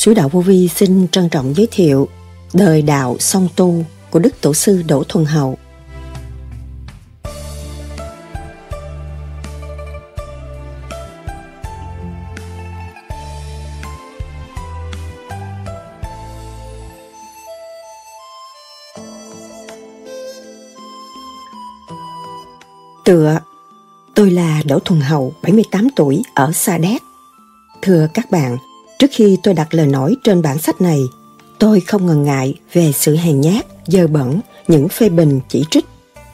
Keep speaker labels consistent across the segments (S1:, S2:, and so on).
S1: Sứ Đạo Vô Vi xin trân trọng giới thiệu Đời Đạo Song Tu của Đức Tổ sư Đỗ Thuần Hậu. Tựa Tôi là Đỗ Thuần Hậu, 78 tuổi, ở Sa Đéc. Thưa các bạn, Trước khi tôi đặt lời nói trên bản sách này, tôi không ngần ngại về sự hèn nhát, dơ bẩn, những phê bình chỉ trích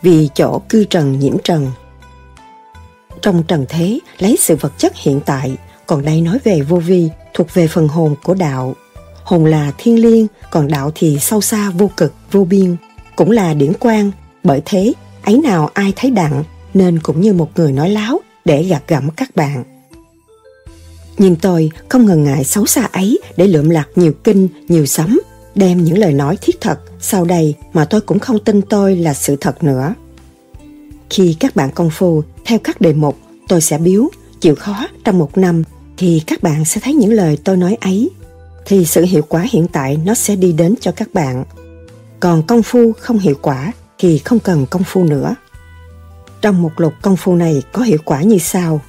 S1: vì chỗ cư trần nhiễm trần. Trong trần thế, lấy sự vật chất hiện tại, còn đây nói về vô vi, thuộc về phần hồn của đạo. Hồn là thiên liêng, còn đạo thì sâu xa vô cực, vô biên, cũng là điển quang. Bởi thế, ấy nào ai thấy đặng, nên cũng như một người nói láo để gạt gẫm các bạn. Nhưng tôi không ngần ngại xấu xa ấy để lượm lặt nhiều kinh, nhiều sấm, đem những lời nói thiết thật sau đây mà tôi cũng không tin tôi là sự thật nữa. Khi các bạn công phu theo các đề mục tôi sẽ biếu, chịu khó trong một năm thì các bạn sẽ thấy những lời tôi nói ấy thì sự hiệu quả hiện tại nó sẽ đi đến cho các bạn. Còn công phu không hiệu quả thì không cần công phu nữa. Trong một lục công phu này có hiệu quả như sau.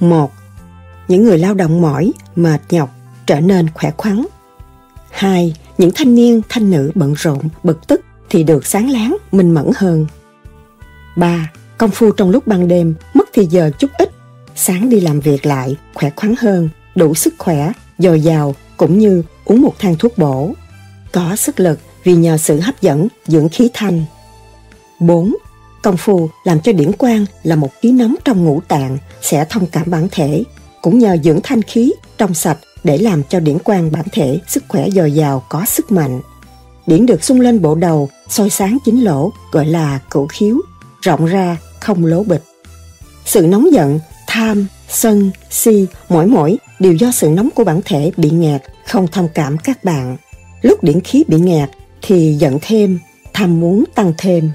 S1: một những người lao động mỏi, mệt nhọc trở nên khỏe khoắn. Hai, những thanh niên, thanh nữ bận rộn, bực tức thì được sáng láng, minh mẫn hơn. Ba, công phu trong lúc ban đêm mất thì giờ chút ít, sáng đi làm việc lại, khỏe khoắn hơn, đủ sức khỏe, dồi dào cũng như uống một thang thuốc bổ. Có sức lực vì nhờ sự hấp dẫn, dưỡng khí thanh. 4. Công phu làm cho điển quang là một khí nóng trong ngũ tạng sẽ thông cảm bản thể, cũng nhờ dưỡng thanh khí trong sạch để làm cho điển quang bản thể sức khỏe dồi dào có sức mạnh. Điển được sung lên bộ đầu, soi sáng chính lỗ, gọi là cửu khiếu, rộng ra, không lố bịch. Sự nóng giận, tham, sân, si, mỗi mỗi đều do sự nóng của bản thể bị nghẹt, không thông cảm các bạn. Lúc điển khí bị nghẹt thì giận thêm, tham muốn tăng thêm.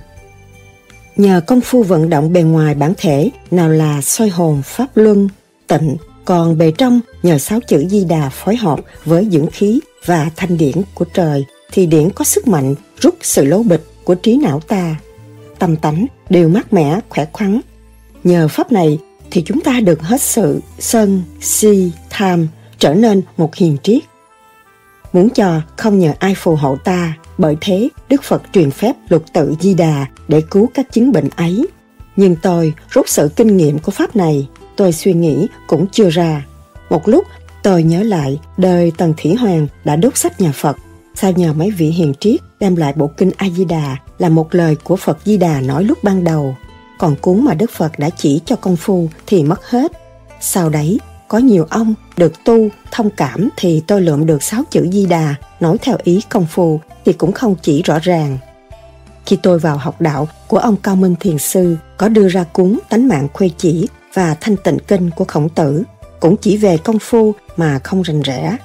S1: Nhờ công phu vận động bề ngoài bản thể nào là soi hồn pháp luân, tịnh, còn bề trong nhờ sáu chữ di đà phối hợp với dưỡng khí và thanh điển của trời thì điển có sức mạnh rút sự lố bịch của trí não ta. Tâm tánh đều mát mẻ, khỏe khoắn. Nhờ pháp này thì chúng ta được hết sự sân, si, tham trở nên một hiền triết. Muốn cho không nhờ ai phù hộ ta, bởi thế Đức Phật truyền phép lục tự di đà để cứu các chứng bệnh ấy. Nhưng tôi rút sự kinh nghiệm của pháp này tôi suy nghĩ cũng chưa ra. Một lúc tôi nhớ lại đời Tần Thủy Hoàng đã đốt sách nhà Phật. Sao nhờ mấy vị hiền triết đem lại bộ kinh A-di-đà là một lời của Phật Di Đà nói lúc ban đầu. Còn cuốn mà Đức Phật đã chỉ cho công phu thì mất hết. Sau đấy, có nhiều ông được tu, thông cảm thì tôi lượm được sáu chữ Di Đà nói theo ý công phu thì cũng không chỉ rõ ràng. Khi tôi vào học đạo của ông Cao Minh Thiền Sư có đưa ra cuốn tánh mạng khuê chỉ và thanh tịnh kinh của khổng tử cũng chỉ về công phu mà không rành rẽ.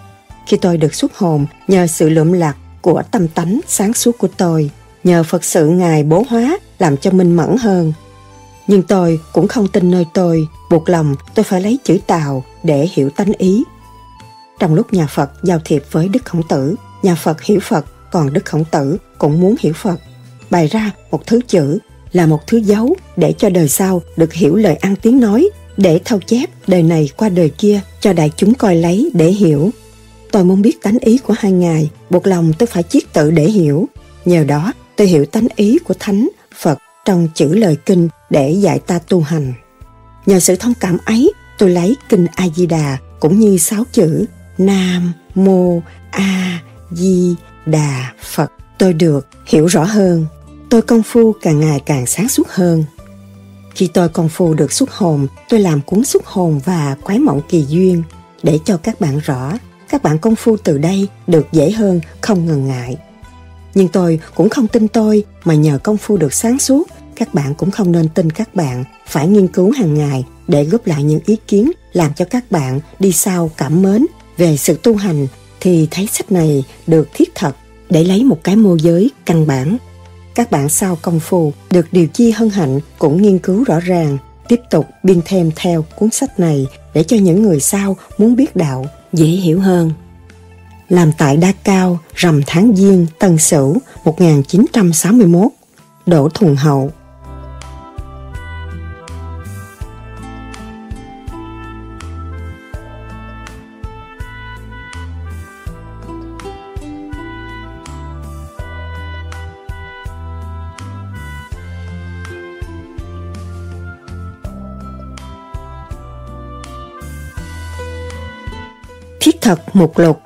S1: Khi tôi được xuất hồn nhờ sự lượm lạc của tâm tánh sáng suốt của tôi, nhờ Phật sự Ngài bố hóa làm cho minh mẫn hơn. Nhưng tôi cũng không tin nơi tôi, buộc lòng tôi phải lấy chữ Tào để hiểu tánh ý. Trong lúc nhà Phật giao thiệp với Đức Khổng Tử, nhà Phật hiểu Phật, còn Đức Khổng Tử cũng muốn hiểu Phật. Bày ra một thứ chữ là một thứ dấu để cho đời sau được hiểu lời ăn tiếng nói, để thâu chép đời này qua đời kia cho đại chúng coi lấy để hiểu. Tôi muốn biết tánh ý của hai ngài, buộc lòng tôi phải chiết tự để hiểu. Nhờ đó, tôi hiểu tánh ý của Thánh, Phật trong chữ lời kinh để dạy ta tu hành. Nhờ sự thông cảm ấy, tôi lấy kinh A-di-đà cũng như sáu chữ Nam, Mô, A, Di, Đà, Phật. Tôi được hiểu rõ hơn tôi công phu càng ngày càng sáng suốt hơn. Khi tôi công phu được xuất hồn, tôi làm cuốn xuất hồn và quái mộng kỳ duyên để cho các bạn rõ, các bạn công phu từ đây được dễ hơn, không ngần ngại. Nhưng tôi cũng không tin tôi mà nhờ công phu được sáng suốt, các bạn cũng không nên tin các bạn, phải nghiên cứu hàng ngày để góp lại những ý kiến làm cho các bạn đi sau cảm mến về sự tu hành thì thấy sách này được thiết thật để lấy một cái mô giới căn bản các bạn sau công phu được điều chi hân hạnh cũng nghiên cứu rõ ràng, tiếp tục biên thêm theo cuốn sách này để cho những người sau muốn biết đạo dễ hiểu hơn. làm tại Đa Cao, rằm tháng Giêng, Tân Sửu 1961. Đỗ Thuần Hậu thật mục lục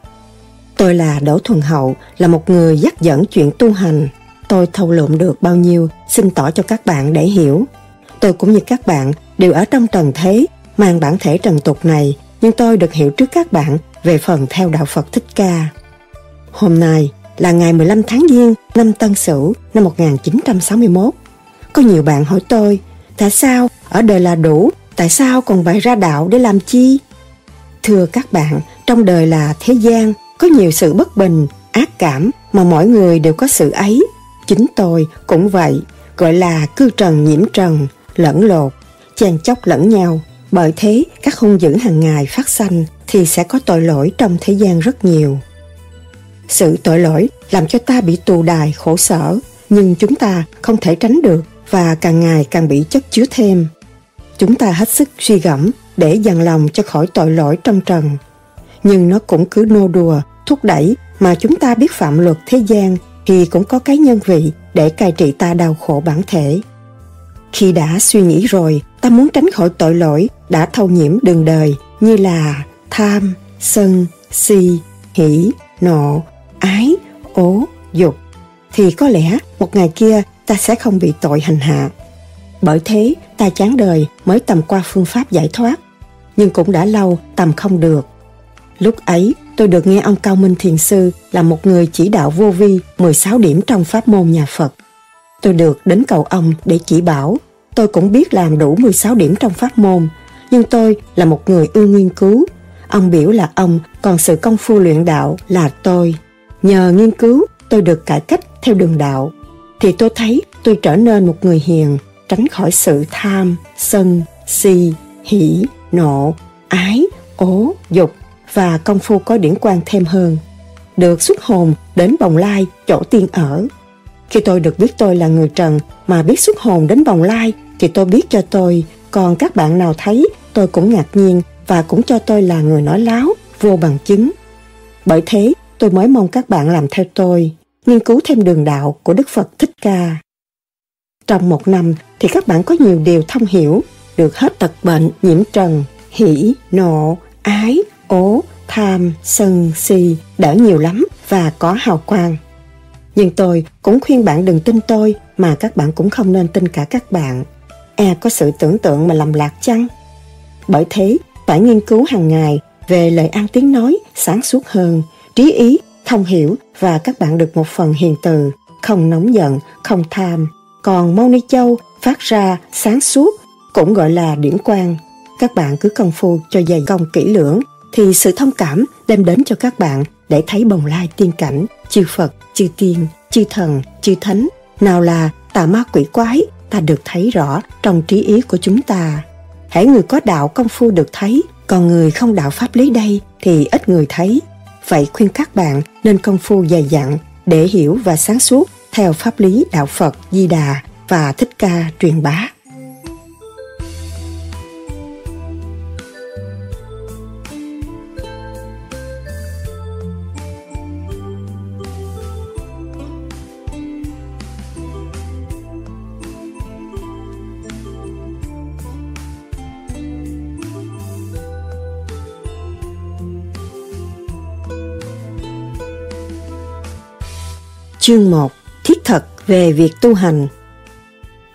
S1: Tôi là Đỗ Thuần Hậu, là một người dắt dẫn chuyện tu hành. Tôi thâu lượm được bao nhiêu, xin tỏ cho các bạn để hiểu. Tôi cũng như các bạn đều ở trong trần thế, mang bản thể trần tục này, nhưng tôi được hiểu trước các bạn về phần theo đạo Phật Thích Ca. Hôm nay là ngày 15 tháng Giêng năm Tân Sửu năm 1961. Có nhiều bạn hỏi tôi, tại sao ở đời là đủ, tại sao còn phải ra đạo để làm chi? Thưa các bạn, trong đời là thế gian, có nhiều sự bất bình, ác cảm mà mỗi người đều có sự ấy. Chính tôi cũng vậy, gọi là cư trần nhiễm trần, lẫn lột, chèn chóc lẫn nhau. Bởi thế, các hung dữ hàng ngày phát sanh thì sẽ có tội lỗi trong thế gian rất nhiều. Sự tội lỗi làm cho ta bị tù đài khổ sở, nhưng chúng ta không thể tránh được và càng ngày càng bị chất chứa thêm. Chúng ta hết sức suy gẫm để dằn lòng cho khỏi tội lỗi trong trần. Nhưng nó cũng cứ nô đùa, thúc đẩy mà chúng ta biết phạm luật thế gian thì cũng có cái nhân vị để cai trị ta đau khổ bản thể. Khi đã suy nghĩ rồi, ta muốn tránh khỏi tội lỗi đã thâu nhiễm đường đời như là tham, sân, si, hỷ, nộ, ái, ố, dục, thì có lẽ một ngày kia ta sẽ không bị tội hành hạ. Bởi thế, ta chán đời mới tầm qua phương pháp giải thoát, nhưng cũng đã lâu tầm không được. Lúc ấy, tôi được nghe ông Cao Minh Thiền Sư là một người chỉ đạo vô vi 16 điểm trong pháp môn nhà Phật. Tôi được đến cầu ông để chỉ bảo. Tôi cũng biết làm đủ 16 điểm trong pháp môn, nhưng tôi là một người ưa nghiên cứu. Ông biểu là ông còn sự công phu luyện đạo là tôi. Nhờ nghiên cứu, tôi được cải cách theo đường đạo. Thì tôi thấy tôi trở nên một người hiền, tránh khỏi sự tham, sân, si, hỉ, nộ, ái, ố, dục và công phu có điển quan thêm hơn. Được xuất hồn đến bồng lai, chỗ tiên ở. Khi tôi được biết tôi là người trần mà biết xuất hồn đến bồng lai thì tôi biết cho tôi, còn các bạn nào thấy tôi cũng ngạc nhiên và cũng cho tôi là người nói láo, vô bằng chứng. Bởi thế, tôi mới mong các bạn làm theo tôi, nghiên cứu thêm đường đạo của Đức Phật Thích Ca. Trong một năm thì các bạn có nhiều điều thông hiểu, được hết tật bệnh, nhiễm trần, hỉ, nộ, ái, ố, tham, sân, si đỡ nhiều lắm và có hào quang. Nhưng tôi cũng khuyên bạn đừng tin tôi mà các bạn cũng không nên tin cả các bạn. E có sự tưởng tượng mà lầm lạc chăng? Bởi thế, phải nghiên cứu hàng ngày về lời ăn tiếng nói sáng suốt hơn, trí ý, thông hiểu và các bạn được một phần hiền từ, không nóng giận, không tham. Còn Mâu Ni Châu phát ra sáng suốt cũng gọi là điển quang. Các bạn cứ công phu cho dày công kỹ lưỡng thì sự thông cảm đem đến cho các bạn để thấy bồng lai tiên cảnh, chư Phật, chư tiên, chư thần, chư thánh, nào là tà ma quỷ quái, ta được thấy rõ trong trí ý của chúng ta. Hãy người có đạo công phu được thấy, còn người không đạo pháp lý đây thì ít người thấy. Vậy khuyên các bạn nên công phu dày dặn để hiểu và sáng suốt theo pháp lý đạo Phật Di Đà và Thích Ca truyền bá. Chương 1 Thiết thật về việc tu hành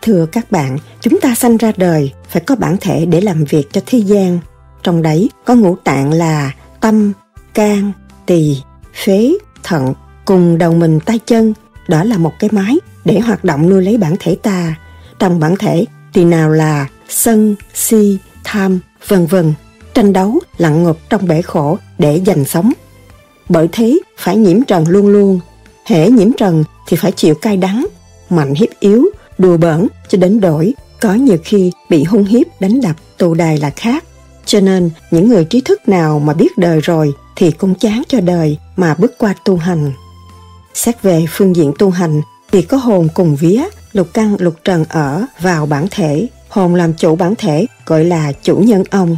S1: Thưa các bạn, chúng ta sanh ra đời phải có bản thể để làm việc cho thế gian. Trong đấy có ngũ tạng là tâm, can, tỳ, phế, thận cùng đầu mình tay chân. Đó là một cái máy để hoạt động nuôi lấy bản thể ta. Trong bản thể thì nào là sân, si, tham, vân vân. Tranh đấu lặn ngục trong bể khổ để giành sống. Bởi thế phải nhiễm trần luôn luôn hễ nhiễm trần thì phải chịu cay đắng, mạnh hiếp yếu, đùa bỡn cho đến đổi, có nhiều khi bị hung hiếp đánh đập tù đài là khác. Cho nên những người trí thức nào mà biết đời rồi thì cũng chán cho đời mà bước qua tu hành. Xét về phương diện tu hành thì có hồn cùng vía, lục căn lục trần ở vào bản thể, hồn làm chủ bản thể gọi là chủ nhân ông.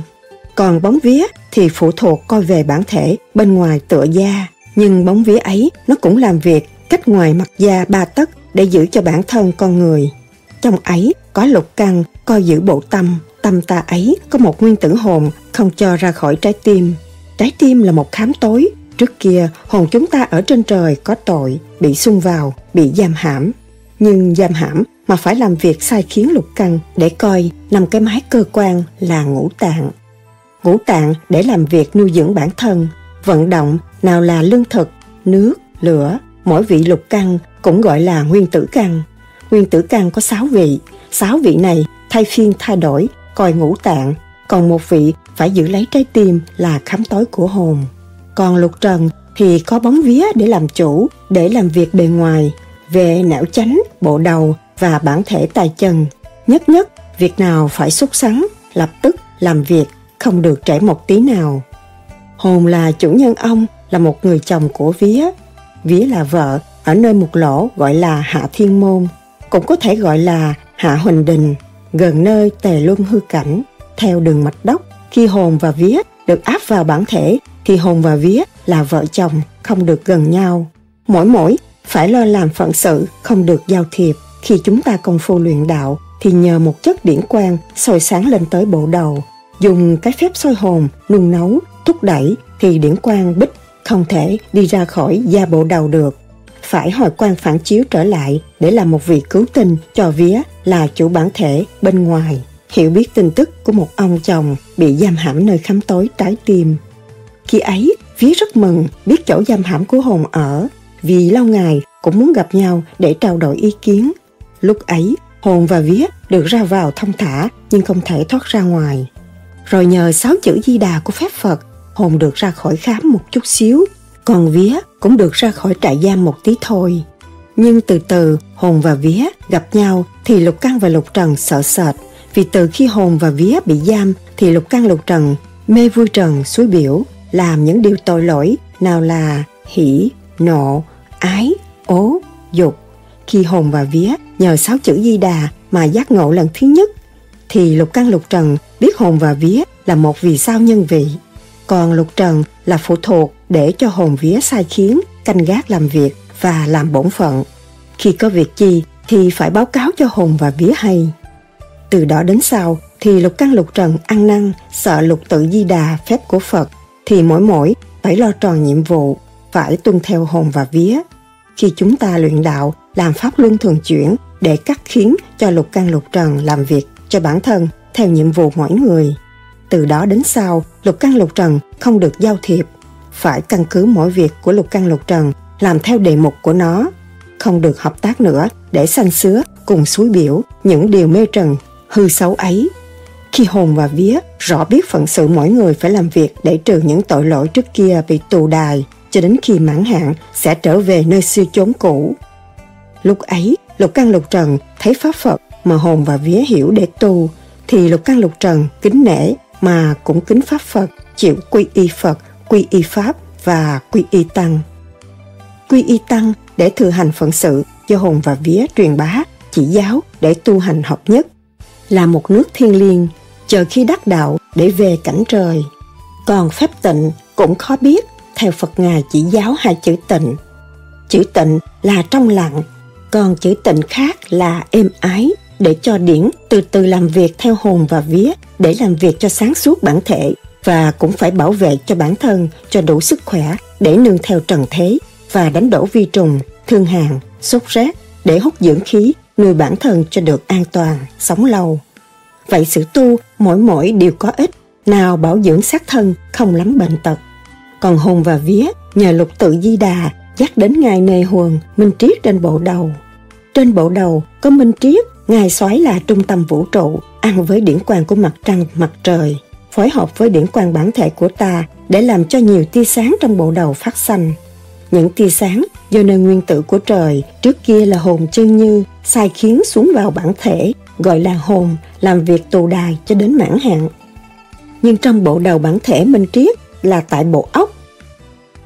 S1: Còn bóng vía thì phụ thuộc coi về bản thể bên ngoài tựa da, nhưng bóng vía ấy nó cũng làm việc cách ngoài mặt da ba tấc để giữ cho bản thân con người. Trong ấy có lục căn coi giữ bộ tâm, tâm ta ấy có một nguyên tử hồn không cho ra khỏi trái tim. Trái tim là một khám tối, trước kia hồn chúng ta ở trên trời có tội, bị xung vào, bị giam hãm. Nhưng giam hãm mà phải làm việc sai khiến lục căn để coi nằm cái mái cơ quan là ngũ tạng. Ngũ tạng để làm việc nuôi dưỡng bản thân, vận động nào là lương thực, nước, lửa, mỗi vị lục căn cũng gọi là nguyên tử căn. Nguyên tử căn có 6 vị, 6 vị này thay phiên thay đổi, coi ngũ tạng, còn một vị phải giữ lấy trái tim là khám tối của hồn. Còn lục trần thì có bóng vía để làm chủ, để làm việc bề ngoài, về não chánh, bộ đầu và bản thể tài chân. Nhất nhất, việc nào phải xuất sắn, lập tức làm việc, không được trễ một tí nào. Hồn là chủ nhân ông, là một người chồng của vía. Vía là vợ, ở nơi một lỗ gọi là Hạ Thiên Môn, cũng có thể gọi là Hạ Huỳnh Đình, gần nơi Tề Luân hư cảnh. Theo đường mạch đốc, khi hồn và vía được áp vào bản thể thì hồn và vía là vợ chồng không được gần nhau. Mỗi mỗi phải lo làm phận sự không được giao thiệp. Khi chúng ta công phu luyện đạo thì nhờ một chất điển quang soi sáng lên tới bộ đầu. Dùng cái phép soi hồn, nung nấu, thúc đẩy thì điển quang bích không thể đi ra khỏi gia bộ đầu được. Phải hồi quang phản chiếu trở lại để làm một vị cứu tinh cho vía là chủ bản thể bên ngoài. Hiểu biết tin tức của một ông chồng bị giam hãm nơi khám tối trái tim. Khi ấy, vía rất mừng biết chỗ giam hãm của hồn ở vì lâu ngày cũng muốn gặp nhau để trao đổi ý kiến. Lúc ấy, hồn và vía được ra vào thông thả nhưng không thể thoát ra ngoài. Rồi nhờ sáu chữ di đà của phép Phật, hồn được ra khỏi khám một chút xíu, còn vía cũng được ra khỏi trại giam một tí thôi. Nhưng từ từ, hồn và vía gặp nhau thì lục căn và lục trần sợ sệt, vì từ khi hồn và vía bị giam thì lục căn lục trần mê vui trần suối biểu, làm những điều tội lỗi nào là hỉ nộ, ái, ố, dục. Khi hồn và vía nhờ sáu chữ di đà mà giác ngộ lần thứ nhất, thì lục căn lục trần biết hồn và vía là một vì sao nhân vị. Còn lục trần là phụ thuộc để cho hồn vía sai khiến, canh gác làm việc và làm bổn phận. Khi có việc chi thì phải báo cáo cho hồn và vía hay. Từ đó đến sau thì lục căn lục trần ăn năn, sợ lục tự di đà phép của Phật thì mỗi mỗi phải lo tròn nhiệm vụ, phải tuân theo hồn và vía. Khi chúng ta luyện đạo, làm pháp luân thường chuyển để cắt khiến cho lục căn lục trần làm việc cho bản thân theo nhiệm vụ mỗi người. Từ đó đến sau, lục căn lục trần không được giao thiệp, phải căn cứ mỗi việc của lục căn lục trần làm theo đề mục của nó, không được hợp tác nữa để sanh sứa cùng suối biểu những điều mê trần, hư xấu ấy. Khi hồn và vía rõ biết phận sự mỗi người phải làm việc để trừ những tội lỗi trước kia bị tù đài, cho đến khi mãn hạn sẽ trở về nơi siêu chốn cũ. Lúc ấy, lục căn lục trần thấy pháp Phật mà hồn và vía hiểu để tu, thì lục căn lục trần kính nể mà cũng kính pháp Phật, chịu quy y Phật, quy y Pháp và quy y Tăng. Quy y Tăng để thừa hành phận sự do hồn và vía truyền bá, chỉ giáo để tu hành hợp nhất, là một nước thiên liêng, chờ khi đắc đạo để về cảnh trời. Còn phép tịnh cũng khó biết, theo Phật Ngài chỉ giáo hai chữ tịnh. Chữ tịnh là trong lặng, còn chữ tịnh khác là êm ái, để cho điển từ từ làm việc theo hồn và vía để làm việc cho sáng suốt bản thể và cũng phải bảo vệ cho bản thân cho đủ sức khỏe để nương theo trần thế và đánh đổ vi trùng, thương hàn, sốt rét để hút dưỡng khí nuôi bản thân cho được an toàn, sống lâu. Vậy sự tu mỗi mỗi đều có ích, nào bảo dưỡng xác thân không lắm bệnh tật. Còn hồn và vía nhờ lục tự di đà dắt đến ngài nề huần minh triết trên bộ đầu. Trên bộ đầu có minh triết Ngài soái là trung tâm vũ trụ, ăn với điển quang của mặt trăng, mặt trời, phối hợp với điển quang bản thể của ta để làm cho nhiều tia sáng trong bộ đầu phát xanh. Những tia sáng do nơi nguyên tử của trời trước kia là hồn chân như sai khiến xuống vào bản thể gọi là hồn làm việc tù đài cho đến mãn hạn. Nhưng trong bộ đầu bản thể minh triết là tại bộ ốc.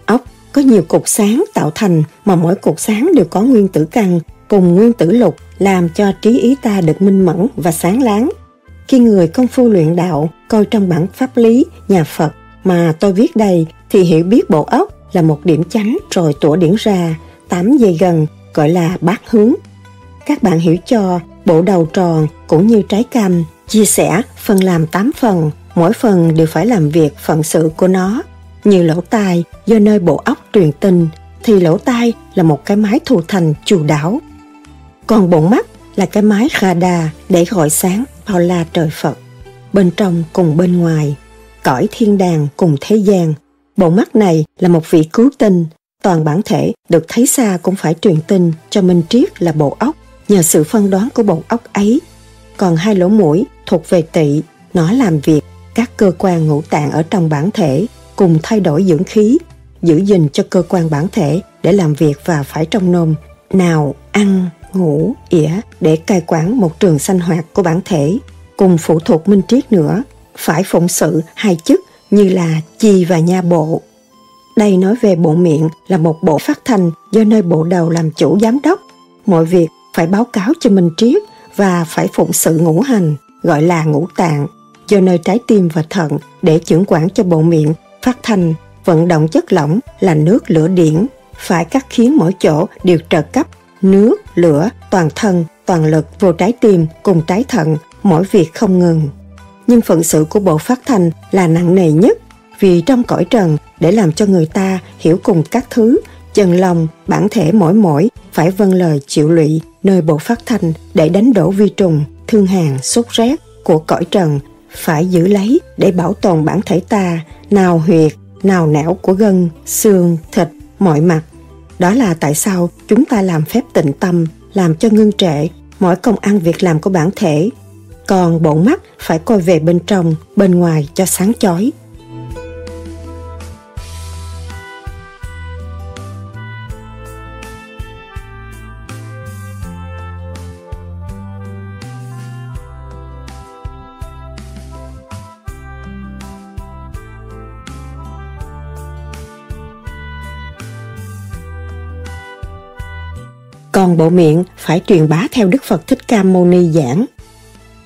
S1: Ốc có nhiều cục sáng tạo thành mà mỗi cục sáng đều có nguyên tử căn cùng nguyên tử lục làm cho trí ý ta được minh mẫn và sáng láng. Khi người công phu luyện đạo coi trong bản pháp lý nhà Phật mà tôi viết đây thì hiểu biết bộ óc là một điểm chánh rồi tủa điển ra, tám dây gần gọi là bát hướng. Các bạn hiểu cho bộ đầu tròn cũng như trái cam chia sẻ phân làm 8 phần, mỗi phần đều phải làm việc phận sự của nó. Như lỗ tai do nơi bộ óc truyền tin thì lỗ tai là một cái máy thù thành chủ đảo. Còn bộ mắt là cái máy radar để gọi sáng bao la trời Phật. Bên trong cùng bên ngoài, cõi thiên đàng cùng thế gian. Bộ mắt này là một vị cứu tinh, toàn bản thể được thấy xa cũng phải truyền tin cho Minh Triết là bộ óc nhờ sự phân đoán của bộ óc ấy. Còn hai lỗ mũi thuộc về tỵ, nó làm việc các cơ quan ngũ tạng ở trong bản thể cùng thay đổi dưỡng khí, giữ gìn cho cơ quan bản thể để làm việc và phải trong nôm, nào ăn, ngủ, ỉa để cai quản một trường sanh hoạt của bản thể, cùng phụ thuộc minh triết nữa, phải phụng sự hai chức như là chi và nha bộ. Đây nói về bộ miệng là một bộ phát thanh do nơi bộ đầu làm chủ giám đốc. Mọi việc phải báo cáo cho Minh Triết và phải phụng sự ngũ hành, gọi là ngũ tạng, do nơi trái tim và thận để trưởng quản cho bộ miệng, phát thanh, vận động chất lỏng là nước lửa điển, phải cắt khiến mỗi chỗ đều trợ cấp nước, lửa, toàn thân, toàn lực vô trái tim cùng trái thận, mỗi việc không ngừng. Nhưng phận sự của bộ phát thanh là nặng nề nhất, vì trong cõi trần để làm cho người ta hiểu cùng các thứ, chân lòng, bản thể mỗi mỗi phải vâng lời chịu lụy nơi bộ phát thanh để đánh đổ vi trùng, thương hàn, sốt rét của cõi trần phải giữ lấy để bảo tồn bản thể ta, nào huyệt, nào nẻo của gân, xương, thịt, mọi mặt đó là tại sao chúng ta làm phép tịnh tâm, làm cho ngưng trệ mỗi công ăn việc làm của bản thể. Còn bộ mắt phải coi về bên trong, bên ngoài cho sáng chói. Còn bộ miệng phải truyền bá theo Đức Phật Thích Ca Mâu Ni giảng.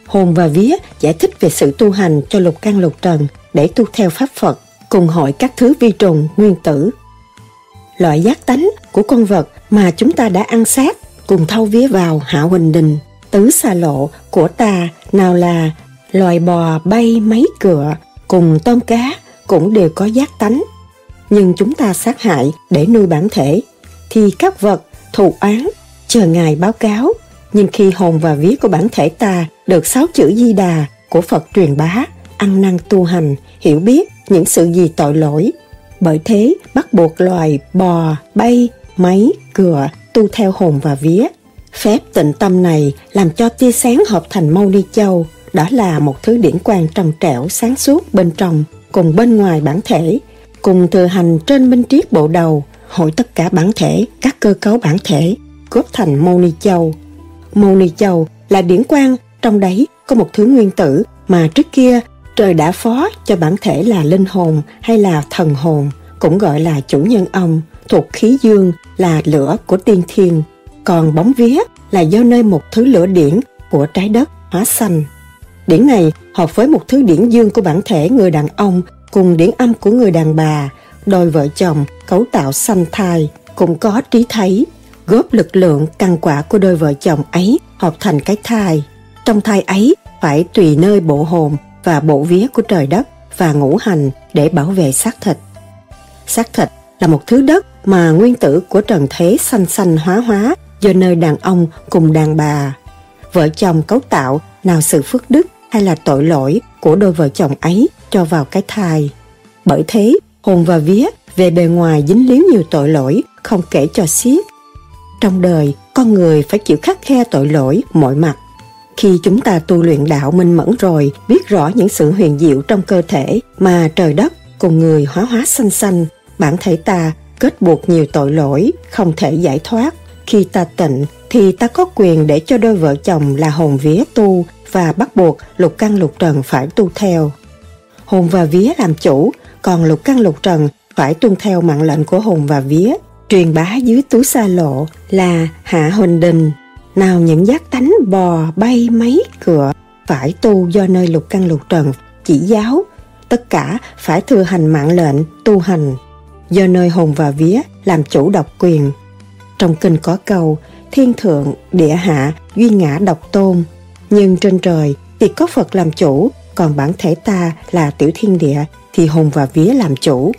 S1: Hồn và vía giải thích về sự tu hành cho lục căn lục trần để tu theo Pháp Phật, cùng hội các thứ vi trùng, nguyên tử. Loại giác tánh của con vật mà chúng ta đã ăn sát cùng thâu vía vào hạ huỳnh đình, tứ xa lộ của ta nào là loài bò bay mấy cửa cùng tôm cá cũng đều có giác tánh. Nhưng chúng ta sát hại để nuôi bản thể, thì các vật thù án chờ ngài báo cáo, nhưng khi hồn và vía của bản thể ta được sáu chữ di đà của phật truyền bá, ăn năn tu hành, hiểu biết những sự gì tội lỗi. Bởi thế, bắt buộc loài bò, bay, máy cửa tu theo hồn và vía. Phép tịnh tâm này làm cho tia sáng hợp thành mâu ni châu. Đó là một thứ điển quang trong trẻo sáng suốt bên trong cùng bên ngoài bản thể, cùng thừa hành trên minh triết bộ đầu, hội tất cả bản thể, các cơ cấu bản thể góp thành mâu ni châu. Mâu ni châu là điển quang, trong đấy có một thứ nguyên tử mà trước kia trời đã phó cho bản thể là linh hồn hay là thần hồn, cũng gọi là chủ nhân ông, thuộc khí dương là lửa của tiên thiên. Còn bóng vía là do nơi một thứ lửa điển của trái đất hóa xanh. Điển này hợp với một thứ điển dương của bản thể người đàn ông cùng điển âm của người đàn bà, đôi vợ chồng cấu tạo sanh thai cũng có trí thấy góp lực lượng căn quả của đôi vợ chồng ấy hợp thành cái thai. Trong thai ấy phải tùy nơi bộ hồn và bộ vía của trời đất và ngũ hành để bảo vệ xác thịt. Xác thịt là một thứ đất mà nguyên tử của trần thế xanh xanh hóa hóa do nơi đàn ông cùng đàn bà. Vợ chồng cấu tạo nào sự phước đức hay là tội lỗi của đôi vợ chồng ấy cho vào cái thai. Bởi thế, hồn và vía về bề ngoài dính líu nhiều tội lỗi không kể cho xiết trong đời, con người phải chịu khắc khe tội lỗi mọi mặt. Khi chúng ta tu luyện đạo minh mẫn rồi, biết rõ những sự huyền diệu trong cơ thể mà trời đất cùng người hóa hóa xanh xanh, bản thể ta kết buộc nhiều tội lỗi, không thể giải thoát. Khi ta tịnh thì ta có quyền để cho đôi vợ chồng là hồn vía tu và bắt buộc lục căn lục trần phải tu theo. Hồn và vía làm chủ, còn lục căn lục trần phải tuân theo mạng lệnh của hồn và vía, truyền bá dưới túi xa lộ là hạ huỳnh đình. Nào những giác tánh bò bay mấy cửa phải tu do nơi lục căn lục trần chỉ giáo, tất cả phải thừa hành mạng lệnh tu hành do nơi hồn và vía làm chủ độc quyền. Trong kinh có câu thiên thượng, địa hạ, duy ngã độc tôn, nhưng trên trời thì có Phật làm chủ, còn bản thể ta là tiểu thiên địa thì hồn và vía làm chủ.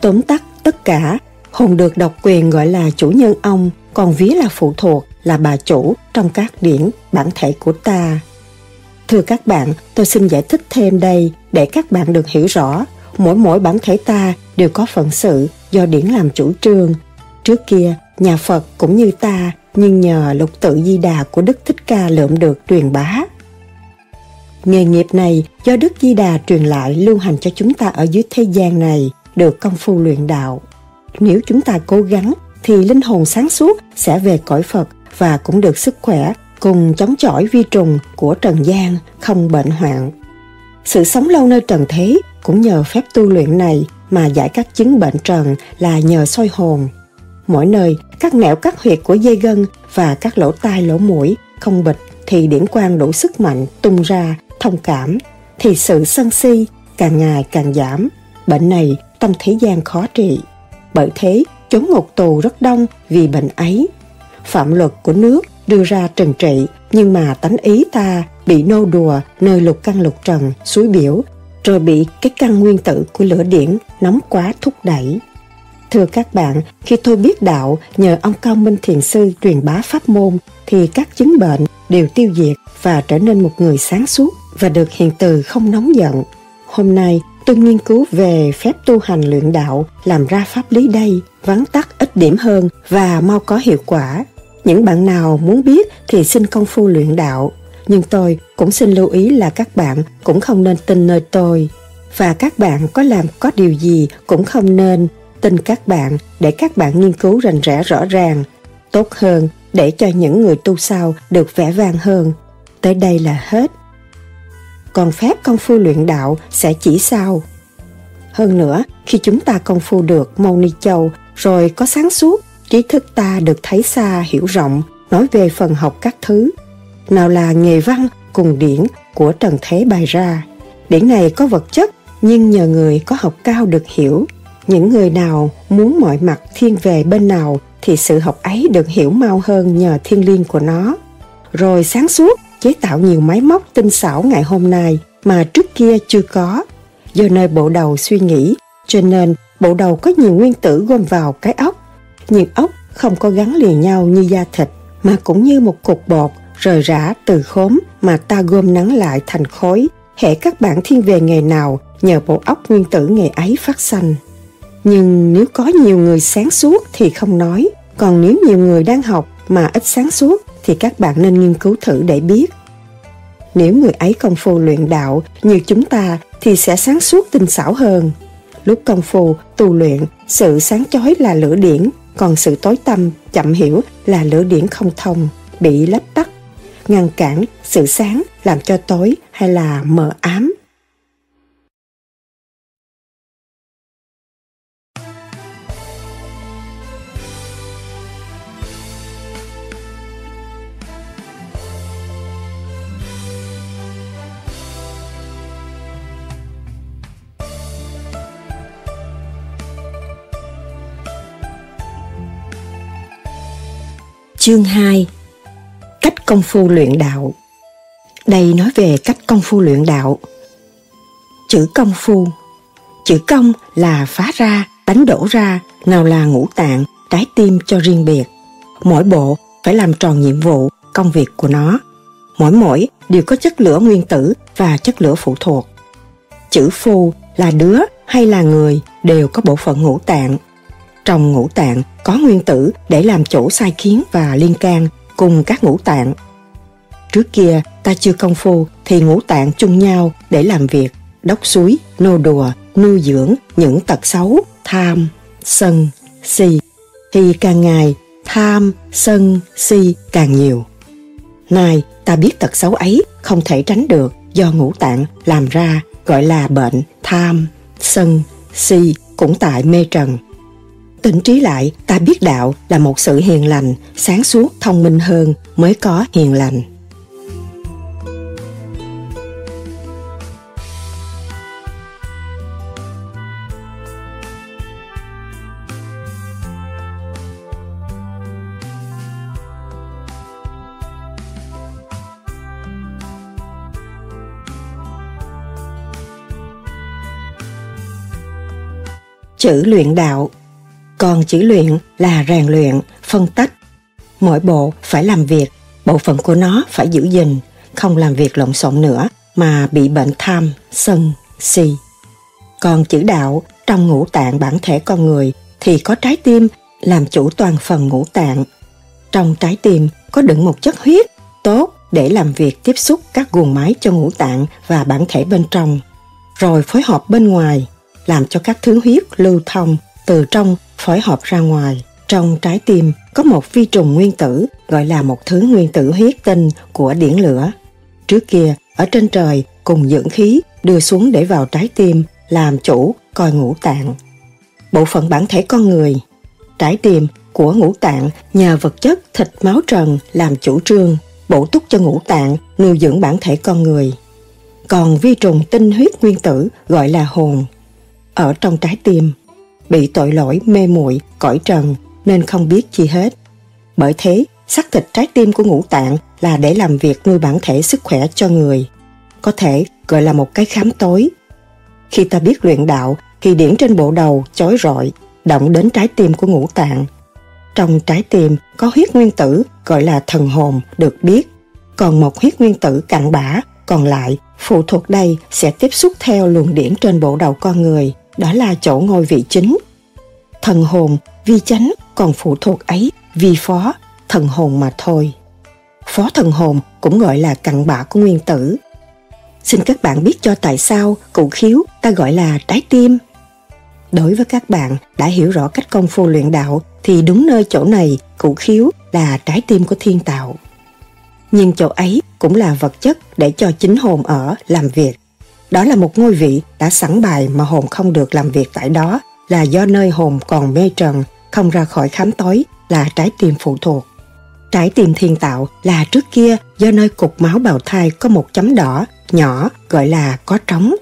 S1: Tóm tắt tất cả, hồn được độc quyền gọi là chủ nhân ông, còn vía là phụ thuộc, là bà chủ trong các điển bản thể của ta. Thưa các bạn, tôi xin giải thích thêm đây để các bạn được hiểu rõ. Mỗi mỗi bản thể ta đều có phận sự do điển làm chủ trương. Trước kia, nhà Phật cũng như ta, nhưng nhờ lục tự di đà của Đức Thích Ca lượm được truyền bá. Nghề nghiệp này do Đức Di Đà truyền lại lưu hành cho chúng ta ở dưới thế gian này được công phu luyện đạo. Nếu chúng ta cố gắng thì linh hồn sáng suốt sẽ về cõi Phật và cũng được sức khỏe cùng chống chọi vi trùng của trần gian không bệnh hoạn. Sự sống lâu nơi trần thế cũng nhờ phép tu luyện này mà giải các chứng bệnh trần là nhờ soi hồn. Mỗi nơi, các nẻo các huyệt của dây gân và các lỗ tai lỗ mũi không bịch thì điển quang đủ sức mạnh tung ra, thông cảm, thì sự sân si càng ngày càng giảm. Bệnh này trong thế gian khó trị. Bởi thế, chốn ngục tù rất đông vì bệnh ấy. Phạm luật của nước đưa ra trừng trị, nhưng mà tánh ý ta bị nô đùa nơi lục căn lục trần, suối biểu, rồi bị cái căn nguyên tử của lửa điển nóng quá thúc đẩy. Thưa các bạn, khi tôi biết đạo nhờ ông Cao Minh Thiền Sư truyền bá pháp môn thì các chứng bệnh đều tiêu diệt và trở nên một người sáng suốt và được hiện từ không nóng giận. Hôm nay tôi nghiên cứu về phép tu hành luyện đạo làm ra pháp lý đây, vắn tắt ít điểm hơn và mau có hiệu quả. Những bạn nào muốn biết thì xin công phu luyện đạo, nhưng tôi cũng xin lưu ý là các bạn cũng không nên tin nơi tôi. Và các bạn có làm có điều gì cũng không nên tin các bạn để các bạn nghiên cứu rành rẽ rõ ràng, tốt hơn để cho những người tu sau được vẻ vang hơn. Tới đây là hết. Còn phép công phu luyện đạo sẽ chỉ sau. Hơn nữa, khi chúng ta công phu được Mâu Ni Châu rồi có sáng suốt, trí thức ta được thấy xa hiểu rộng, nói về phần học các thứ. Nào là nghề văn cùng điển của Trần Thế bày ra. Điển này có vật chất, nhưng nhờ người có học cao được hiểu. Những người nào muốn mọi mặt thiên về bên nào thì sự học ấy được hiểu mau hơn nhờ thiên liêng của nó. Rồi sáng suốt chế tạo nhiều máy móc tinh xảo ngày hôm nay mà trước kia chưa có. Do nơi bộ đầu suy nghĩ, cho nên bộ đầu có nhiều nguyên tử gom vào cái ốc. Nhưng ốc không có gắn liền nhau như da thịt, mà cũng như một cục bột rời rã từ khóm mà ta gom nắng lại thành khối. Hệ các bạn thiên về nghề nào, nhờ bộ óc nguyên tử nghề ấy phát sanh. Nhưng nếu có nhiều người sáng suốt thì không nói, còn nếu nhiều người đang học mà ít sáng suốt thì các bạn nên nghiên cứu thử để biết. Nếu người ấy công phu luyện đạo như chúng ta thì sẽ sáng suốt tinh xảo hơn. Lúc công phu tu luyện, sự sáng chói là lửa điển, còn sự tối tâm, chậm hiểu là lửa điển không thông, bị lấp tắt, ngăn cản sự sáng làm cho tối hay là mờ ám Chương 2 Cách công phu luyện đạo Đây nói về cách công phu luyện đạo. Chữ công phu Chữ công là phá ra, đánh đổ ra, nào là ngũ tạng, trái tim cho riêng biệt. Mỗi bộ phải làm tròn nhiệm vụ, công việc của nó. Mỗi mỗi đều có chất lửa nguyên tử và chất lửa phụ thuộc. Chữ phu là đứa hay là người đều có bộ phận ngũ tạng trong ngũ tạng có nguyên tử để làm chỗ sai khiến và liên can cùng các ngũ tạng. Trước kia ta chưa công phu thì ngũ tạng chung nhau để làm việc, đốc suối, nô đùa, nuôi dưỡng những tật xấu, tham, sân, si. Thì càng ngày tham, sân, si càng nhiều. Nay ta biết tật xấu ấy không thể tránh được do ngũ tạng làm ra gọi là bệnh tham, sân, si cũng tại mê trần. Tỉnh trí lại, ta biết đạo là một sự hiền lành, sáng suốt, thông minh hơn mới có hiền lành. chữ luyện đạo còn chữ luyện là rèn luyện, phân tách. Mỗi bộ phải làm việc, bộ phận của nó phải giữ gìn, không làm việc lộn xộn nữa mà bị bệnh tham, sân, si. Còn chữ đạo trong ngũ tạng bản thể con người thì có trái tim làm chủ toàn phần ngũ tạng. Trong trái tim có đựng một chất huyết tốt để làm việc tiếp xúc các guồng máy cho ngũ tạng và bản thể bên trong, rồi phối hợp bên ngoài, làm cho các thứ huyết lưu thông từ trong phối hợp ra ngoài. Trong trái tim có một vi trùng nguyên tử gọi là một thứ nguyên tử huyết tinh của điển lửa. Trước kia, ở trên trời cùng dưỡng khí đưa xuống để vào trái tim làm chủ coi ngũ tạng. Bộ phận bản thể con người, trái tim của ngũ tạng nhờ vật chất thịt máu trần làm chủ trương, bổ túc cho ngũ tạng nuôi dưỡng bản thể con người. Còn vi trùng tinh huyết nguyên tử gọi là hồn, ở trong trái tim, bị tội lỗi mê muội cõi trần nên không biết chi hết. Bởi thế, xác thịt trái tim của ngũ tạng là để làm việc nuôi bản thể sức khỏe cho người. Có thể gọi là một cái khám tối. Khi ta biết luyện đạo thì điển trên bộ đầu chói rọi, động đến trái tim của ngũ tạng. Trong trái tim có huyết nguyên tử gọi là thần hồn được biết, còn một huyết nguyên tử cặn bã còn lại phụ thuộc đây sẽ tiếp xúc theo luồng điển trên bộ đầu con người đó là chỗ ngôi vị chính. Thần hồn, vi chánh còn phụ thuộc ấy, vi phó, thần hồn mà thôi. Phó thần hồn cũng gọi là cặn bã của nguyên tử. Xin các bạn biết cho tại sao cụ khiếu ta gọi là trái tim. Đối với các bạn đã hiểu rõ cách công phu luyện đạo thì đúng nơi chỗ này cụ khiếu là trái tim của thiên tạo. Nhưng chỗ ấy cũng là vật chất để cho chính hồn ở làm việc đó là một ngôi vị đã sẵn bài mà hồn không được làm việc tại đó là do nơi hồn còn mê trần, không ra khỏi khám tối là trái tim phụ thuộc. Trái tim thiên tạo là trước kia do nơi cục máu bào thai có một chấm đỏ, nhỏ gọi là có trống.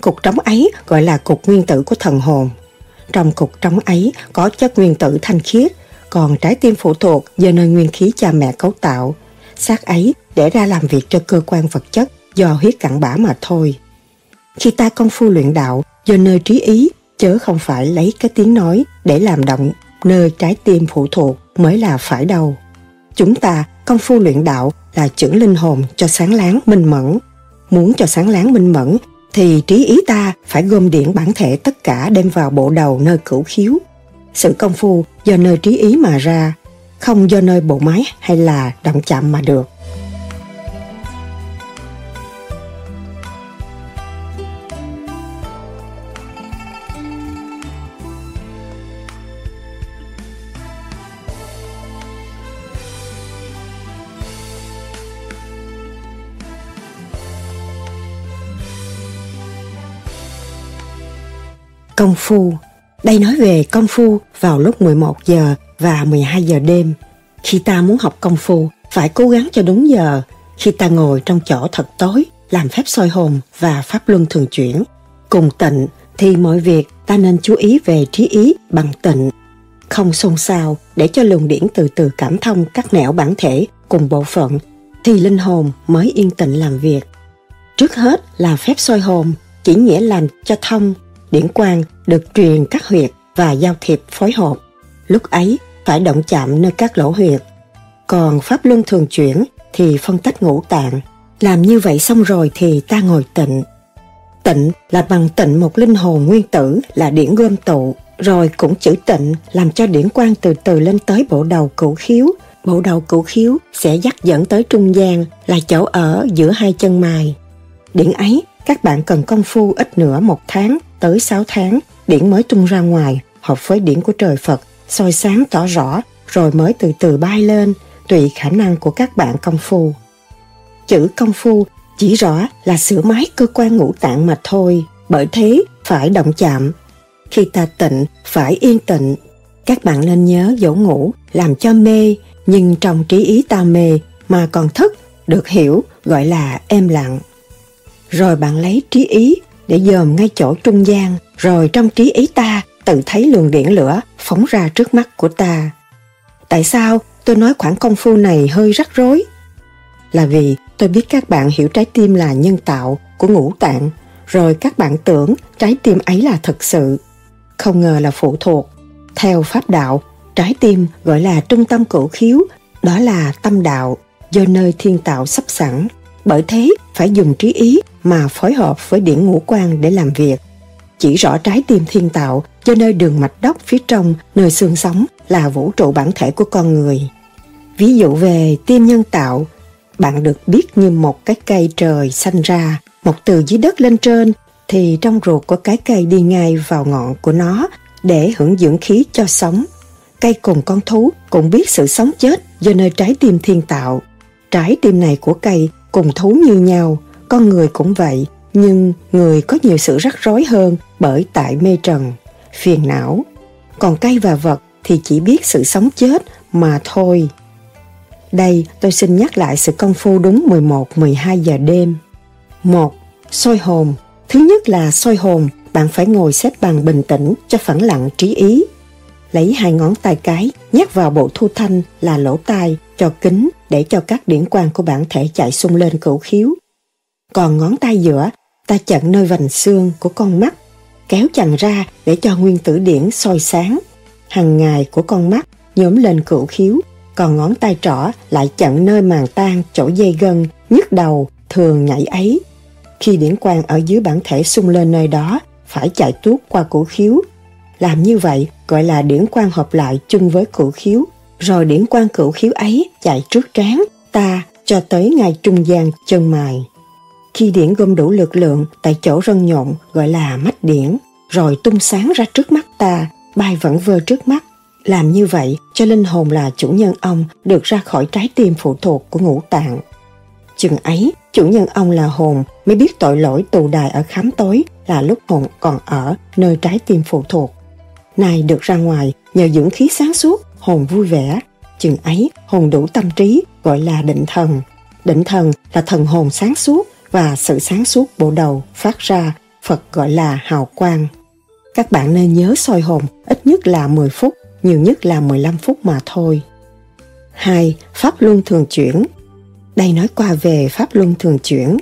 S1: Cục trống ấy gọi là cục nguyên tử của thần hồn. Trong cục trống ấy có chất nguyên tử thanh khiết, còn trái tim phụ thuộc do nơi nguyên khí cha mẹ cấu tạo. Xác ấy để ra làm việc cho cơ quan vật chất do huyết cặn bã mà thôi. Khi ta công phu luyện đạo do nơi trí ý, chớ không phải lấy cái tiếng nói để làm động nơi trái tim phụ thuộc mới là phải đâu. Chúng ta công phu luyện đạo là chưởng linh hồn cho sáng láng minh mẫn. Muốn cho sáng láng minh mẫn thì trí ý ta phải gom điển bản thể tất cả đem vào bộ đầu nơi cửu khiếu. Sự công phu do nơi trí ý mà ra, không do nơi bộ máy hay là động chạm mà được. Công phu Đây nói về công phu vào lúc 11 giờ và 12 giờ đêm. Khi ta muốn học công phu, phải cố gắng cho đúng giờ. Khi ta ngồi trong chỗ thật tối, làm phép soi hồn và pháp luân thường chuyển. Cùng tịnh thì mọi việc ta nên chú ý về trí ý bằng tịnh. Không xôn xao để cho luồng điển từ từ cảm thông các nẻo bản thể cùng bộ phận thì linh hồn mới yên tịnh làm việc. Trước hết là phép soi hồn, chỉ nghĩa làm cho thông điển quang được truyền các huyệt và giao thiệp phối hợp. Lúc ấy phải động chạm nơi các lỗ huyệt. Còn pháp luân thường chuyển thì phân tách ngũ tạng. Làm như vậy xong rồi thì ta ngồi tịnh. Tịnh là bằng tịnh một linh hồn nguyên tử là điển gom tụ, rồi cũng chữ tịnh làm cho điển quang từ từ lên tới bộ đầu cửu khiếu. Bộ đầu cửu khiếu sẽ dắt dẫn tới trung gian là chỗ ở giữa hai chân mài. Điển ấy các bạn cần công phu ít nữa một tháng tới 6 tháng, điển mới tung ra ngoài, hợp với điển của trời Phật, soi sáng tỏ rõ, rồi mới từ từ bay lên, tùy khả năng của các bạn công phu. Chữ công phu chỉ rõ là sửa máy cơ quan ngũ tạng mà thôi, bởi thế phải động chạm. khi ta tịnh phải yên tịnh. Các bạn nên nhớ dỗ ngủ làm cho mê, nhưng trong trí ý ta mê mà còn thức, được hiểu gọi là êm lặng. Rồi bạn lấy trí ý để dòm ngay chỗ trung gian, rồi trong trí ý ta tự thấy luồng điện lửa phóng ra trước mắt của ta. Tại sao tôi nói khoảng công phu này hơi rắc rối? Là vì tôi biết các bạn hiểu trái tim là nhân tạo của ngũ tạng, rồi các bạn tưởng trái tim ấy là thật sự. Không ngờ là phụ thuộc. Theo pháp đạo, trái tim gọi là trung tâm cổ khiếu, đó là tâm đạo, do nơi thiên tạo sắp sẵn. Bởi thế, phải dùng trí ý mà phối hợp với điển ngũ quan để làm việc. Chỉ rõ trái tim thiên tạo cho nơi đường mạch đốc phía trong, nơi xương sống là vũ trụ bản thể của con người. Ví dụ về tim nhân tạo, bạn được biết như một cái cây trời xanh ra, mọc từ dưới đất lên trên, thì trong ruột của cái cây đi ngay vào ngọn của nó để hưởng dưỡng khí cho sống. Cây cùng con thú cũng biết sự sống chết do nơi trái tim thiên tạo. Trái tim này của cây cùng thú như nhau, con người cũng vậy, nhưng người có nhiều sự rắc rối hơn bởi tại mê trần, phiền não. Còn cây và vật thì chỉ biết sự sống chết mà thôi. Đây tôi xin nhắc lại sự công phu đúng 11-12 giờ đêm. 1. Soi hồn Thứ nhất là soi hồn, bạn phải ngồi xếp bằng bình tĩnh cho phẳng lặng trí ý. Lấy hai ngón tay cái, nhét vào bộ thu thanh là lỗ tai, cho kính để cho các điển quang của bản thể chạy sung lên cửu khiếu. Còn ngón tay giữa, ta chặn nơi vành xương của con mắt, kéo chằng ra để cho nguyên tử điển soi sáng. Hằng ngày của con mắt nhóm lên cửu khiếu, còn ngón tay trỏ lại chặn nơi màng tan chỗ dây gân, nhức đầu, thường nhảy ấy. Khi điển quang ở dưới bản thể sung lên nơi đó, phải chạy tuốt qua cổ khiếu. Làm như vậy gọi là điển quan hợp lại chung với cửu khiếu, rồi điển quan cửu khiếu ấy chạy trước trán ta cho tới ngay trung gian chân mài. Khi điển gom đủ lực lượng tại chỗ rân nhộn gọi là mắt điển, rồi tung sáng ra trước mắt ta, bay vẫn vơ trước mắt. Làm như vậy cho linh hồn là chủ nhân ông được ra khỏi trái tim phụ thuộc của ngũ tạng. Chừng ấy, chủ nhân ông là hồn mới biết tội lỗi tù đài ở khám tối là lúc hồn còn ở nơi trái tim phụ thuộc. Này được ra ngoài nhờ dưỡng khí sáng suốt, hồn vui vẻ. Chừng ấy, hồn đủ tâm trí gọi là định thần. Định thần là thần hồn sáng suốt và sự sáng suốt bộ đầu phát ra Phật gọi là hào quang. Các bạn nên nhớ soi hồn ít nhất là 10 phút, nhiều nhất là 15 phút mà thôi. 2. Pháp luân thường chuyển Đây nói qua về Pháp luân thường chuyển.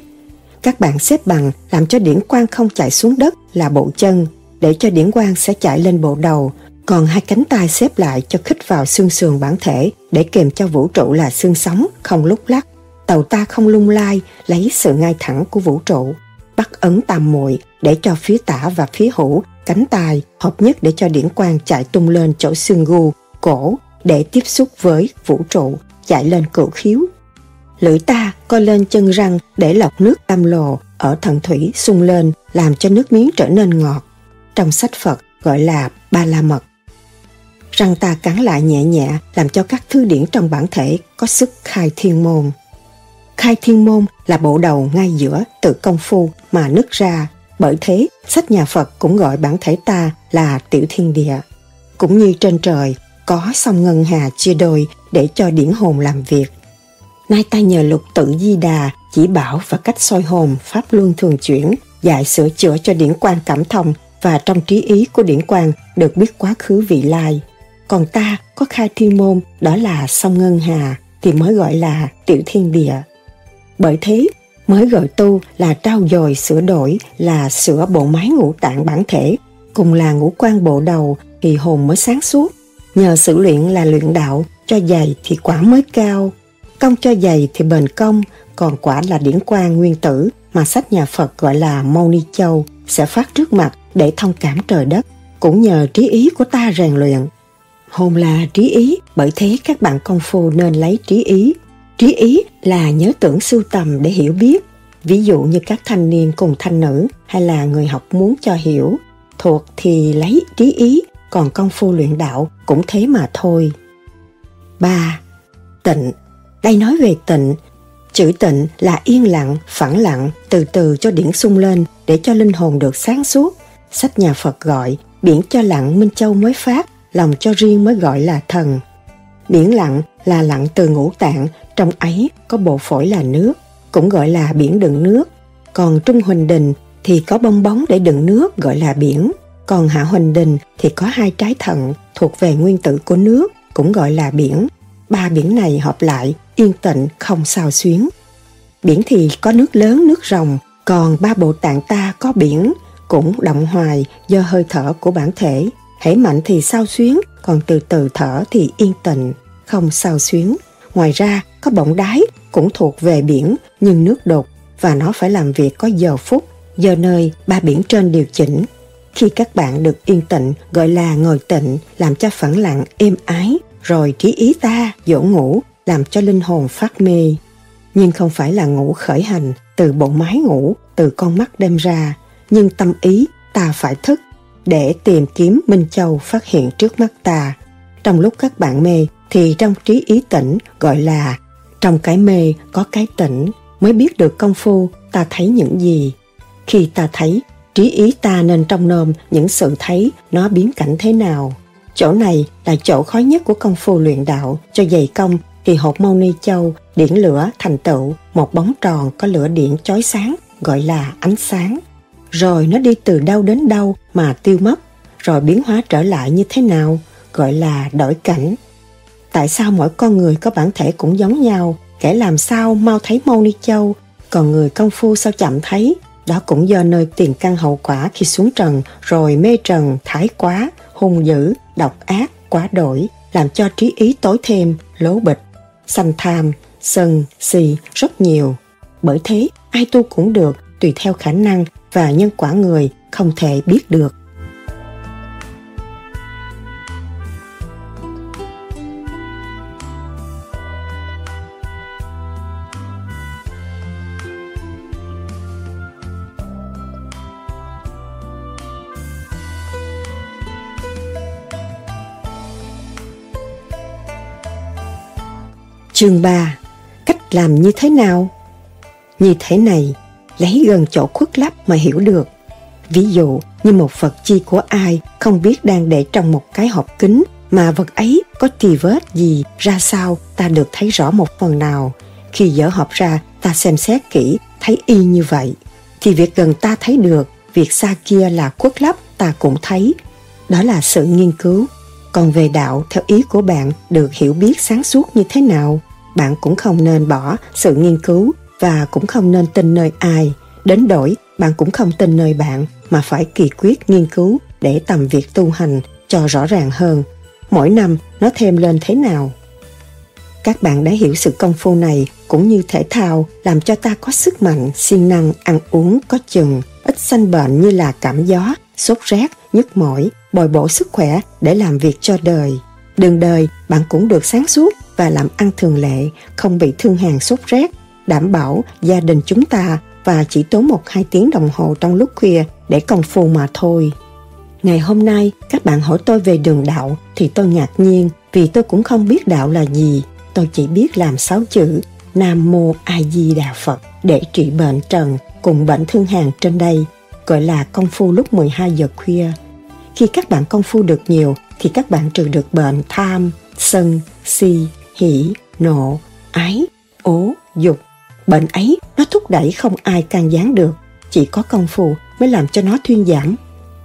S1: Các bạn xếp bằng làm cho điển quang không chạy xuống đất là bộ chân, để cho điển quang sẽ chạy lên bộ đầu, còn hai cánh tay xếp lại cho khích vào xương sườn bản thể để kèm cho vũ trụ là xương sống, không lúc lắc. Tàu ta không lung lai, lấy sự ngay thẳng của vũ trụ. Bắt ấn tam muội để cho phía tả và phía hữu, cánh tay hợp nhất để cho điển quang chạy tung lên chỗ xương gu, cổ để tiếp xúc với vũ trụ, chạy lên cửu khiếu. Lưỡi ta co lên chân răng để lọc nước tam lồ ở thần thủy sung lên làm cho nước miếng trở nên ngọt. Trong sách Phật gọi là ba la mật. Răng ta cắn lại nhẹ nhẹ làm cho các thư điển trong bản thể có sức khai thiên môn. Khai thiên môn là bộ đầu ngay giữa tự công phu mà nứt ra. Bởi thế, sách nhà Phật cũng gọi bản thể ta là tiểu thiên địa. Cũng như trên trời, có sông ngân hà chia đôi để cho điển hồn làm việc. Nay ta nhờ lục tự di đà chỉ bảo và cách soi hồn pháp luân thường chuyển, dạy sửa chữa cho điển quan cảm thông và trong trí ý của điển quan được biết quá khứ vị lai. Còn ta có khai thiên môn đó là sông Ngân Hà thì mới gọi là tiểu thiên địa. Bởi thế, mới gọi tu là trao dồi sửa đổi là sửa bộ máy ngũ tạng bản thể, cùng là ngũ quan bộ đầu thì hồn mới sáng suốt. Nhờ sự luyện là luyện đạo, cho dày thì quả mới cao, công cho dày thì bền công, còn quả là điển quan nguyên tử mà sách nhà Phật gọi là Mâu Ni Châu sẽ phát trước mặt để thông cảm trời đất, cũng nhờ trí ý của ta rèn luyện. Hồn là trí ý, bởi thế các bạn công phu nên lấy trí ý Trí ý là nhớ tưởng sưu tầm để hiểu biết, ví dụ như các thanh niên cùng thanh nữ hay là người học muốn cho hiểu, thuộc thì lấy trí ý, còn công phu luyện đạo cũng thế mà thôi. 3. Tịnh Đây nói về tịnh, chữ tịnh là yên lặng, phẳng lặng, từ từ cho điển sung lên để cho linh hồn được sáng suốt. Sách nhà Phật gọi biển cho lặng Minh Châu mới phát, lòng cho riêng mới gọi là thần. Biển lặng là lặng từ ngũ tạng, trong ấy có bộ phổi là nước, cũng gọi là biển đựng nước. Còn Trung Huỳnh Đình thì có bong bóng để đựng nước gọi là biển. Còn Hạ Huỳnh Đình thì có hai trái thận thuộc về nguyên tử của nước, cũng gọi là biển. Ba biển này hợp lại, yên tịnh, không sao xuyến. Biển thì có nước lớn, nước rồng, còn ba bộ tạng ta có biển, cũng động hoài do hơi thở của bản thể. Hãy mạnh thì sao xuyến, còn từ từ thở thì yên tịnh, không sao xuyến. Ngoài ra, có bọng đáy cũng thuộc về biển nhưng nước đục và nó phải làm việc có giờ phút, giờ nơi ba biển trên điều chỉnh. Khi các bạn được yên tịnh gọi là ngồi tịnh làm cho phẳng lặng êm ái rồi trí ý ta dỗ ngủ làm cho linh hồn phát mê. Nhưng không phải là ngủ khởi hành từ bộ máy ngủ, từ con mắt đem ra, nhưng tâm ý ta phải thức để tìm kiếm Minh Châu phát hiện trước mắt ta. Trong lúc các bạn mê thì trong trí ý tỉnh gọi là trong cái mê có cái tỉnh mới biết được công phu ta thấy những gì. Khi ta thấy, trí ý ta nên trong nôm những sự thấy nó biến cảnh thế nào. Chỗ này là chỗ khó nhất của công phu luyện đạo cho dày công thì hộp mâu ni châu điển lửa thành tựu một bóng tròn có lửa điện chói sáng gọi là ánh sáng. Rồi nó đi từ đâu đến đâu mà tiêu mất, rồi biến hóa trở lại như thế nào gọi là đổi cảnh. Tại sao mỗi con người có bản thể cũng giống nhau, kẻ làm sao mau thấy mau ni châu, còn người công phu sao chậm thấy, đó cũng do nơi tiền căn hậu quả khi xuống trần rồi mê trần, thái quá, hung dữ, độc ác, quá đổi, làm cho trí ý tối thêm, lố bịch, sanh tham, sân, si rất nhiều. Bởi thế, ai tu cũng được, tùy theo khả năng và nhân quả người không thể biết được. Chương 3 Cách làm như thế nào? Như thế này, lấy gần chỗ khuất lấp mà hiểu được. Ví dụ như một vật chi của ai không biết đang để trong một cái hộp kính mà vật ấy có tì vết gì ra sao ta được thấy rõ một phần nào. Khi dỡ hộp ra ta xem xét kỹ thấy y như vậy. Thì việc gần ta thấy được, việc xa kia là khuất lấp ta cũng thấy. Đó là sự nghiên cứu còn về đạo theo ý của bạn được hiểu biết sáng suốt như thế nào, bạn cũng không nên bỏ sự nghiên cứu và cũng không nên tin nơi ai. Đến đổi, bạn cũng không tin nơi bạn mà phải kỳ quyết nghiên cứu để tầm việc tu hành cho rõ ràng hơn. Mỗi năm nó thêm lên thế nào? Các bạn đã hiểu sự công phu này cũng như thể thao làm cho ta có sức mạnh, siêng năng, ăn uống có chừng, ít sanh bệnh như là cảm gió, sốt rét, nhức mỏi, bồi bổ sức khỏe để làm việc cho đời. Đường đời, bạn cũng được sáng suốt và làm ăn thường lệ, không bị thương hàng sốt rét, đảm bảo gia đình chúng ta và chỉ tốn một hai tiếng đồng hồ trong lúc khuya để công phu mà thôi. Ngày hôm nay, các bạn hỏi tôi về đường đạo thì tôi ngạc nhiên vì tôi cũng không biết đạo là gì. Tôi chỉ biết làm sáu chữ Nam Mô A Di Đà Phật để trị bệnh trần cùng bệnh thương hàn trên đây, gọi là công phu lúc 12 giờ khuya. Khi các bạn công phu được nhiều thì các bạn trừ được bệnh tham, sân, si, hỉ, nộ, ái, ố, dục. Bệnh ấy nó thúc đẩy không ai can gián được, chỉ có công phu mới làm cho nó thuyên giảm.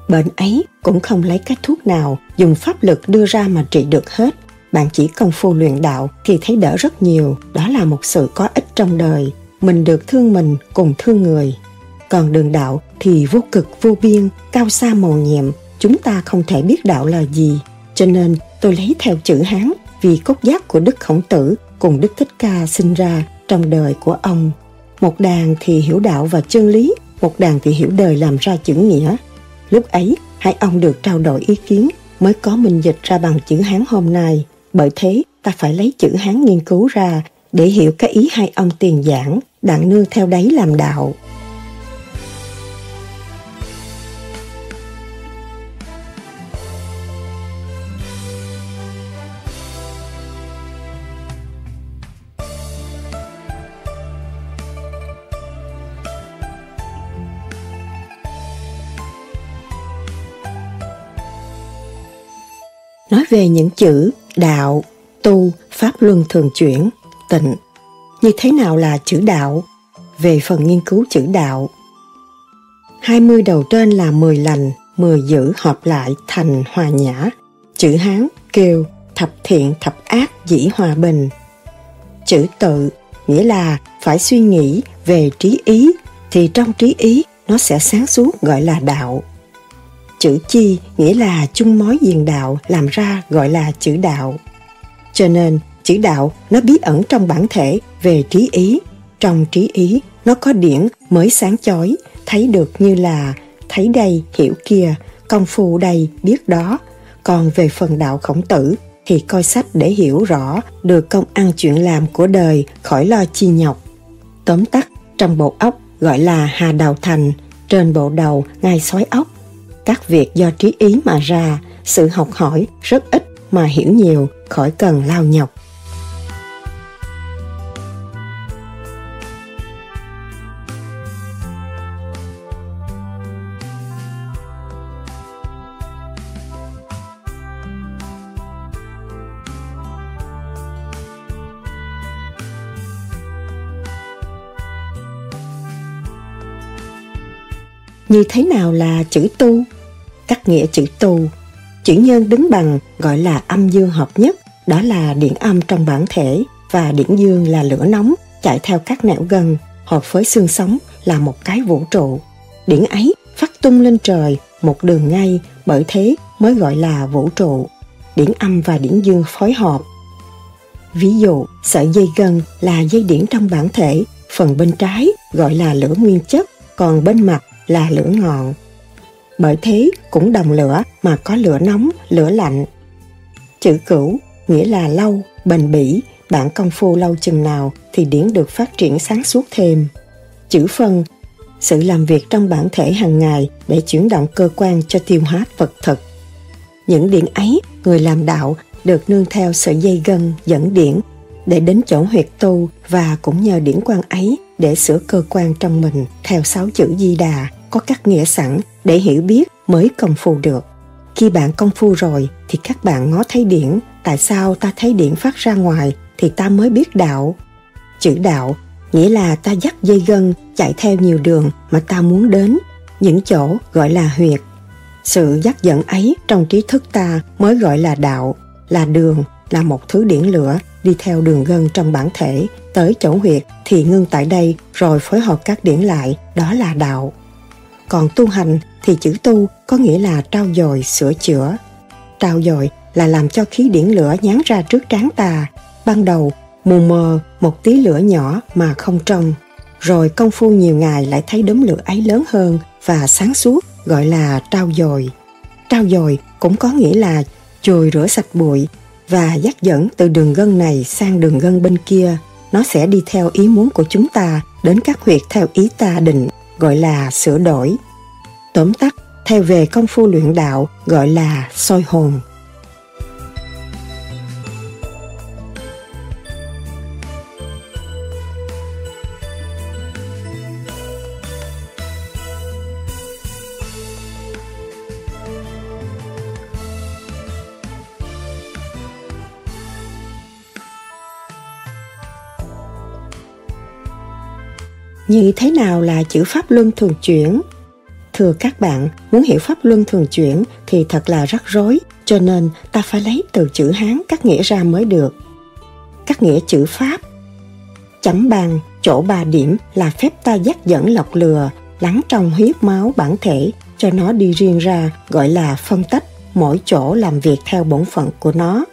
S1: Bệnh ấy cũng không lấy cái thuốc nào dùng pháp lực đưa ra mà trị được hết. Bạn chỉ công phu luyện đạo thì thấy đỡ rất nhiều, đó là một sự có ích trong đời. Mình được thương mình cùng thương người. Còn đường đạo thì vô cực vô biên, cao xa màu nhiệm, chúng ta không thể biết đạo là gì. Cho nên tôi lấy theo chữ Hán vì cốt giác của Đức Khổng Tử cùng Đức Thích Ca sinh ra trong đời của ông. Một đàn thì hiểu đạo và chân lý, một đàn thì hiểu đời làm ra chữ nghĩa. Lúc ấy, hai ông được trao đổi ý kiến mới có minh dịch ra bằng chữ Hán hôm nay. Bởi thế, ta phải lấy chữ Hán nghiên cứu ra để hiểu cái ý hai ông tiền giảng, đặng nương theo đấy làm đạo. Nói về những chữ đạo, tu, pháp luân thường chuyển, tịnh. Như thế nào là chữ đạo? Về phần nghiên cứu chữ đạo. 20 đầu trên là 10 lành, 10 dữ hợp lại thành hòa nhã. Chữ Hán kêu thập thiện thập ác dĩ hòa bình. Chữ tự nghĩa là phải suy nghĩ về trí ý thì trong trí ý nó sẽ sáng suốt gọi là đạo. Chữ chi nghĩa là chung mối diền đạo làm ra gọi là chữ đạo. Cho nên chữ đạo nó bí ẩn trong bản thể về trí ý. Trong trí ý nó có điển mới sáng chói, thấy được như là thấy đây hiểu kia, công phu đây biết đó. Còn về phần đạo khổng tử thì coi sách để hiểu rõ được công ăn chuyện làm của đời khỏi lo chi nhọc. Tóm tắt, trong bộ óc gọi là hà đào thành, trên bộ đầu ngài sói óc các việc do trí ý mà ra, sự học hỏi rất ít mà hiểu nhiều, khỏi cần lao nhọc. Như thế nào là chữ tu? Các nghĩa chữ tu. Chữ nhân đứng bằng gọi là âm dương hợp nhất, đó là điện âm trong bản thể và điện dương là lửa nóng chạy theo các nẻo gần hợp với xương sống là một cái vũ trụ. Điển ấy phát tung lên trời một đường ngay bởi thế mới gọi là vũ trụ. Điển âm và điển dương phối hợp. Ví dụ, sợi dây gân là dây điển trong bản thể, phần bên trái gọi là lửa nguyên chất, còn bên mặt là lửa ngọn. Bởi thế cũng đồng lửa mà có lửa nóng, lửa lạnh. Chữ cửu nghĩa là lâu, bền bỉ, bạn công phu lâu chừng nào thì điển được phát triển sáng suốt thêm. Chữ phân sự làm việc trong bản thể hàng ngày để chuyển động cơ quan cho tiêu hóa vật thực. Những điển ấy, người làm đạo được nương theo sợi dây gân dẫn điển để đến chỗ huyệt tu và cũng nhờ điển quan ấy để sửa cơ quan trong mình theo sáu chữ di đà có các nghĩa sẵn để hiểu biết mới công phu được. Khi bạn công phu rồi thì các bạn ngó thấy điển, tại sao ta thấy điển phát ra ngoài thì ta mới biết đạo. Chữ đạo nghĩa là ta dắt dây gân chạy theo nhiều đường mà ta muốn đến, những chỗ gọi là huyệt. Sự dắt dẫn ấy trong trí thức ta mới gọi là đạo, là đường, là một thứ điển lửa đi theo đường gân trong bản thể tới chỗ huyệt thì ngưng tại đây rồi phối hợp các điển lại đó là đạo còn tu hành thì chữ tu có nghĩa là trao dồi, sửa chữa. Trao dồi là làm cho khí điển lửa nhán ra trước trán ta. Ban đầu, mù mờ, một tí lửa nhỏ mà không trong. Rồi công phu nhiều ngày lại thấy đốm lửa ấy lớn hơn và sáng suốt, gọi là trao dồi. Trao dồi cũng có nghĩa là chùi rửa sạch bụi và dắt dẫn từ đường gân này sang đường gân bên kia. Nó sẽ đi theo ý muốn của chúng ta, đến các huyệt theo ý ta định gọi là sửa đổi. Tóm tắt, theo về công phu luyện đạo gọi là soi hồn. Như thế nào là chữ pháp luân thường chuyển? Thưa các bạn, muốn hiểu pháp luân thường chuyển thì thật là rắc rối, cho nên ta phải lấy từ chữ Hán các nghĩa ra mới được. Các nghĩa chữ Pháp Chấm bàn, chỗ ba điểm là phép ta dắt dẫn lọc lừa, lắng trong huyết máu bản thể cho nó đi riêng ra gọi là phân tách, mỗi chỗ làm việc theo bổn phận của nó.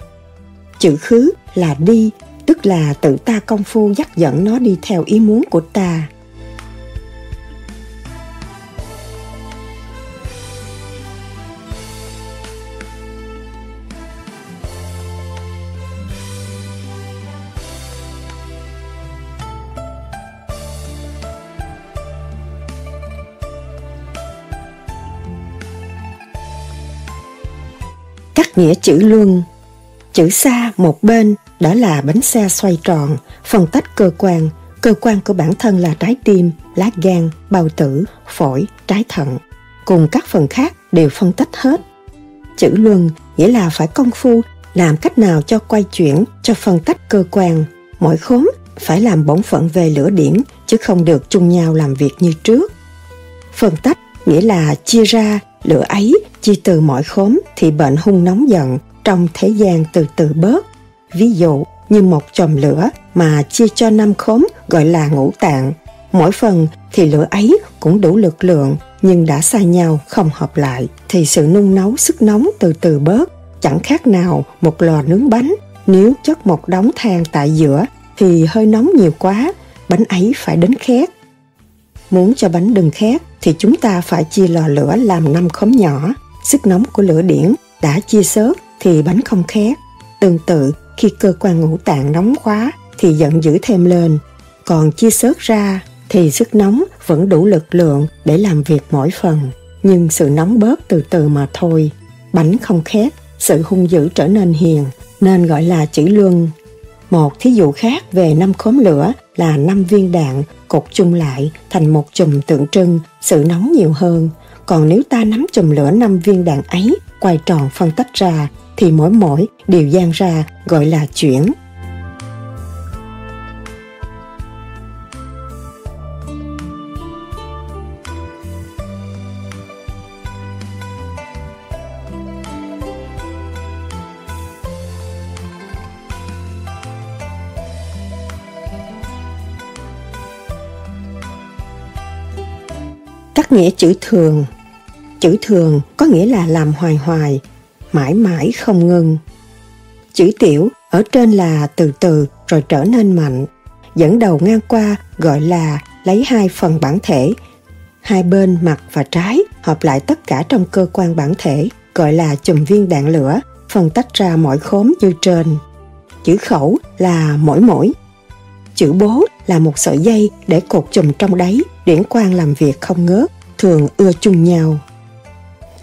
S1: Chữ khứ là đi, tức là tự ta công phu dắt dẫn nó đi theo ý muốn của ta. Cắt nghĩa chữ luân. Chữ xa một bên đã là bánh xe xoay tròn, phân tách cơ quan. Cơ quan của bản thân là trái tim, lá gan, bao tử, phổi, trái thận. Cùng các phần khác đều phân tách hết. Chữ luân nghĩa là phải công phu làm cách nào cho quay chuyển, cho phân tách cơ quan. Mỗi khóm phải làm bổn phận về lửa điển chứ không được chung nhau làm việc như trước. Phân tách nghĩa là chia ra, lửa ấy chia từ mọi khóm thì bệnh hung nóng giận trong thế gian từ từ bớt. Ví dụ như một chòm lửa mà chia cho năm khóm gọi là ngũ tạng. Mỗi phần thì lửa ấy cũng đủ lực lượng nhưng đã xa nhau không hợp lại thì sự nung nấu sức nóng từ từ bớt chẳng khác nào một lò nướng bánh, nếu chất một đống than tại giữa thì hơi nóng nhiều quá, bánh ấy phải đến khét muốn cho bánh đừng khét thì chúng ta phải chia lò lửa làm năm khóm nhỏ. Sức nóng của lửa điển đã chia sớt thì bánh không khét tương tự, khi cơ quan ngũ tạng nóng quá thì giận dữ thêm lên. Còn chia sớt ra thì sức nóng vẫn đủ lực lượng để làm việc mỗi phần. Nhưng sự nóng bớt từ từ mà thôi. Bánh không khét sự hung dữ trở nên hiền, nên gọi là chữ luân. Một thí dụ khác về năm khóm lửa là năm viên đạn cột chung lại thành một chùm tượng trưng, sự nóng nhiều hơn. Còn nếu ta nắm chùm lửa năm viên đạn ấy, quay tròn phân tách ra, thì mỗi mỗi đều gian ra, gọi là chuyển. Nghĩa chữ thường Chữ thường có nghĩa là làm hoài hoài, mãi mãi không ngừng. Chữ tiểu ở trên là từ từ rồi trở nên mạnh. Dẫn đầu ngang qua gọi là lấy hai phần bản thể. Hai bên mặt và trái hợp lại tất cả trong cơ quan bản thể gọi là chùm viên đạn lửa, phân tách ra mỗi khóm như trên. Chữ khẩu là mỗi mỗi. Chữ bố là một sợi dây để cột chùm trong đáy, điển quang làm việc không ngớt, thường ưa chung nhau.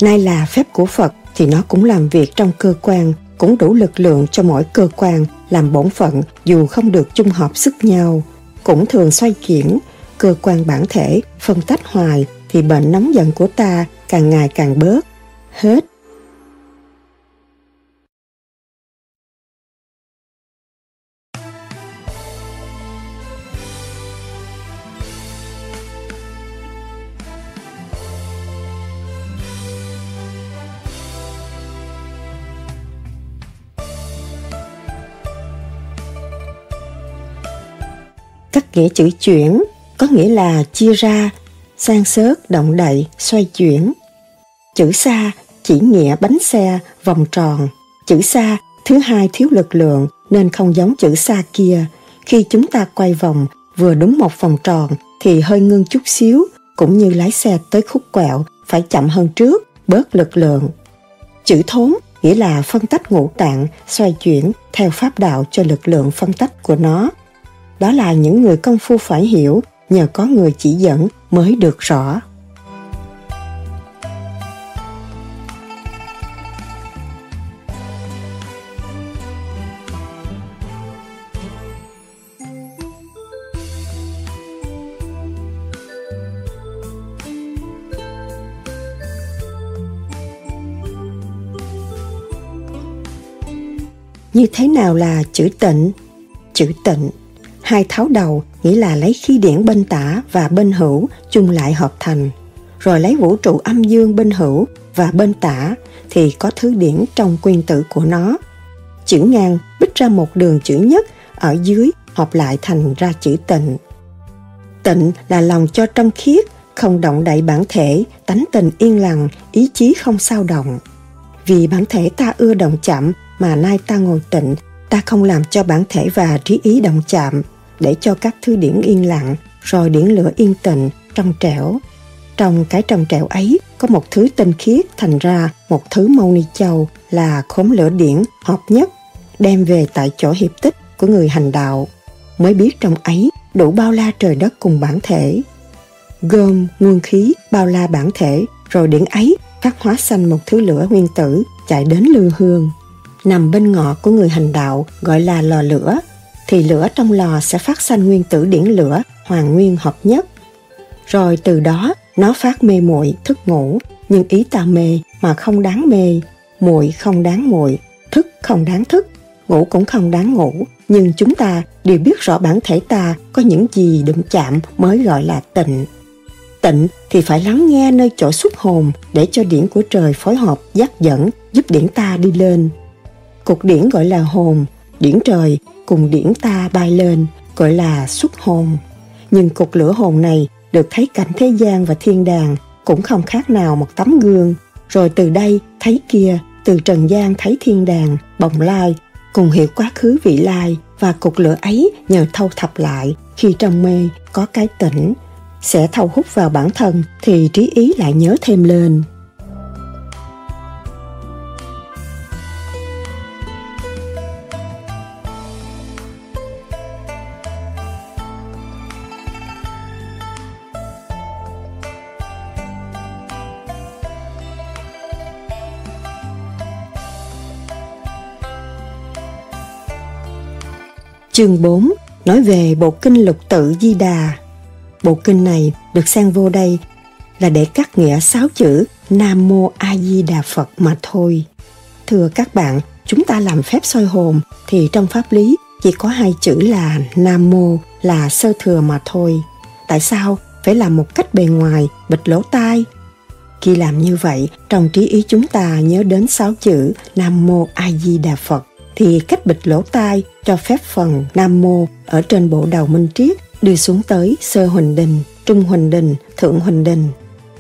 S1: Nay là phép của Phật thì nó cũng làm việc trong cơ quan, cũng đủ lực lượng cho mỗi cơ quan làm bổn phận dù không được chung hợp sức nhau. Cũng thường xoay chuyển, cơ quan bản thể phân tách hoài thì bệnh nóng giận của ta càng ngày càng bớt. Hết nghĩa chữ chuyển có nghĩa là chia ra, sang sớt, động đậy, xoay chuyển. Chữ xa chỉ nghĩa bánh xe, vòng tròn. Chữ xa thứ hai thiếu lực lượng nên không giống chữ xa kia. Khi chúng ta quay vòng vừa đúng một vòng tròn thì hơi ngưng chút xíu, cũng như lái xe tới khúc quẹo phải chậm hơn trước, bớt lực lượng. Chữ thốn nghĩa là phân tách ngũ tạng, xoay chuyển theo pháp đạo cho lực lượng phân tách của nó đó là những người công phu phải hiểu, nhờ có người chỉ dẫn mới được rõ. Như thế nào là chữ tịnh? Chữ tịnh Hai tháo đầu nghĩa là lấy khí điển bên tả và bên hữu chung lại hợp thành, rồi lấy vũ trụ âm dương bên hữu và bên tả thì có thứ điển trong quyên tử của nó. Chữ ngang bích ra một đường chữ nhất ở dưới hợp lại thành ra chữ tịnh. Tịnh là lòng cho trong khiết, không động đậy bản thể, tánh tình yên lặng, ý chí không sao động. Vì bản thể ta ưa động chậm mà nay ta ngồi tịnh, ta không làm cho bản thể và trí ý động chạm, để cho các thứ điển yên lặng, rồi điển lửa yên tịnh, trong trẻo. Trong cái trong trẻo ấy có một thứ tinh khiết thành ra một thứ mâu ni châu là khóm lửa điển hợp nhất, đem về tại chỗ hiệp tích của người hành đạo. Mới biết trong ấy đủ bao la trời đất cùng bản thể. Gom, nguyên khí, bao la bản thể, rồi điển ấy phát hóa sanh một thứ lửa nguyên tử chạy đến lư hương. Nằm bên ngọ của người hành đạo gọi là lò lửa thì lửa trong lò sẽ phát sanh nguyên tử điển lửa hoàn nguyên hợp nhất. Rồi từ đó nó phát mê muội thức ngủ, nhưng ý ta mê mà không đáng mê. muội không đáng muội, thức không đáng thức, ngủ cũng không đáng ngủ, nhưng chúng ta đều biết rõ bản thể ta có những gì đụng chạm mới gọi là tịnh. Tịnh thì phải lắng nghe nơi chỗ xuất hồn để cho điển của trời phối hợp dắt dẫn giúp điển ta đi lên. Cục điển gọi là hồn, điển trời cùng điển ta bay lên gọi là xuất hồn. Nhưng cục lửa hồn này được thấy cảnh thế gian và thiên đàng cũng không khác nào một tấm gương. Rồi từ đây thấy kia, từ trần gian thấy thiên đàng, bồng lai, cùng hiểu quá khứ vị lai và cục lửa ấy nhờ thâu thập lại khi trong mê có cái tỉnh sẽ thâu hút vào bản thân thì trí ý lại nhớ thêm lên Chương 4 nói về bộ kinh lục tự Di Đà. Bộ kinh này được sang vô đây là để cắt nghĩa sáu chữ Nam Mô A Di Đà Phật mà thôi. Thưa các bạn, chúng ta làm phép soi hồn thì trong pháp lý chỉ có hai chữ là Nam Mô là sơ thừa mà thôi. Tại sao phải làm một cách bề ngoài bịt lỗ tai? Khi làm như vậy, trong trí ý chúng ta nhớ đến sáu chữ Nam Mô A Di Đà Phật thì cách bịt lỗ tai cho phép phần Nam Mô ở trên bộ đầu Minh Triết đưa xuống tới Sơ Huỳnh Đình, Trung Huỳnh Đình, Thượng Huỳnh Đình.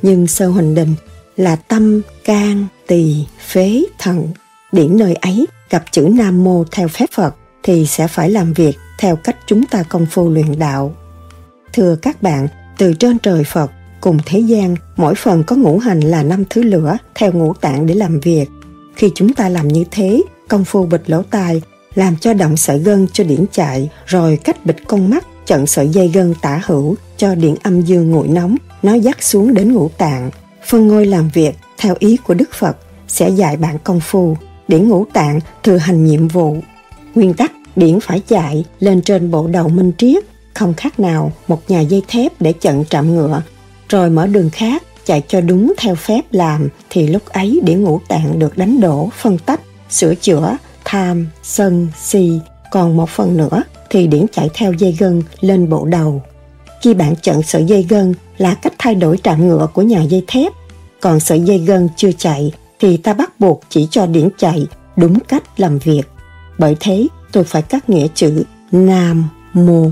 S1: Nhưng Sơ Huỳnh Đình là tâm, can, tỳ, phế, thận. Điển nơi ấy gặp chữ Nam Mô theo phép Phật thì sẽ phải làm việc theo cách chúng ta công phu luyện đạo. Thưa các bạn, từ trên trời Phật cùng thế gian, mỗi phần có ngũ hành là năm thứ lửa theo ngũ tạng để làm việc. Khi chúng ta làm như thế công phu bịch lỗ tai, làm cho động sợi gân cho điển chạy, rồi cách bịch con mắt chặn sợi dây gân tả hữu cho điện âm dương nguội nóng, nó dắt xuống đến ngũ tạng. Phân ngôi làm việc, theo ý của đức phật, sẽ dạy bạn công phu. Điển ngũ tạng thừa hành nhiệm vụ. Nguyên tắc, điển phải chạy lên trên bộ đầu minh triết, không khác nào một nhà dây thép để chặn trạm ngựa. Rồi mở đường khác, chạy cho đúng theo phép làm, thì lúc ấy điển ngũ tạng được đánh đổ, phân tách sửa chữa, tham, sân, si, còn một phần nữa thì điển chạy theo dây gân lên bộ đầu. Khi bạn chọn sợi dây gân là cách thay đổi trạm ngựa của nhà dây thép, còn sợi dây gân chưa chạy thì ta bắt buộc chỉ cho điển chạy đúng cách làm việc. Bởi thế tôi phải cắt nghĩa chữ Nam Mô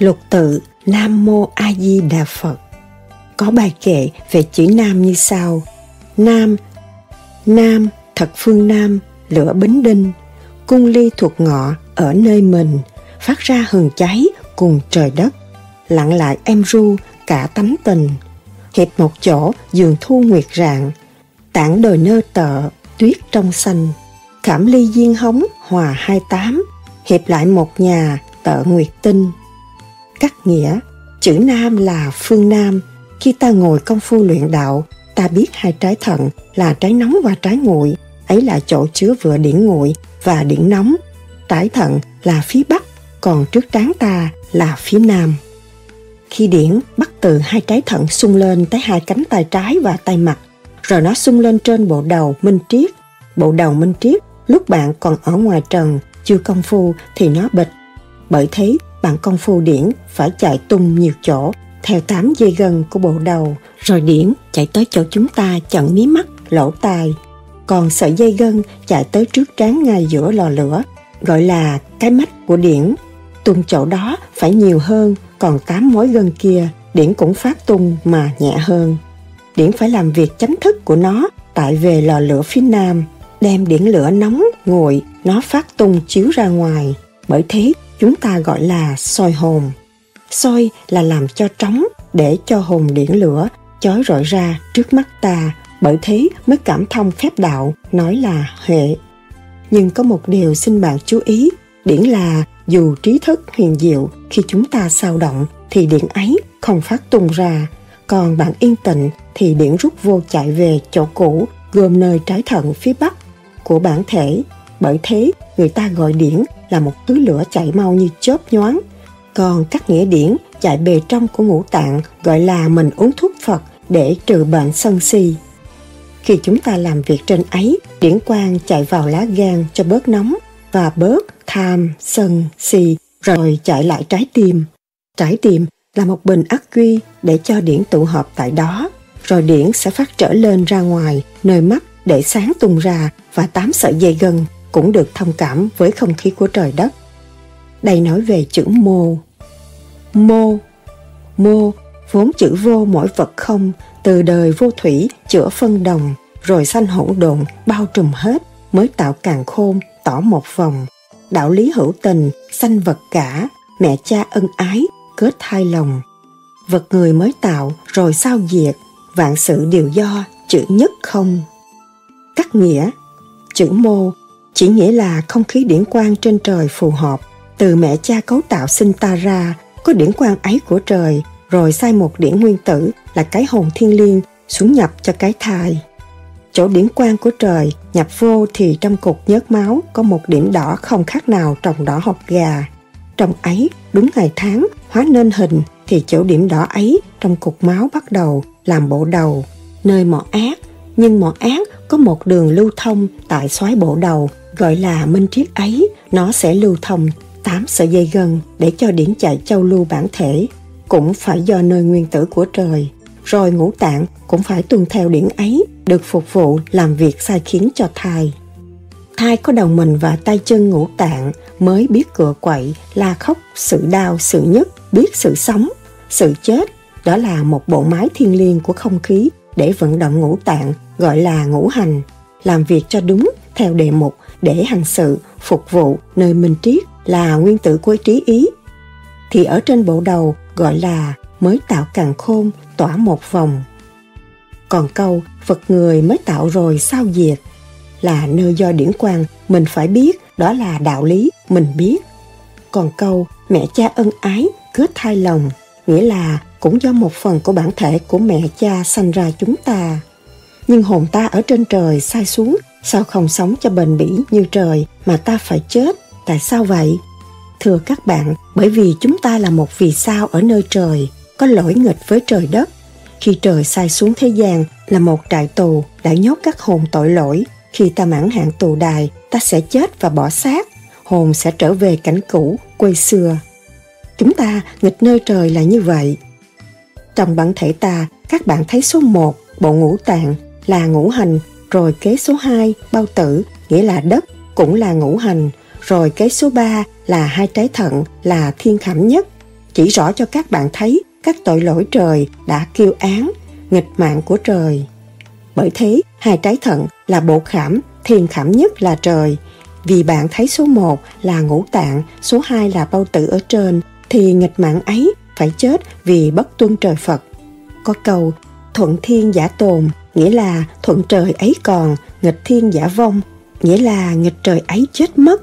S1: Lục tự Nam Mô A Di Đà Phật. Có bài kệ về chữ Nam như sau. Nam Nam, thật phương Nam, lửa bính đinh. Cung ly thuộc ngọ ở nơi mình, phát ra hừng cháy cùng trời đất. Lặng lại em ru cả tánh tình. Hiệp một chỗ giường thu nguyệt rạng tảng đồi nơ tợ, tuyết trong xanh. Khảm ly diên hống hòa hai tám hiệp lại một nhà tợ nguyệt tinh cắt nghĩa. Chữ nam là phương nam. Khi ta ngồi công phu luyện đạo, ta biết hai trái thận là trái nóng và trái nguội. Ấy là chỗ chứa vừa điển nguội và điển nóng. Trái thận là phía bắc, còn trước trán ta là phía nam. Khi điển bắt từ hai trái thận sung lên tới hai cánh tay trái và tay mặt, rồi nó sung lên trên bộ đầu minh triết. Bộ đầu minh triết, lúc bạn còn ở ngoài trần, chưa công phu thì nó bịch. Bởi thế bạn công phu điển phải chạy tung nhiều chỗ, theo tám dây gân của bộ đầu, rồi điển chạy tới chỗ chúng ta chặn mí mắt, lỗ tai. Còn sợi dây gân chạy tới trước trán ngay giữa lò lửa, gọi là cái mắt của điển. Tung chỗ đó phải nhiều hơn, còn tám mối gân kia, điển cũng phát tung mà nhẹ hơn. Điển phải làm việc chánh thức của nó, tại về lò lửa phía nam, đem điển lửa nóng nguội, nó phát tung chiếu ra ngoài. Bởi thế chúng ta gọi là soi hồn. Soi là làm cho trống để cho hồn điển lửa chói rọi ra trước mắt ta, bởi thế mới cảm thông phép đạo nói là huệ. Nhưng có một điều xin bạn chú ý, điển là dù trí thức huyền diệu khi chúng ta sao động thì điển ấy không phát tung ra, còn bạn yên tịnh thì điển rút vô chạy về chỗ cũ gồm nơi trái thận phía bắc của bản thể. Bởi thế, người ta gọi điển là một thứ lửa chạy mau như chớp nhoáng. Còn các nghĩa điển chạy bề trong của ngũ tạng gọi là mình uống thuốc Phật để trừ bệnh sân si. Khi chúng ta làm việc trên ấy, điển quang chạy vào lá gan cho bớt nóng và bớt tham, sân, si, rồi chạy lại trái tim. Trái tim là một bình ắc quy để cho điển tụ hợp tại đó, rồi điển sẽ phát trở lên ra ngoài, nơi mắt để sáng tung ra và tám sợi dây gân cũng được thông cảm với không khí của trời đất. Đây nói về chữ mô. Mô Mô vốn chữ vô mỗi vật không, từ đời vô thủy chữa phân đồng, rồi sanh hỗn độn bao trùm hết, mới tạo càng khôn, tỏ một vòng. Đạo lý hữu tình, sanh vật cả, mẹ cha ân ái, kết hai lòng. Vật người mới tạo rồi sao diệt, vạn sự đều do chữ nhất không. Cắt nghĩa Chữ mô chỉ nghĩa là không khí điển quang trên trời phù hợp. Từ mẹ cha cấu tạo sinh ta ra, có điển quang ấy của trời, rồi sai một điển nguyên tử là cái hồn thiên liêng xuống nhập cho cái thai. Chỗ điển quang của trời nhập vô thì trong cục nhớt máu có một điểm đỏ không khác nào trồng đỏ hột gà. Trong ấy, đúng ngày tháng, hóa nên hình thì chỗ điểm đỏ ấy trong cục máu bắt đầu làm bộ đầu, nơi mỏ ác. Nhưng mỏ ác có một đường lưu thông tại xoáy bộ đầu gọi là minh triết ấy, nó sẽ lưu thông 8 sợi dây gần để cho điển chạy châu lưu bản thể, cũng phải do nơi nguyên tử của trời. Rồi ngũ tạng cũng phải tuân theo điển ấy, được phục vụ làm việc sai khiến cho thai. Thai có đầu mình và tay chân ngũ tạng mới biết cựa quậy, la khóc, sự đau, sự nhức, biết sự sống, sự chết. Đó là một bộ máy thiên liêng của không khí để vận động ngũ tạng gọi là ngũ hành, làm việc cho đúng theo đề mục để hành sự, phục vụ nơi minh triết là nguyên tử của trí ý. Thì ở trên bộ đầu gọi là mới tạo càng khôn tỏa một vòng. Còn câu Phật người mới tạo rồi sao diệt là nơi do điển quang mình phải biết đó là đạo lý mình biết. Còn câu mẹ cha ân ái kết thai lòng nghĩa là cũng do một phần của bản thể của mẹ cha sanh ra chúng ta. Nhưng hồn ta ở trên trời sai xuống, sao không sống cho bền bỉ như trời mà ta phải chết? Tại sao vậy? Thưa các bạn, bởi vì chúng ta là một vì sao ở nơi trời, có lỗi nghịch với trời đất. Khi trời sai xuống thế gian là một trại tù đã nhốt các hồn tội lỗi. Khi ta mãn hạn tù đài, ta sẽ chết và bỏ xác. Hồn sẽ trở về cảnh cũ, quê xưa. Chúng ta nghịch nơi trời là như vậy. Trong bản thể ta, các bạn thấy số 1, bộ ngũ tạng, là ngũ hành, rồi kế số 2, bao tử, nghĩa là đất, cũng là ngũ hành, rồi kế số 3 là hai trái thận là thiên khảm nhất. Chỉ rõ cho các bạn thấy các tội lỗi trời đã kêu án, nghịch mạng của trời. Bởi thế, hai trái thận là bộ khảm, thiên khảm nhất là trời. Vì bạn thấy số 1 là ngũ tạng, số 2 là bao tử ở trên, thì nghịch mạng ấy phải chết vì bất tuân trời Phật. Có câu thuận thiên giả tồn, nghĩa là thuận trời ấy còn, nghịch thiên giả vong, nghĩa là nghịch trời ấy chết mất.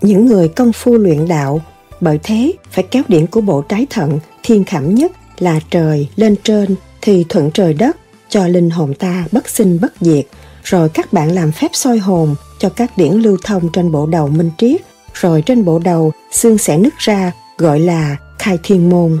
S1: những người công phu luyện đạo bởi thế, phải kéo điện của bộ trái thận thiên khảm nhất là trời lên trên thì thuận trời đất, cho linh hồn ta bất sinh bất diệt. Rồi các bạn làm phép soi hồn cho các điển lưu thông trên bộ đầu minh triết. Rồi trên bộ đầu, xương sẽ nứt ra, gọi là khai thiên môn.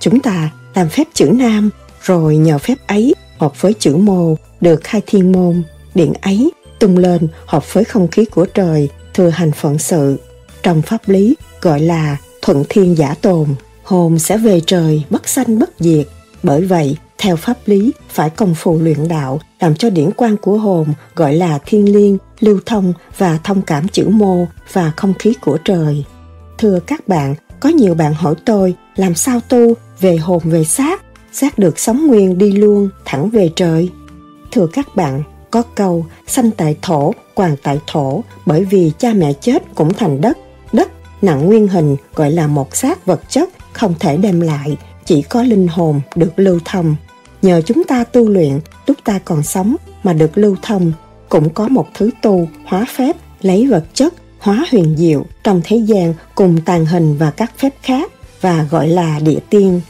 S1: Chúng ta làm phép chữ nam, rồi nhờ phép ấy hợp với chữ mô được khai thiên môn. Điện ấy tung lên hợp với không khí của trời, thừa hành phận sự. Trong pháp lý gọi là thuận thiên giả tồn, hồn sẽ về trời bất sanh bất diệt. Bởi vậy, theo pháp lý phải công phu luyện đạo làm cho điển quan của hồn gọi là thiên liêng, lưu thông và thông cảm chữ mô và không khí của trời. Thưa các bạn, có nhiều bạn hỏi tôi làm sao tu về hồn về xác, xác được sống nguyên đi luôn thẳng về trời. Thưa các bạn, Có câu sanh tại thổ, quan tại thổ, bởi vì cha mẹ chết cũng thành đất. Nặng nguyên hình gọi là một xác vật chất, không thể đem lại, chỉ có linh hồn được lưu thông. Nhờ chúng ta tu luyện, lúc ta còn sống mà được lưu thông, cũng có một thứ tu, hóa phép, lấy vật chất, hóa huyền diệu trong thế gian cùng tàn hình và các phép khác và gọi là địa tiên.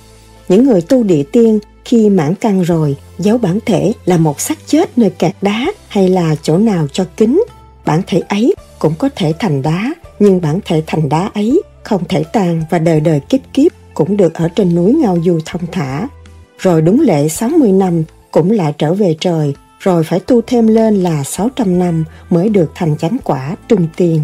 S1: Những người tu địa tiên khi mãn căn rồi, giấu bản thể là một xác chết nơi cạc đá hay là chỗ nào cho kín. Bản thể ấy cũng có thể thành đá, nhưng bản thể thành đá ấy không thể tàn và đời đời kiếp kiếp cũng được ở trên núi ngao du thông thả. Rồi đúng lệ 60 năm cũng lại trở về trời, rồi phải tu thêm lên là 600 năm mới được thành chánh quả trung tiền.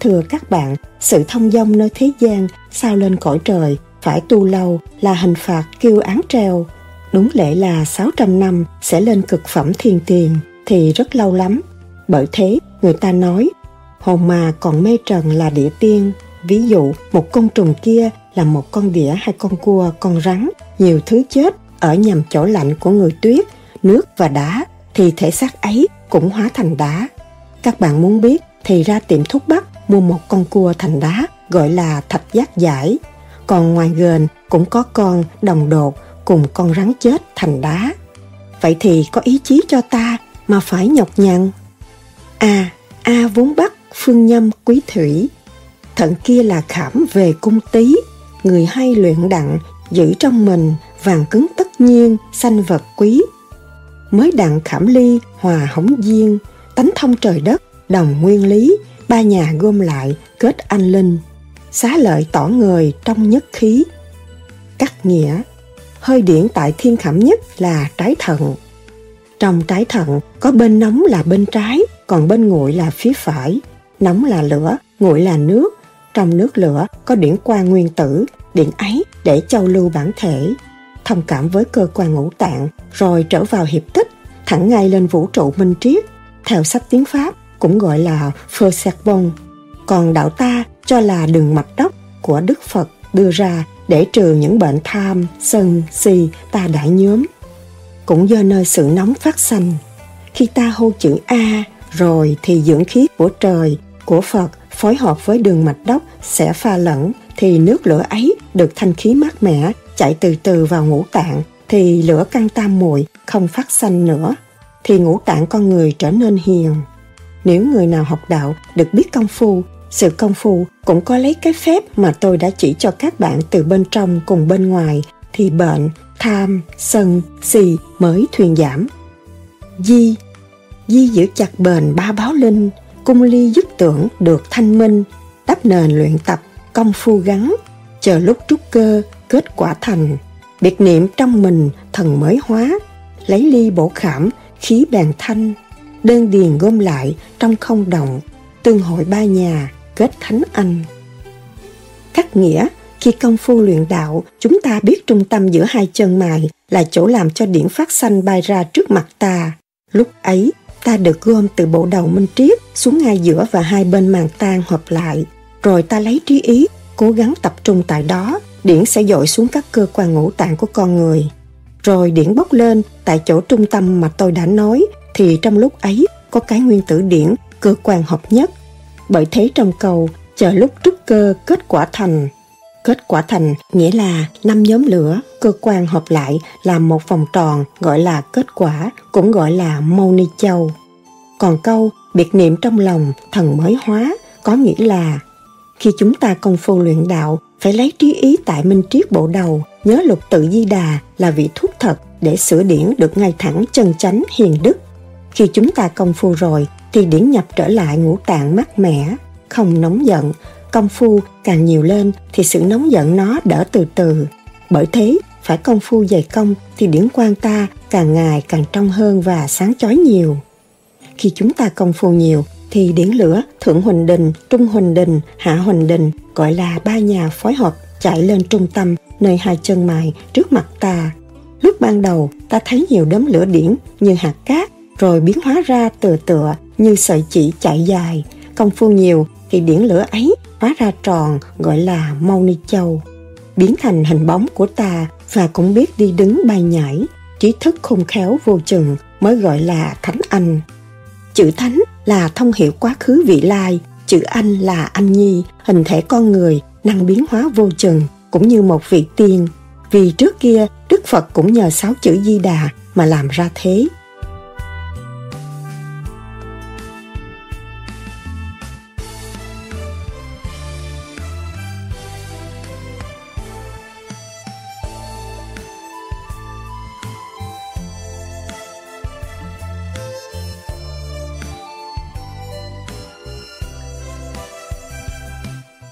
S1: Thưa các bạn, sự thông dong nơi thế gian sao lên cõi trời phải tu lâu là hình phạt kêu án treo. Đúng lẽ là 600 năm sẽ lên cực phẩm thiên tiền thì rất lâu lắm. Bởi thế người ta nói hồn mà còn mê trần là địa tiên. Ví dụ một con trùng kia là một con đĩa hay con cua, con rắn, nhiều thứ chết ở nhằm chỗ lạnh của người tuyết, nước và đá thì thể xác ấy cũng hóa thành đá. Các bạn muốn biết thì ra tiệm thuốc bắc mua một con cua thành đá gọi là thạch giác giải còn ngoài gền cũng có con đồng đột cùng con rắn chết thành đá. Vậy thì có ý chí cho ta mà phải nhọc nhằn. A, A vốn bắc phương nhâm quý thủy. Thận kia là khảm về cung Tý người hay luyện đặng, giữ trong mình vàng cứng tất nhiên, sanh vật quý. Mới đặng khảm ly, hòa hống duyên, tánh thông trời đất, đồng nguyên lý, ba nhà gom lại, kết anh linh xá lợi tỏ người trong nhất khí. Cắt nghĩa, hơi điển tại thiên khảm nhất là trái thận. Trong trái thận có bên nóng là bên trái, còn bên nguội là phía phải. Nóng là lửa, nguội là nước. Trong nước lửa có điển quan nguyên tử, điện ấy để châu lưu bản thể. Thông cảm với cơ quan ngũ tạng, rồi trở vào hiệp tích, thẳng ngay lên vũ trụ minh triết. Theo sách tiếng Pháp cũng gọi là phơ sạc bông. Còn đạo ta cho là đường mạch đốc của Đức Phật đưa ra để trừ những bệnh tham, sân, si ta đã nhóm. Cũng do nơi sự nóng phát sanh. Khi ta hô chữ A rồi thì dưỡng khí của trời, của Phật phối hợp với đường mạch đốc sẽ pha lẫn thì nước lửa ấy được thanh khí mát mẻ chạy từ từ vào ngũ tạng thì lửa căn tam muội không phát sanh nữa thì ngũ tạng con người trở nên hiền. Nếu người nào học đạo được biết công phu sự công phu cũng có lấy cái phép mà tôi đã chỉ cho các bạn từ bên trong cùng bên ngoài thì bệnh, tham, sân, si mới thuyên giảm. Di Di giữ chặt bền ba báo linh, cung ly dứt tưởng được thanh minh, đắp nền luyện tập, công phu gắn, chờ lúc trúc cơ, kết quả thành. Biệt niệm trong mình thần mới hóa, lấy ly bổ khảm, khí bàn thanh, đơn điền gom lại trong không động, tương hội ba nhà, kết thánh anh. Cắt nghĩa, khi công phu luyện đạo, chúng ta biết trung tâm giữa hai chân mày là chỗ làm cho điển phát sanh bay ra trước mặt ta. Lúc ấy, ta được gom từ bộ đầu minh triết xuống ngay giữa và hai bên màng tan hợp lại. Rồi ta lấy trí ý, cố gắng tập trung tại đó, điển sẽ dội xuống các cơ quan ngũ tạng của con người. Rồi điển bốc lên tại chỗ trung tâm mà tôi đã nói, thì trong lúc ấy có cái nguyên tử điển, cơ quan hợp nhất bởi thế trong câu chờ lúc trúc cơ kết quả thành. Kết quả thành nghĩa là năm nhóm lửa, cơ quan hợp lại làm một vòng tròn gọi là kết quả, cũng gọi là mâu ni châu. Còn câu biệt niệm trong lòng thần mới hóa có nghĩa là khi chúng ta công phu luyện đạo phải lấy trí ý tại minh triết bộ đầu nhớ lục tự di đà là vị thuốc thật để sửa điển được ngay thẳng chân chánh hiền đức khi chúng ta công phu rồi thì điển nhập trở lại ngũ tạng mát mẻ, không nóng giận. Công phu càng nhiều lên thì sự nóng giận nó đỡ từ từ. Bởi thế, phải công phu dày công thì điển quan ta càng ngày càng trong hơn và sáng chói nhiều. Khi chúng ta công phu nhiều thì điển lửa thượng huỳnh đình, trung huỳnh đình, hạ huỳnh đình gọi là ba nhà phối hợp chạy lên trung tâm nơi hai chân mày trước mặt ta. Lúc ban đầu ta thấy nhiều đốm lửa điển như hạt cát rồi biến hóa ra tựa tựa như sợi chỉ chạy dài, công phu nhiều thì điển lửa ấy hóa ra tròn gọi là mau ni châu, biến thành hình bóng của ta và cũng biết đi đứng bay nhảy, trí thức khôn khéo vô chừng, mới gọi là thánh anh. Chữ thánh là thông hiệu quá khứ vị lai, chữ anh là anh nhi, hình thể con người, năng biến hóa vô chừng, cũng như một vị tiên. Vì trước kia, Đức Phật cũng nhờ sáu chữ Di Đà mà làm ra thế.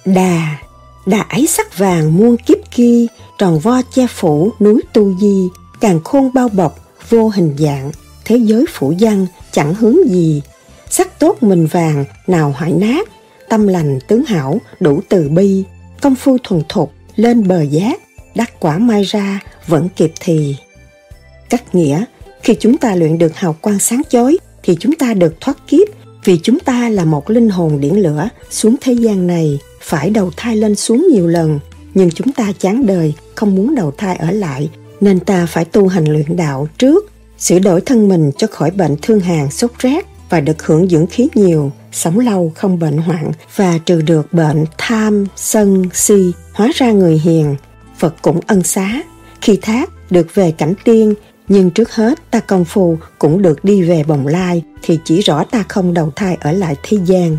S1: Đà, đà ấy sắc vàng muôn kiếp kia, tròn vo che phủ núi tu di, càng khôn bao bọc, vô hình dạng, thế giới phủ văn chẳng hướng gì. Sắc tốt mình vàng, nào hoại nát, tâm lành tướng hảo, đủ từ bi, công phu thuần thục, lên bờ giác, đắc quả mai ra, vẫn kịp thì. Cách nghĩa, khi chúng ta luyện được hào quang sáng chói, thì chúng ta được thoát kiếp, vì chúng ta là một linh hồn điển lửa xuống thế gian này phải đầu thai lên xuống nhiều lần, nhưng chúng ta chán đời, không muốn đầu thai ở lại, nên ta phải tu hành luyện đạo trước, sửa đổi thân mình cho khỏi bệnh thương hàn sốt rét và được hưởng dưỡng khí nhiều, sống lâu không bệnh hoạn và trừ được bệnh tham, sân, si, hóa ra người hiền. Phật cũng ân xá, khi thác được về cảnh tiên, nhưng trước hết ta công phu cũng được đi về bồng lai thì chỉ rõ ta không đầu thai ở lại thế gian.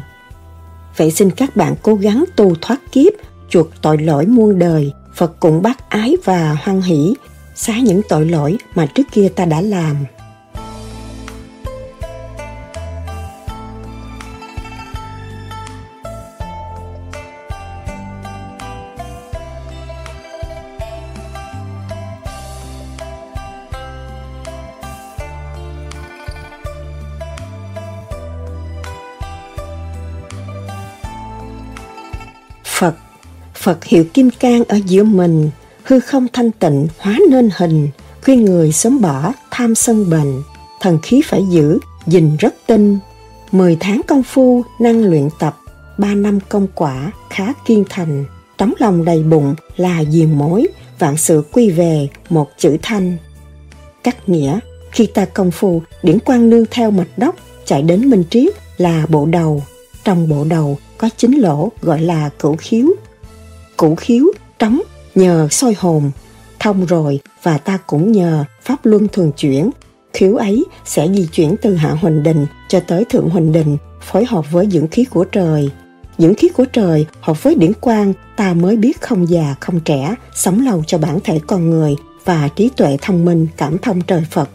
S1: Vậy xin các bạn cố gắng tu thoát kiếp, chuộc tội lỗi muôn đời, Phật cũng bác ái và hoan hỷ, xá những tội lỗi mà trước kia ta đã làm. Phật hiệu kim cang ở giữa mình, hư không thanh tịnh hóa nên hình, khuyên người sớm bỏ tham sân bệnh, thần khí phải giữ, gìn rất tinh. Mười tháng công phu năng luyện tập, ba năm công quả khá kiên thành, tấm lòng đầy bụng là diềm mối, vạn sự quy về một chữ thanh. Cắt nghĩa, khi ta công phu, điển quang nương theo mạch đốc chạy đến minh triết là bộ đầu. Trong bộ đầu có chín lỗ gọi là cửu khiếu củ khiếu trống nhờ soi hồn, thông rồi và ta cũng nhờ pháp luân thường chuyển. Khiếu ấy sẽ di chuyển từ hạ huỳnh đình cho tới thượng huỳnh đình, phối hợp với dưỡng khí của trời. Dưỡng khí của trời hợp với điển quang, ta mới biết không già không trẻ, sống lâu cho bản thể con người và trí tuệ thông minh cảm thông trời Phật.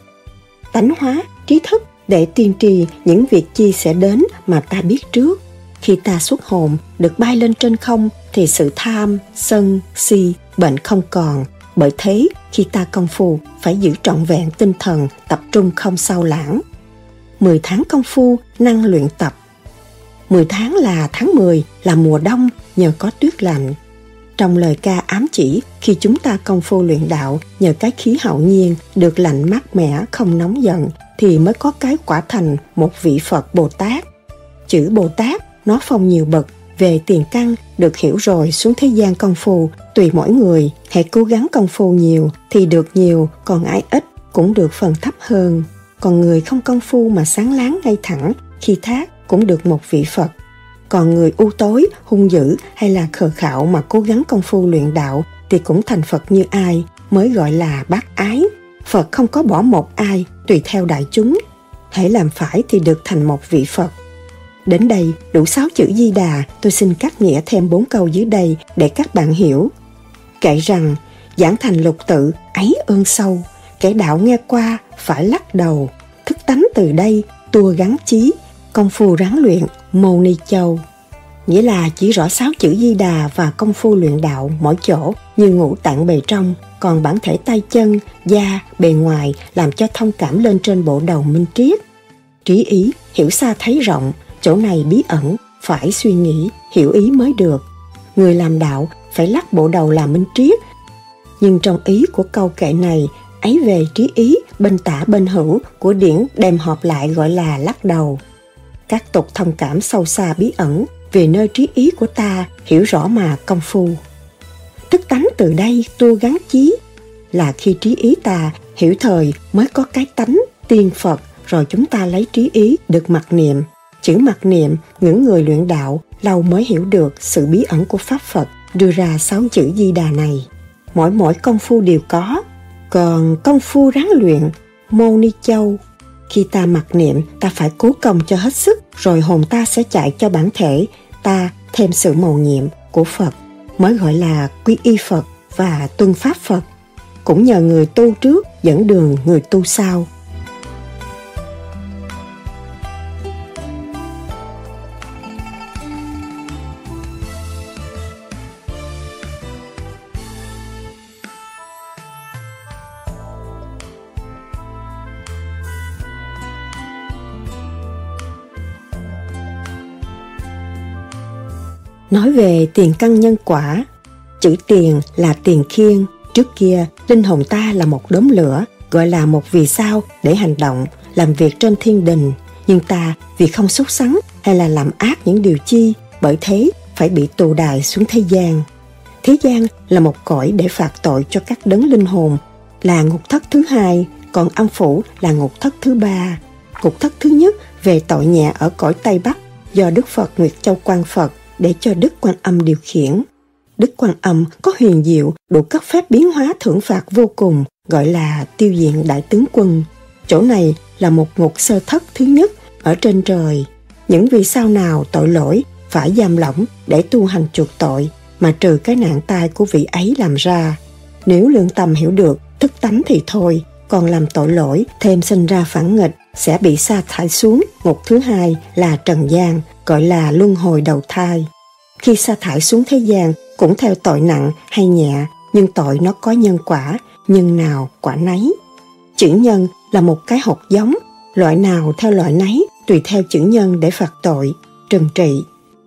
S1: Tánh hóa, trí thức để tiên tri những việc chi sẽ đến mà ta biết trước khi ta xuất hồn được bay lên trên không thì sự tham, sân, si, bệnh không còn. Bởi thế, khi ta công phu phải giữ trọn vẹn tinh thần, tập trung không sao lãng. 10 tháng công phu, năng luyện tập. 10 tháng là tháng 10, là mùa đông nhờ có tuyết lạnh. Trong lời ca ám chỉ, khi chúng ta công phu luyện đạo nhờ cái khí hậu nhiên được lạnh mát mẻ, không nóng giận, thì mới có cái quả thành một vị Phật Bồ Tát. Chữ Bồ Tát nó phong nhiều bậc. Về tiền căn, được hiểu rồi xuống thế gian công phu. Tùy mỗi người, hãy cố gắng công phu nhiều thì được nhiều, còn ai ít cũng được phần thấp hơn. Còn người không công phu mà sáng láng ngay thẳng, khi thác cũng được một vị phật. Còn người u tối, hung dữ hay là khờ khạo mà cố gắng công phu luyện đạo thì cũng thành phật như ai, mới gọi là bác ái. Phật không có bỏ một ai, tùy theo đại chúng. Hãy làm phải thì được thành một vị phật. Đến đây, đủ sáu chữ Di Đà, tôi xin cắt nghĩa thêm bốn câu dưới đây để các bạn hiểu. Kể rằng, giảng thành lục tự, ấy ơn sâu, kẻ đạo nghe qua, phải lắc đầu. Thức tánh từ đây, tua gắn chí, công phu ráng luyện, mô ni châu. Nghĩa là chỉ rõ sáu chữ Di Đà và công phu luyện đạo mỗi chỗ như ngũ tạng bề trong, còn bản thể tay chân, da, bề ngoài làm cho thông cảm lên trên bộ đầu minh triết. Trí ý, hiểu xa thấy rộng, chỗ này bí ẩn, phải suy nghĩ, hiểu ý mới được. Người làm đạo phải lắc bộ đầu làm minh triết. Nhưng trong ý của câu kệ này, ấy về trí ý, bên tả bên hữu của điển đem họp lại gọi là lắc đầu. Các tục thông cảm sâu xa bí ẩn về nơi trí ý của ta hiểu rõ mà công phu. Thức tánh từ đây tu gắn chí là khi trí ý ta hiểu thời mới có cái tánh, tiên phật, rồi chúng ta lấy trí ý được mặc niệm. Chữ mặc niệm, những người luyện đạo lâu mới hiểu được sự bí ẩn của Pháp Phật đưa ra sáu chữ di đà này. Mỗi mỗi công phu đều có, còn công phu ráng luyện, mô ni châu. Khi ta mặc niệm, ta phải cố công cho hết sức, rồi hồn ta sẽ chạy cho bản thể, ta thêm sự mầu nhiệm của Phật, mới gọi là quy y Phật và tuân pháp Phật. Cũng nhờ người tu trước dẫn đường người tu sau. Nói về tiền căn nhân quả, chữ tiền là tiền khiên. Trước kia, linh hồn ta là một đốm lửa, gọi là một vì sao để hành động, làm việc trên thiên đình. Nhưng ta vì không xúc sắng hay là làm ác những điều chi, bởi thế phải bị tù đài xuống thế gian. Thế gian là một cõi để phạt tội cho các đấng linh hồn, là ngục thất thứ hai, còn âm phủ là ngục thất thứ ba. Ngục thất thứ nhất về tội nhẹ ở cõi Tây Bắc do Đức Phật Nguyệt Châu Quan Phật để cho Đức Quan Âm điều khiển. Đức Quan Âm có huyền diệu đủ các phép biến hóa thưởng phạt vô cùng, gọi là tiêu diện đại tướng quân. Chỗ này là một ngục sơ thất thứ nhất ở trên trời. Những vì sao nào tội lỗi phải giam lỏng để tu hành chuộc tội mà trừ cái nạn tai của vị ấy làm ra. Nếu lương tâm hiểu được, thức tánh thì thôi, còn làm tội lỗi thêm sinh ra phản nghịch sẽ bị sa thải xuống ngục thứ hai là trần gian gọi là luân hồi đầu thai. Khi sa thải xuống thế gian cũng theo tội nặng hay nhẹ, nhưng tội nó có nhân quả, nhân nào quả nấy. Chữ nhân là một cái hột giống, loại nào theo loại nấy, tùy theo chữ nhân để phạt tội, trừng trị.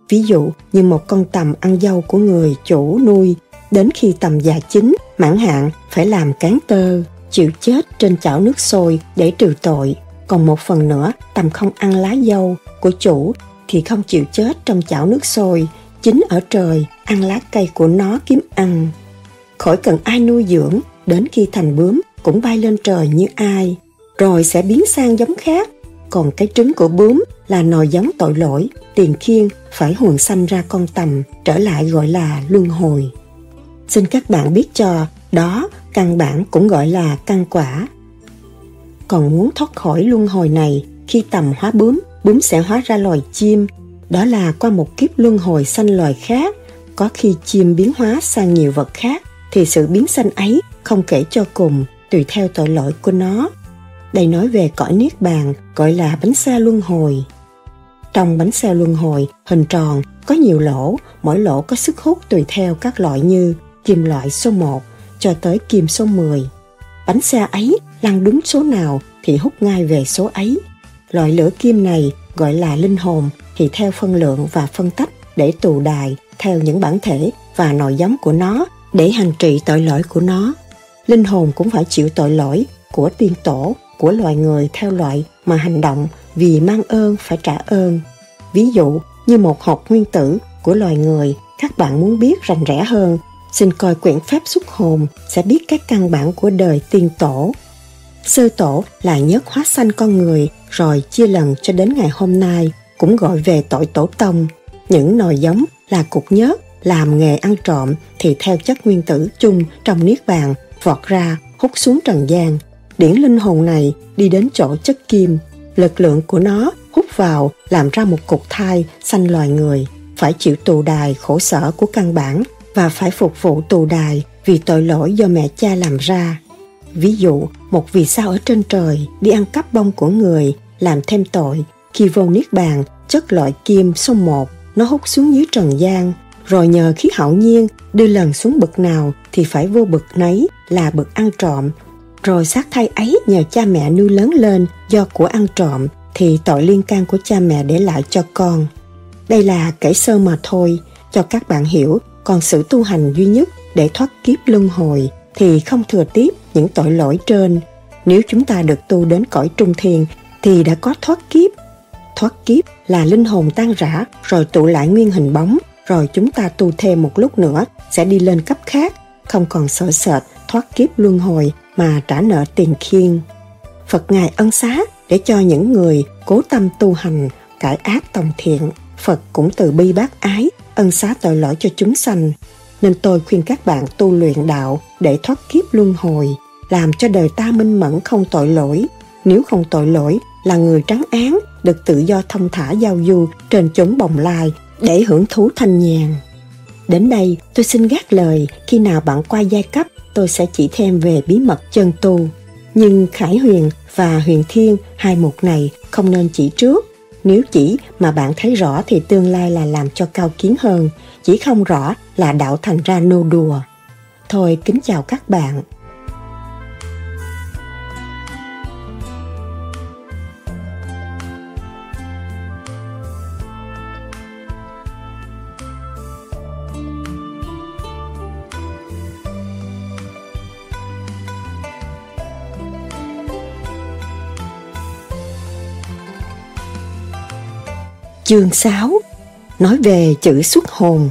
S1: Ví dụ như một con tầm ăn dâu của người chủ nuôi, đến khi tầm già chín, mãn hạn phải làm cán tơ, chịu chết trên chảo nước sôi để trừ tội. Còn một phần nữa, tầm không ăn lá dâu của chủ thì không chịu chết trong chảo nước sôi, chính ở trời, ăn lá cây của nó kiếm ăn. Khỏi cần ai nuôi dưỡng, đến khi thành bướm cũng bay lên trời như ai, rồi sẽ biến sang giống khác. Còn cái trứng của bướm là nòi giống tội lỗi, tiền khiên phải huồn sanh ra con tầm, trở lại gọi là luân hồi. Xin các bạn biết cho, đó căn bản cũng gọi là căn quả. Còn muốn thoát khỏi luân hồi này, khi tầm hóa bướm bướm sẽ hóa ra loài chim. Đó là qua một kiếp luân hồi sanh loài khác. Có khi chim biến hóa sang nhiều vật khác, thì sự biến sanh ấy không kể cho cùng, tùy theo tội lỗi của nó. Đây nói về cõi Niết Bàn, gọi là bánh xe luân hồi. Trong bánh xe luân hồi, hình tròn, có nhiều lỗ, mỗi lỗ có sức hút tùy theo các loại như kim loại số 1 cho tới kim số 10. Bánh xe ấy lăn đúng số nào thì hút ngay về số ấy. Loại lửa kim này gọi là linh hồn thì theo phân lượng và phân tách để tù đài theo những bản thể và nội giống của nó để hành trị tội lỗi của nó. Linh hồn cũng phải chịu tội lỗi của tiên tổ, của loài người theo loại mà hành động vì mang ơn phải trả ơn. Ví dụ như một hộp nguyên tử của loài người, các bạn muốn biết rành rẽ hơn, xin coi quyển pháp xuất hồn sẽ biết các căn bản của đời tiên tổ. Sơ tổ là nhất hóa sanh con người rồi chia lần cho đến ngày hôm nay cũng gọi về tội tổ tông. Những nòi giống là cục nhớt làm nghề ăn trộm thì theo chất nguyên tử chung trong niết bàn vọt ra hút xuống trần gian. Điển linh hồn này đi đến chỗ chất kim, lực lượng của nó hút vào làm ra một cục thai sanh loài người, phải chịu tù đài khổ sở của căn bản và phải phục vụ tù đài vì tội lỗi do mẹ cha làm ra. Ví dụ, một vì sao ở trên trời đi ăn cắp bông của người, làm thêm tội, khi vô niết bàn, chất loại kim số 1, nó hút xuống dưới trần gian, rồi nhờ khí hậu nhiên đưa lần xuống bực nào thì phải vô bực nấy là bực ăn trộm. Rồi xác thai ấy nhờ cha mẹ nuôi lớn lên do của ăn trộm thì tội liên can của cha mẹ để lại cho con. Đây là kể sơ mà thôi, cho các bạn hiểu, còn sự tu hành duy nhất để thoát kiếp luân hồi thì không thừa tiếp những tội lỗi trên. Nếu chúng ta được tu đến cõi trung thiền thì đã có thoát kiếp. Thoát kiếp là linh hồn tan rã rồi tụ lại nguyên hình bóng rồi chúng ta tu thêm một lúc nữa sẽ đi lên cấp khác không còn sợ sệt thoát kiếp luân hồi mà trả nợ tiền khiên. Phật Ngài ân xá để cho những người cố tâm tu hành, cải ác tòng thiện. Phật cũng từ bi bác ái, ân xá tội lỗi cho chúng sanh. Nên tôi khuyên các bạn tu luyện đạo để thoát kiếp luân hồi, làm cho đời ta minh mẫn không tội lỗi. Nếu không tội lỗi là người trắng án, được tự do thông thả giao du trên chốn bồng lai để hưởng thú thanh nhàn. Đến đây, tôi xin gác lời, khi nào bạn qua giai cấp, tôi sẽ chỉ thêm về bí mật chân tu. Nhưng Khải Huyền và Huyền Thiên, hai mục này không nên chỉ trước. Nếu chỉ mà bạn thấy rõ thì tương lai là làm cho cao kiến hơn, chỉ không rõ là đạo thành ra nô đùa. Thôi kính chào các bạn. Chương 6 Nói về chữ xuất hồn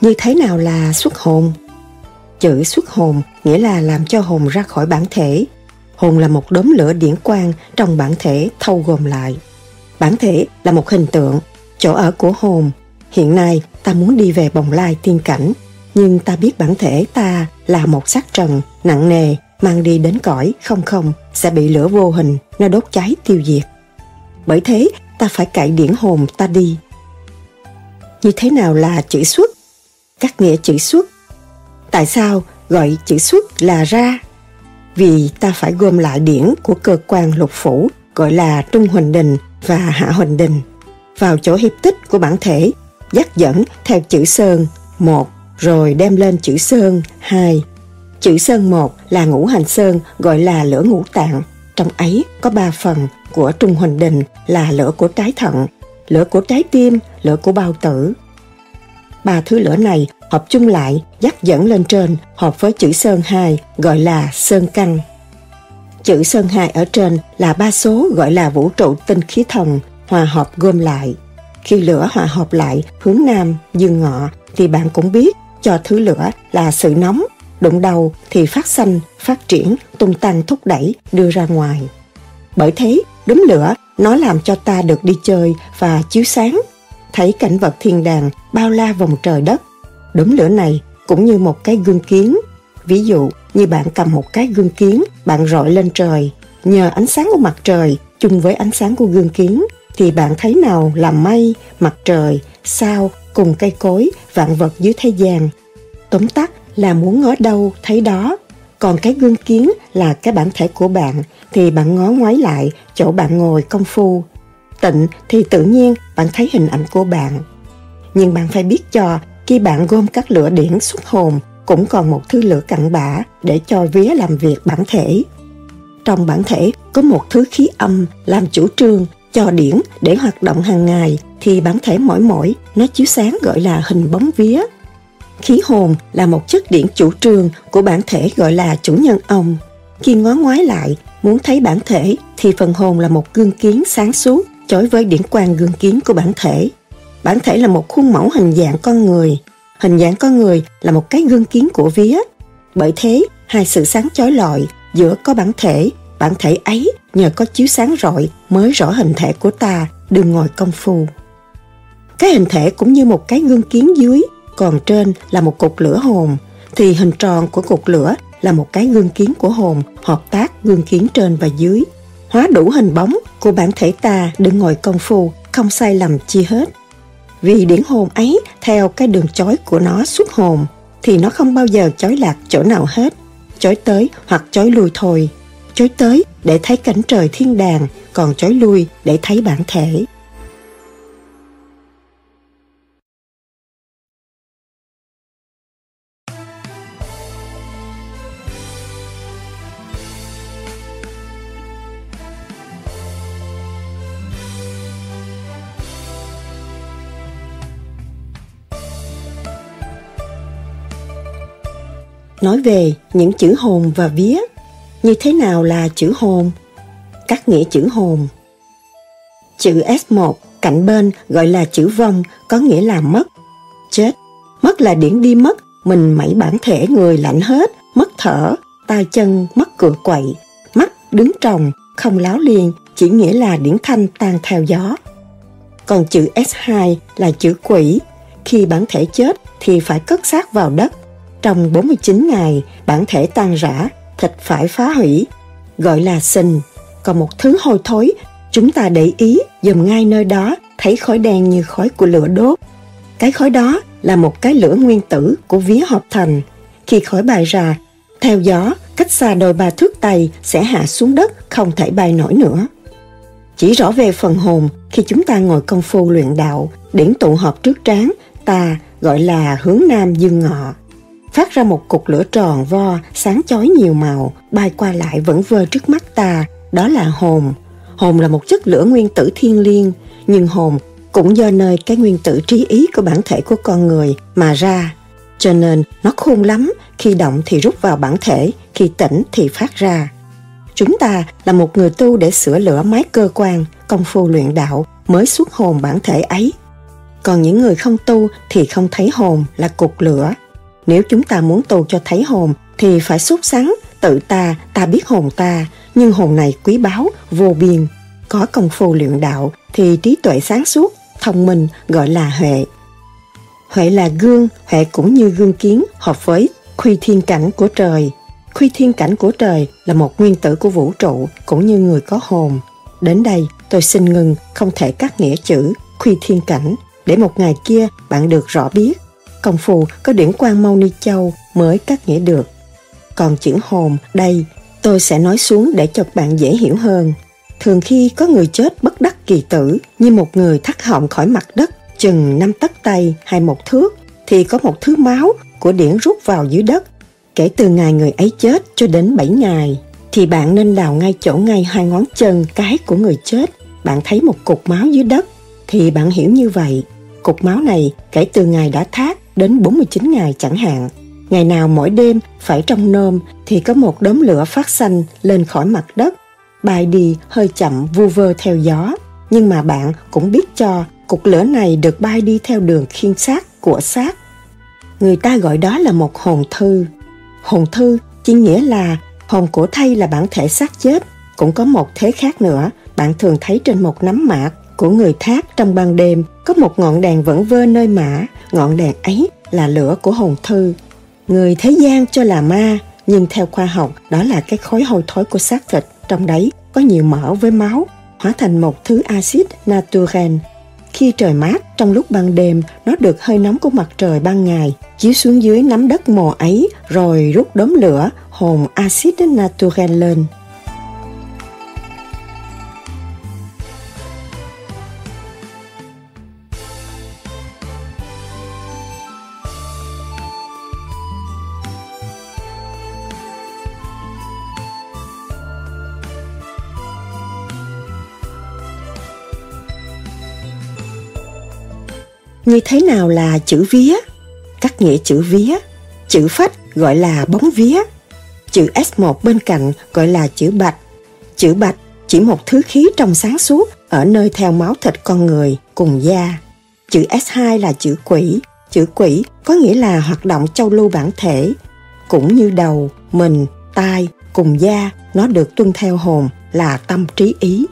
S1: Như thế nào là xuất hồn? Chữ xuất hồn nghĩa là làm cho hồn ra khỏi bản thể. Hồn là một đốm lửa điển quang trong bản thể thâu gồm lại. Bản thể là một hình tượng, chỗ ở của hồn. Hiện nay ta muốn đi về bồng lai tiên cảnh, nhưng ta biết bản thể ta là một xác trần, nặng nề, mang đi đến cõi không không sẽ bị lửa vô hình, nó đốt cháy tiêu diệt. Bởi thế ta phải cải điển hồn ta đi. Như thế nào là chữ xuất? Các nghĩa chữ xuất. Tại sao gọi chữ xuất là ra? Vì ta phải gom lại điển của cơ quan lục phủ, gọi là Trung Huỳnh Đình và Hạ Huỳnh Đình, vào chỗ hiệp tích của bản thể, dắt dẫn theo chữ sơn một, rồi đem lên chữ sơn hai Chữ sơn một là ngũ hành sơn, gọi là lửa ngũ tạng. Trong ấy có ba phần của Trung Huỳnh Đình là lửa của trái thận, lửa của trái tim, lửa của bao tử. Ba thứ lửa này hợp chung lại dắt dẫn lên trên hợp với chữ Sơn 2 gọi là Sơn Căn. Chữ Sơn 2 ở trên là ba số gọi là vũ trụ tinh khí thần hòa hợp gom lại. Khi lửa hòa hợp lại hướng nam, dương ngọ thì bạn cũng biết cho thứ lửa là sự nóng, đụng đầu thì phát xanh, phát triển, tung tăng thúc đẩy, đưa ra ngoài. Bởi thế, đốm lửa nó làm cho ta được đi chơi và chiếu sáng, thấy cảnh vật thiên đàng bao la vòng trời đất. Đốm lửa này cũng như một cái gương kiến. Ví dụ như bạn cầm một cái gương kiến, bạn rọi lên trời. Nhờ ánh sáng của mặt trời chung với ánh sáng của gương kiến thì bạn thấy nào là mây, mặt trời, sao cùng cây cối, vạn vật dưới thế gian. Tóm tắt là muốn ngó đâu thấy đó còn cái gương kiến là cái bản thể của bạn, thì bạn ngó ngoái lại chỗ bạn ngồi công phu. Tịnh thì tự nhiên bạn thấy hình ảnh của bạn. Nhưng bạn phải biết cho, khi bạn gom các lửa điển xuất hồn, cũng còn một thứ lửa cặn bã để cho vía làm việc bản thể. Trong bản thể có một thứ khí âm làm chủ trương, cho điển để hoạt động hàng ngày, thì bản thể mỗi mỗi nó chiếu sáng gọi là hình bóng vía Khí hồn là một chất điển chủ trương của bản thể gọi là chủ nhân ông. Khi ngó ngoái lại, muốn thấy bản thể thì phần hồn là một gương kiến sáng suốt chối với điển quang gương kiến của bản thể. Bản thể là một khuôn mẫu hình dạng con người. Hình dạng con người là một cái gương kiến của vía. Bởi thế, hai sự sáng chói lọi giữa có bản thể, bản thể ấy nhờ có chiếu sáng rọi mới rõ hình thể của ta đừng ngồi công phu. Cái hình thể cũng như một cái gương kiến dưới còn trên là một cục lửa hồn, thì hình tròn của cục lửa là một cái gương kiến của hồn hợp tác gương kiến trên và dưới. Hóa đủ hình bóng của bản thể ta đừng ngồi công phu, không sai lầm chi hết. Vì điển hồn ấy theo cái đường chói của nó xuất hồn thì nó không bao giờ chói lạc chỗ nào hết. Chói tới hoặc chói lui thôi. Chói tới để thấy cảnh trời thiên đàng, còn chói lui để thấy bản thể. Nói về những chữ hồn và vía. Như thế nào là chữ hồn? Các nghĩa chữ hồn. Chữ S1 cạnh bên gọi là chữ vong có nghĩa là mất, chết. Mất là điển đi mất, mình mẩy bản thể người lạnh hết, mất thở, tay chân mất cựa quậy, mắt đứng trồng, không láo liền, chỉ nghĩa là điển thanh tan theo gió. Còn chữ S2 là chữ quỷ. Khi bản thể chết thì phải cất xác vào đất. Trong 49 ngày, bản thể tan rã, thịt phải phá hủy, gọi là sinh. Còn một thứ hôi thối, chúng ta để ý dùm ngay nơi đó thấy khói đen như khói của lửa đốt. Cái khói đó là một cái lửa nguyên tử của vía hợp thành. Khi khói bay ra, theo gió, cách xa đôi ba thước tay sẽ hạ xuống đất, không thể bay nổi nữa. Chỉ rõ về phần hồn, khi chúng ta ngồi công phu luyện đạo, điển tụ họp trước trán, ta gọi là hướng nam dương ngọ. Phát ra một cục lửa tròn vo, sáng chói nhiều màu, bay qua lại vẫn vơ trước mắt ta, đó là hồn. Hồn là một chất lửa nguyên tử thiên liêng, nhưng hồn cũng do nơi cái nguyên tử trí ý của bản thể của con người mà ra. Cho nên nó khôn lắm, khi động thì rút vào bản thể, khi tỉnh thì phát ra. Chúng ta là một người tu để sửa lửa máy cơ quan, công phu luyện đạo mới xuất hồn bản thể ấy. Còn những người không tu thì không thấy hồn là cục lửa. Nếu chúng ta muốn tu cho thấy hồn thì phải xuất sắng, tự ta, ta biết hồn ta, nhưng hồn này quý báu, vô biên. Có công phu luyện đạo thì trí tuệ sáng suốt, thông minh gọi là huệ. Huệ là gương, huệ cũng như gương kiến hợp với khuy thiên cảnh của trời. Khuy thiên cảnh của trời là một nguyên tử của vũ trụ cũng như người có hồn. Đến đây tôi xin ngừng không thể cắt nghĩa chữ khuy thiên cảnh để một ngày kia bạn được rõ biết. Công phu có điển quan Mâu Ni Châu mới cắt nghĩa được. Còn chữ hồn, đây, tôi sẽ nói xuống để cho bạn dễ hiểu hơn. Thường khi có người chết bất đắc kỳ tử, như một người thắt họng khỏi mặt đất, chừng năm tấc tay hay một thước, thì có một thứ máu của điển rút vào dưới đất. Kể từ ngày người ấy chết cho đến 7 ngày, thì bạn nên đào ngay chỗ ngay hai ngón chân cái của người chết. Bạn thấy một cục máu dưới đất, thì bạn hiểu như vậy. Cục máu này kể từ ngày đã thác đến 49 ngày chẳng hạn. Ngày nào mỗi đêm phải trong nôm thì có một đốm lửa phát xanh lên khỏi mặt đất bay đi hơi chậm vu vơ theo gió. Nhưng mà bạn cũng biết cho cục lửa này được bay đi theo đường khiên xác của xác. Người ta gọi đó là một hồn thư. Hồn thư chỉ nghĩa là hồn của thay là bản thể xác chết. Cũng có một thế khác nữa, bạn thường thấy trên một nắm mạc của người thác trong ban đêm có một ngọn đèn vẫn vơ nơi mã, ngọn đèn ấy là lửa của hồn thư. Người thế gian cho là ma, nhưng theo khoa học đó là cái khối hôi thối của xác thịt trong đấy có nhiều mỡ với máu, hóa thành một thứ axit naturen Khi trời mát, trong lúc ban đêm, nó được hơi nóng của mặt trời ban ngày, chiếu xuống dưới nắm đất mồ ấy, rồi rút đốm lửa, hồn axit naturen lên. Ngươi thế nào là chữ vía? Cắt nghĩa chữ vía. Chữ phách gọi là bóng vía. Chữ S1 bên cạnh gọi là chữ bạch. Chữ bạch chỉ một thứ khí trong sáng suốt ở nơi theo máu thịt con người cùng da. Chữ S2 là chữ quỷ. Chữ quỷ có nghĩa là hoạt động châu lưu bản thể. Cũng như đầu, mình, tai, cùng da, nó được tuân theo hồn là tâm trí ý.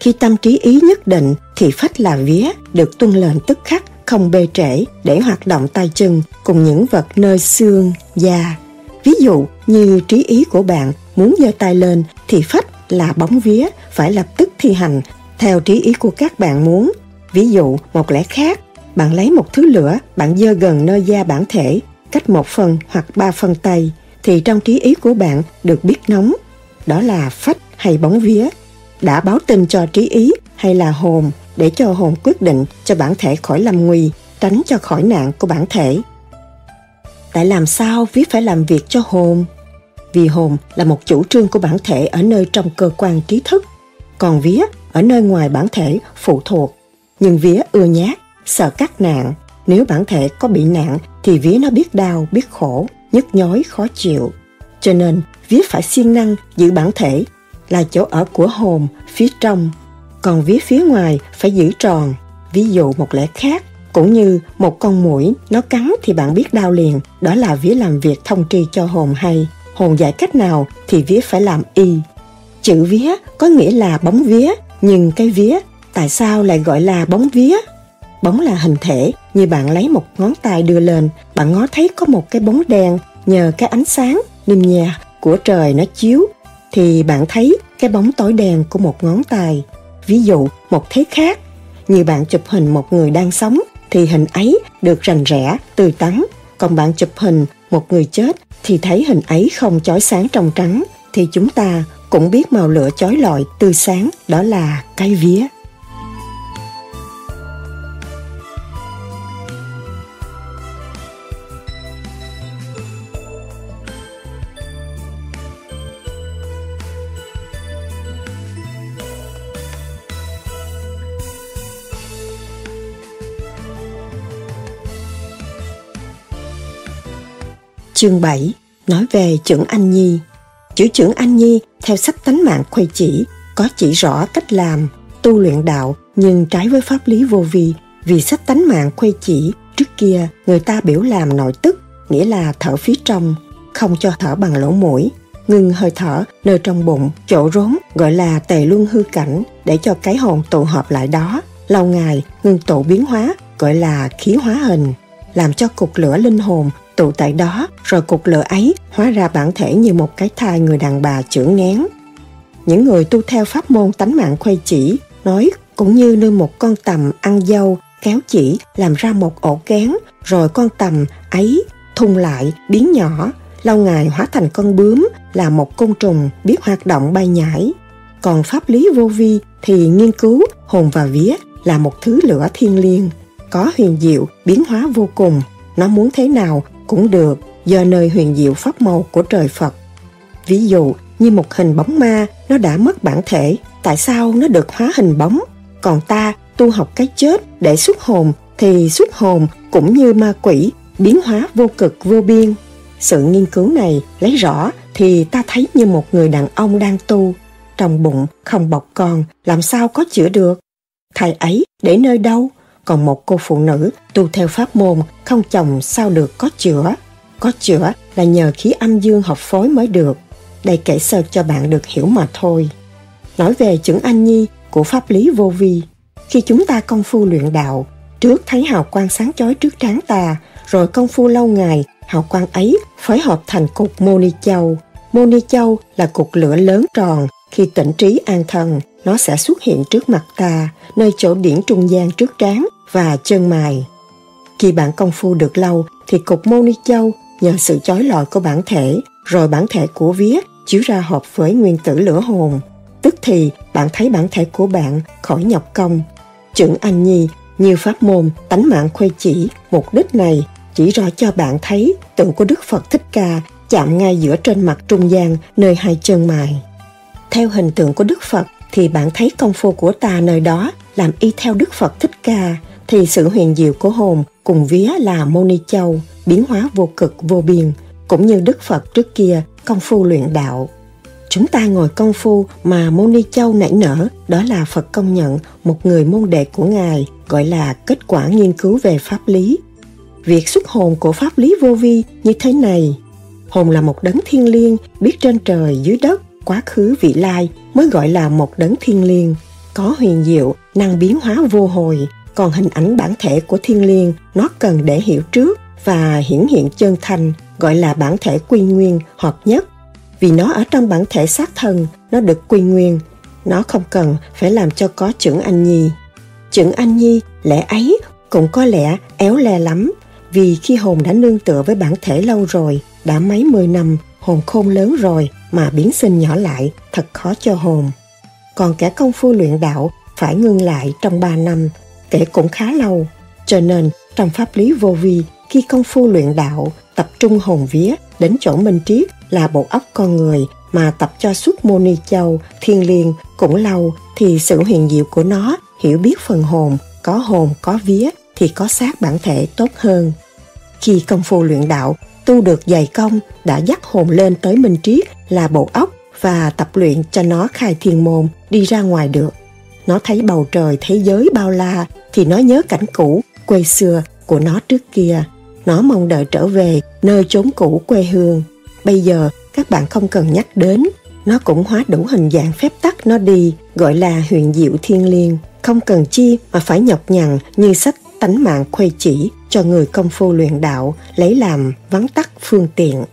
S1: Khi tâm trí ý nhất định thì phách là vía được tuân lệnh tức khắc không bê trễ để hoạt động tay chân cùng những vật nơi xương, da. Ví dụ như trí ý của bạn muốn giơ tay lên thì phách là bóng vía phải lập tức thi hành theo trí ý của các bạn muốn. Ví dụ một lẽ khác, bạn lấy một thứ lửa, bạn dơ gần nơi da bản thể, cách một phần hoặc ba phần tay, thì trong trí ý của bạn được biết nóng. Đó là phách hay bóng vía đã báo tin cho trí ý hay là hồn để cho hồn quyết định cho bản thể khỏi làm nguy, tránh cho khỏi nạn của bản thể. Tại làm sao viết phải làm việc cho hồn? Vì hồn là một chủ trương của bản thể ở nơi trong cơ quan trí thức, còn vía ở nơi ngoài bản thể phụ thuộc. Nhưng vía ưa nhát, sợ cắt nạn. Nếu bản thể có bị nạn thì vía nó biết đau, biết khổ, nhức nhói, khó chịu. Cho nên vía phải siêng năng giữ bản thể là chỗ ở của hồn phía trong, còn vía phía ngoài phải giữ tròn. Ví dụ một lẽ khác, cũng như một con mũi nó cắn thì bạn biết đau liền, đó là vía làm việc thông tri cho hồn hay. Hồn giải cách nào thì vía phải làm y. Chữ vía có nghĩa là bóng vía, nhưng cái vía tại sao lại gọi là bóng vía? Bóng là hình thể, như bạn lấy một ngón tay đưa lên, bạn ngó thấy có một cái bóng đen nhờ cái ánh sáng niêm nhà của trời nó chiếu thì bạn thấy cái bóng tối đen của một ngón tay. Ví dụ, một thế khác, như bạn chụp hình một người đang sống thì hình ấy được rành rẽ, tươi tắn. Còn bạn chụp hình một người chết thì thấy hình ấy không chói sáng trong trắng thì chúng ta cũng biết màu lửa chói lọi tươi sáng đó là cái vía. Chương 7 nói về trưởng Anh Nhi. Chữ trưởng Anh Nhi theo sách tánh mạng khuây chỉ có chỉ rõ cách làm, tu luyện đạo nhưng trái với pháp lý vô vi vì sách tánh mạng khuây chỉ trước kia người ta biểu làm nội tức nghĩa là thở phía trong không cho thở bằng lỗ mũi ngừng hơi thở nơi trong bụng chỗ rốn gọi là tề luân hư cảnh để cho cái hồn tụ hợp lại đó lâu ngày ngừng tụ biến hóa gọi là khí hóa hình làm cho cục lửa linh hồn tụ tại đó, rồi cục lửa ấy hóa ra bản thể như một cái thai người đàn bà trưởng nén. Những người tu theo pháp môn tánh mạng khuây chỉ nói cũng như nuôi một con tầm ăn dâu, kéo chỉ, làm ra một ổ kén, rồi con tầm ấy thùng lại, biến nhỏ, lâu ngày hóa thành con bướm, là một côn trùng biết hoạt động bay nhảy còn pháp lý vô vi thì nghiên cứu hồn và vía là một thứ lửa thiên liêng, có huyền diệu, biến hóa vô cùng nó muốn thế nào cũng được do nơi huyền diệu pháp màu của trời Phật. Ví dụ như một hình bóng ma nó đã mất bản thể, tại sao nó được hóa hình bóng? Còn ta tu học cái chết để xuất hồn thì xuất hồn cũng như ma quỷ biến hóa vô cực vô biên. Sự nghiên cứu này lấy rõ thì ta thấy như một người đàn ông đang tu, trong bụng không bọc con làm sao có chữa được. Thầy ấy để nơi đâu? Còn một cô phụ nữ tu theo pháp môn không chồng sao được có chữa. Có chữa là nhờ khí âm dương hợp phối mới được. Đây kể sơ cho bạn được hiểu mà thôi. Nói về chữ anh nhi của pháp lý vô vi. Khi chúng ta công phu luyện đạo, trước thấy hào quang sáng chói trước trán ta, rồi công phu lâu ngày, hào quang ấy phối hợp thành cục mô ni châu. Mô ni châu là cục lửa lớn tròn, khi tỉnh trí an thần, nó sẽ xuất hiện trước mặt ta, nơi chỗ điển trung gian trước trán và chân mài. Khi bạn công phu được lâu thì cục mô ni châu nhờ sự chói lọi của bản thể, rồi bản thể của vía chiếu ra hợp với nguyên tử lửa hồn. Tức thì bạn thấy bản thể của bạn khỏi nhọc công. Chưởng anh nhi, như pháp môn tánh mạng khuê chỉ, mục đích này chỉ rõ cho bạn thấy tượng của Đức Phật Thích Ca chạm ngay giữa trên mặt trung gian nơi hai chân mài. Theo hình tượng của Đức Phật thì bạn thấy công phu của ta nơi đó làm y theo Đức Phật Thích Ca thì sự huyền diệu của hồn cùng vía là Moni Châu, biến hóa vô cực vô biên, cũng như Đức Phật trước kia công phu luyện đạo. Chúng ta ngồi công phu mà Moni Châu nảy nở, đó là Phật công nhận một người môn đệ của Ngài, gọi là kết quả nghiên cứu về pháp lý. Việc xuất hồn của pháp lý vô vi như thế này. Hồn là một đấng thiên liêng, biết trên trời dưới đất, quá khứ vị lai mới gọi là một đấng thiên liêng. Có huyền diệu, năng biến hóa vô hồi, còn hình ảnh bản thể của thiên liêng, nó cần để hiểu trước và hiển hiện chân thành, gọi là bản thể quy nguyên, hợp nhất. Vì nó ở trong bản thể xác thân, nó được quy nguyên, nó không cần phải làm cho có chữ anh nhi. Chữ anh nhi lẽ ấy cũng có lẽ éo le lắm, vì khi hồn đã nương tựa với bản thể lâu rồi, đã mấy mươi năm, hồn khôn lớn rồi mà biến sinh nhỏ lại, thật khó cho hồn. Còn cả công phu luyện đạo phải ngưng lại trong ba năm kể cũng khá lâu. Cho nên, trong pháp lý vô vi, khi công phu luyện đạo, tập trung hồn vía đến chỗ minh triết là bộ óc con người mà tập cho suốt mô ni châu, thiên liêng cũng lâu thì sự huyền diệu của nó hiểu biết phần hồn, có hồn, có vía thì có xác bản thể tốt hơn. Khi công phu luyện đạo, tu được dày công đã dắt hồn lên tới minh triết là bộ óc và tập luyện cho nó khai thiên môn đi ra ngoài được nó thấy bầu trời thế giới bao la thì nó nhớ cảnh cũ quê xưa của nó trước kia nó mong đợi trở về nơi chốn cũ quê hương bây giờ các bạn không cần nhắc đến nó cũng hóa đủ hình dạng phép tắc nó đi, gọi là huyền diệu thiên liêng. Không cần chi mà phải nhọc nhằn như sách tánh mạng khuê chỉ cho người công phu luyện đạo lấy làm vắng tắt phương tiện.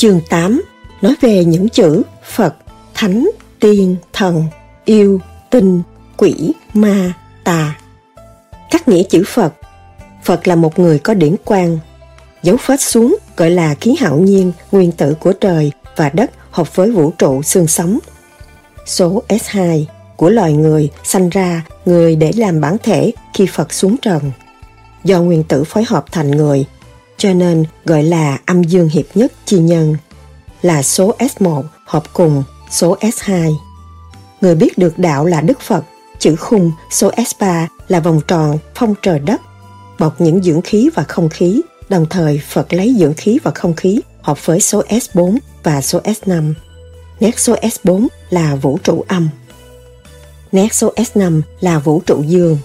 S1: Chương 8 nói về những chữ Phật, Thánh, Tiên, Thần, Yêu, Tinh, Quỷ, Ma, Tà. Các nghĩa chữ Phật Phật là một người có điển quang. Dấu phết xuống gọi là khí hạo nhiên, nguyên tử của trời và đất hợp với vũ trụ xương sống. Số S2 của loài người sanh ra người để làm bản thể khi Phật xuống trần. Do nguyên tử phối hợp thành người cho nên gọi là âm dương hiệp nhất chi nhân, là số S1 hợp cùng số S2. Người biết được đạo là Đức Phật, chữ khung số S3 là vòng tròn phong trời đất, bọc những dưỡng khí và không khí, đồng thời Phật lấy dưỡng khí và không khí hợp với số S4 và số S5. Nét số S4 là vũ trụ âm. Nét số S5 là vũ trụ dương.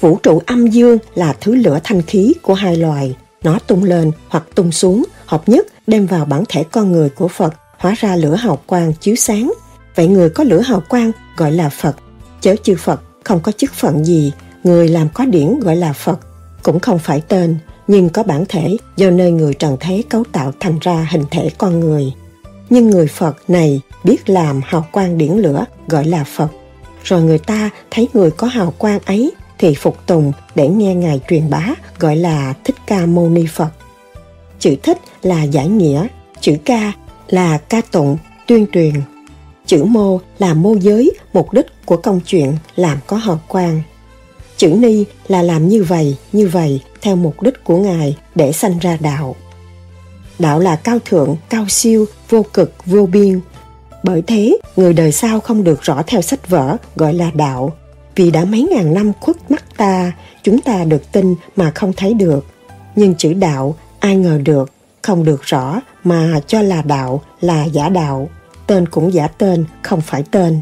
S1: Vũ trụ âm dương là thứ lửa thanh khí của hai loài, nó tung lên hoặc tung xuống, hợp nhất đem vào bản thể con người của Phật, hóa ra lửa hào quang chiếu sáng. Vậy người có lửa hào quang gọi là Phật, chớ chư Phật không có chức phận gì, người làm có điển gọi là Phật, cũng không phải tên, nhưng có bản thể do nơi người trần thế cấu tạo thành ra hình thể con người. Nhưng người Phật này biết làm hào quang điển lửa gọi là Phật. Rồi người ta thấy người có hào quang ấy thì phục tùng để nghe Ngài truyền bá gọi là Thích Ca Mâu Ni Phật. Chữ thích là giải nghĩa, chữ ca là ca tụng, tuyên truyền. Chữ mô là mô giới, mục đích của công chuyện làm có hợp quan. Chữ ni là làm như vậy, như vậy, theo mục đích của Ngài để sanh ra đạo. Đạo là cao thượng, cao siêu, vô cực, vô biên. Bởi thế, người đời sau không được rõ theo sách vở gọi là đạo, vì đã mấy ngàn năm khuất mắt ta, chúng ta được tin mà không thấy được. Nhưng chữ đạo, ai ngờ được, không được rõ mà cho là đạo là giả đạo. Tên cũng giả tên, không phải tên.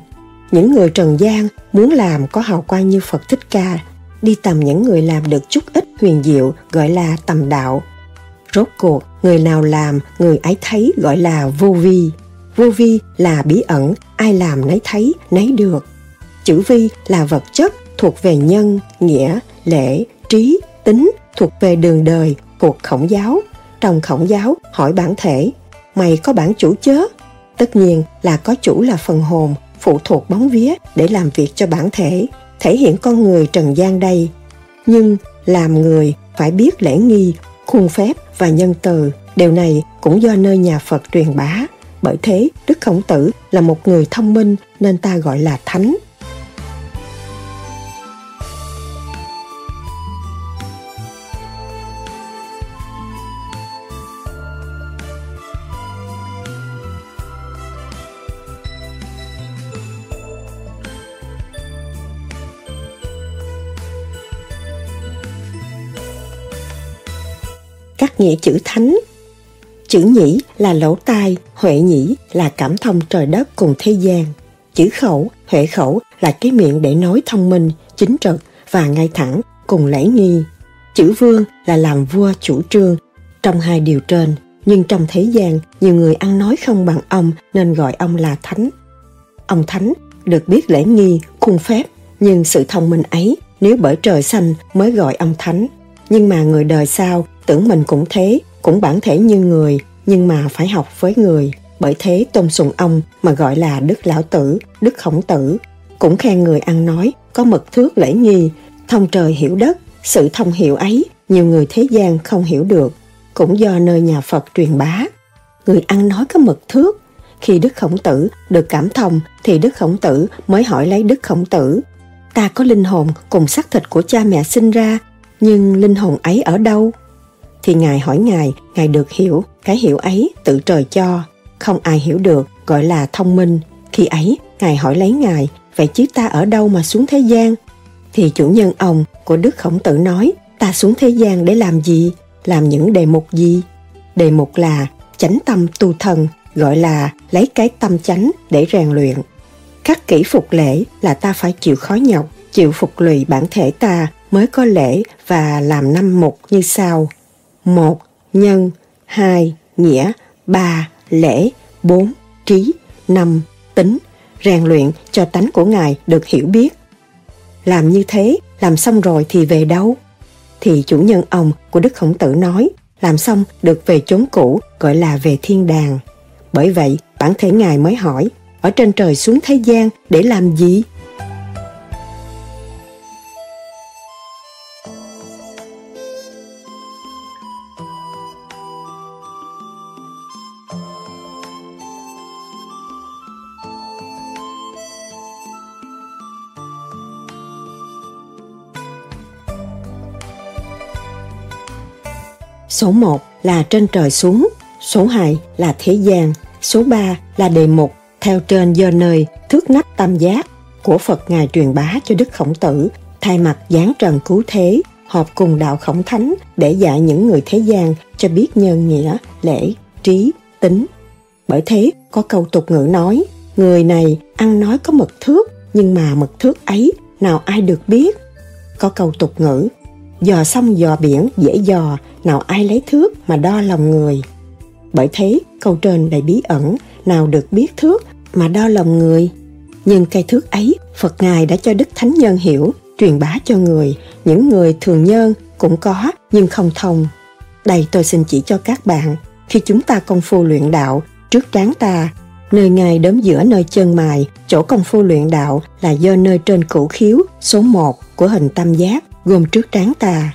S1: Những người trần gian muốn làm có hào quang như Phật Thích Ca, đi tầm những người làm được chút ít huyền diệu gọi là tầm đạo. Rốt cuộc, người nào làm, người ấy thấy gọi là vô vi. Vô vi là bí ẩn, ai làm nấy thấy, nấy được Chữ vi là vật chất thuộc về nhân, nghĩa, lễ, trí, tính, thuộc về đường đời, thuộc khổng giáo. Trong khổng giáo hỏi bản thể, mày có bản chủ chớ? Tất nhiên là có chủ là phần hồn, phụ thuộc bóng vía để làm việc cho bản thể, thể hiện con người trần gian đây. Nhưng làm người phải biết lễ nghi, khuôn phép và nhân từ, điều này cũng do nơi nhà Phật truyền bá. Bởi thế, Đức Khổng Tử là một người thông minh nên ta gọi là thánh. Nghĩa chữ thánh. Chữ nhĩ là lỗ tai, huệ nhĩ là cảm thông trời đất cùng thế gian. Chữ khẩu, huệ khẩu là cái miệng để nói thông minh, chính trực và ngay thẳng cùng lễ nghi. Chữ vương là làm vua chủ trương trong hai điều trên, nhưng trong thế gian nhiều người ăn nói không bằng ông nên gọi ông là thánh. Ông thánh được biết lễ nghi, khuôn phép, nhưng sự thông minh ấy nếu bởi trời xanh mới gọi ông thánh. Nhưng mà người đời sau tưởng mình cũng thế, cũng bản thể như người, nhưng mà phải học với người. Bởi thế tôn sùng ông mà gọi là Đức Lão Tử, Đức Khổng Tử. Cũng khen người ăn nói, có mật thước lễ nghi, thông trời hiểu đất. Sự thông hiểu ấy, nhiều người thế gian không hiểu được, cũng do nơi nhà Phật truyền bá. Người ăn nói có mật thước, khi Đức Khổng Tử được cảm thông thì Đức Khổng Tử mới hỏi lấy Đức Khổng Tử. Ta có linh hồn cùng xác thịt của cha mẹ sinh ra, nhưng linh hồn ấy ở đâu? Thì Ngài hỏi Ngài, Ngài được hiểu, cái hiểu ấy tự trời cho, không ai hiểu được, gọi là thông minh. Khi ấy, Ngài hỏi lấy Ngài, vậy chứ ta ở đâu mà xuống thế gian? Thì chủ nhân ông của Đức Khổng Tử nói, Ta xuống thế gian để làm gì? Làm những đề mục gì? Đề mục là chánh tâm tu thần gọi là lấy cái tâm chánh để rèn luyện. Khắc kỹ phục lễ là ta phải chịu khó nhọc, chịu phục lụy bản thể ta mới có lễ và làm năm mục như sau một Nhân hai Nghĩa ba Lễ bốn Trí năm Tính rèn luyện cho tánh của Ngài được hiểu biết. Làm như thế, làm xong rồi thì về đâu? Thì chủ nhân ông của Đức Khổng Tử nói, làm xong được về chốn cũ gọi là về thiên đàng. Bởi vậy, bản thể Ngài mới hỏi, ở trên trời xuống thế gian để làm gì? Số 1 là trên trời xuống, số 2 là thế gian, số 3 là đề mục theo trên do nơi thước nắp tam giác của Phật Ngài truyền bá cho Đức Khổng Tử, thay mặt giáng trần cứu thế, họp cùng đạo khổng thánh để dạy những người thế gian cho biết nhân nghĩa, lễ, trí, tính. Bởi thế, có câu tục ngữ nói, người này ăn nói có mật thước, nhưng mà mật thước ấy nào ai được biết. Có câu tục ngữ, dò sông dò biển dễ dò, nào ai lấy thước mà đo lòng người. Bởi thế, câu trên đầy bí ẩn, nào được biết thước mà đo lòng người. Nhưng cây thước ấy, Phật Ngài đã cho Đức Thánh Nhân hiểu, truyền bá cho người, những người thường nhân cũng có nhưng không thông. Đây tôi xin chỉ cho các bạn, khi chúng ta công phu luyện đạo, trước trán ta, nơi Ngài đếm giữa nơi chân mài, chỗ công phu luyện đạo là do nơi trên cửu khiếu số 1 của hình tam giác gồm trước trán ta.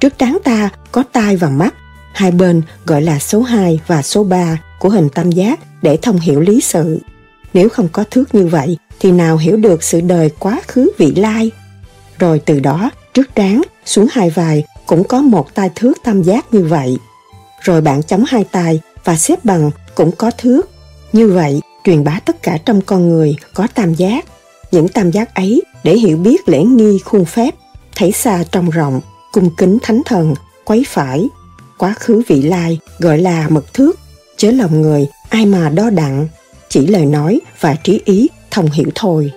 S1: Trước trán ta có tai và mắt, hai bên gọi là số 2 và số 3 của hình tam giác để thông hiểu lý sự. Nếu không có thước như vậy thì nào hiểu được sự đời quá khứ vị lai. Rồi từ đó, trước trán xuống hai vai cũng có một tai thước tam giác như vậy. Rồi bạn chống hai tay và xếp bằng cũng có thước. Như vậy, truyền bá tất cả trong con người có tam giác. Những tam giác ấy để hiểu biết lễ nghi khuôn phép, thấy xa trong rộng, cung kính thánh thần, quấy phải. Quá khứ vị lai gọi là mật thước, chớ lòng người ai mà đo đặng, chỉ lời nói và trí ý thông hiểu thôi.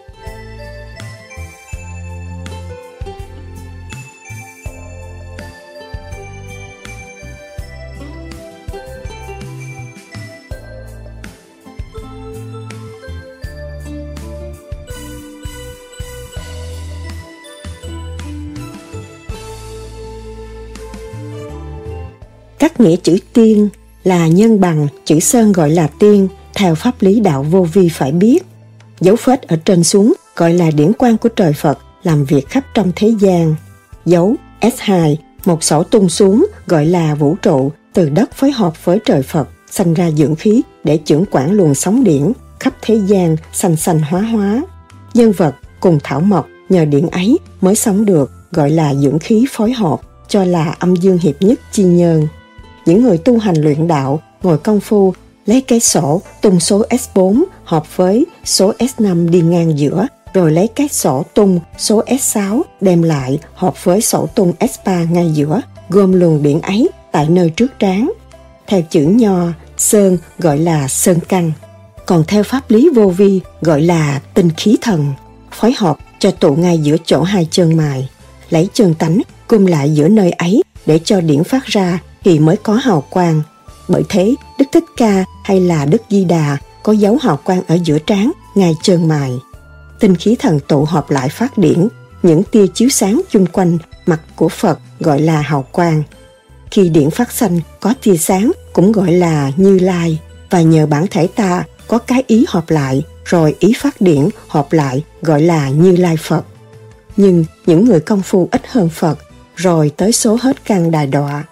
S1: Các nghĩa chữ tiên là nhân bằng, chữ sơn gọi là tiên, theo pháp lý đạo vô vi phải biết. Dấu phết ở trên xuống gọi là điển quan của trời Phật làm việc khắp trong thế gian. Dấu S2, một sổ tung xuống gọi là vũ trụ, từ đất phối hợp với trời Phật, sanh ra dưỡng khí để trưởng quản luồng sóng điển khắp thế gian sanh sanh hóa hóa. Nhân vật cùng thảo mộc nhờ điển ấy mới sống được gọi là dưỡng khí phối hợp cho là âm dương hiệp nhất chi nhân những người tu hành luyện đạo ngồi công phu lấy cái sổ tung số S4 hợp với số S5 đi ngang giữa rồi lấy cái sổ tung số S6 đem lại hợp với sổ tung S3 ngay giữa gom luồng điện ấy tại nơi trước trán. Theo chữ nho, sơn gọi là sơn căn. Còn theo pháp lý vô vi gọi là tinh khí thần, phối hợp cho tụ ngay giữa chỗ hai chân mài, lấy chân tánh cung lại giữa nơi ấy để cho điển phát ra thì mới có hào quang. Bởi thế, Đức Thích Ca hay là Đức Di Đà có dấu hào quang ở giữa trán, ngay chân mài. Tinh khí thần tụ họp lại phát điển, những tia chiếu sáng chung quanh mặt của Phật gọi là hào quang. Khi điển phát sanh có tia sáng cũng gọi là như lai và nhờ bản thể ta có cái ý hợp lại rồi ý phát điển hợp lại gọi là như lai Phật. Nhưng những người công phu ít hơn Phật rồi tới số hết căn đài đọa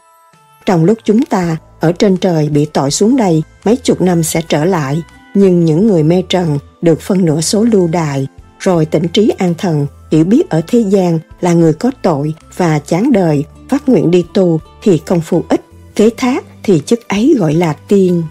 S1: trong lúc chúng ta ở trên trời bị tội xuống đây mấy chục năm sẽ trở lại, nhưng những người mê trần được phân nửa số lưu đài, rồi tỉnh trí an thần, hiểu biết ở thế gian là người có tội và chán đời, phát nguyện đi tu thì công phu ít, kế thác thì chức ấy gọi là tiên.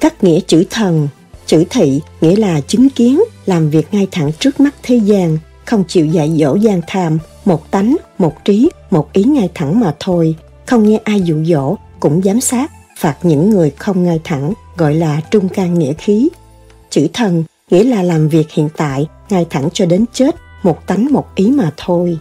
S1: Các nghĩa chữ thần, chữ thị nghĩa là chứng kiến, làm việc ngay thẳng trước mắt thế gian, không chịu dạy dỗ gian tham, một tánh, một trí, một ý ngay thẳng mà thôi, không nghe ai dụ dỗ, cũng giám sát, phạt những người không ngay thẳng, gọi là trung can nghĩa khí. Chữ thần nghĩa là làm việc hiện tại, ngay thẳng cho đến chết, một tánh một ý mà thôi.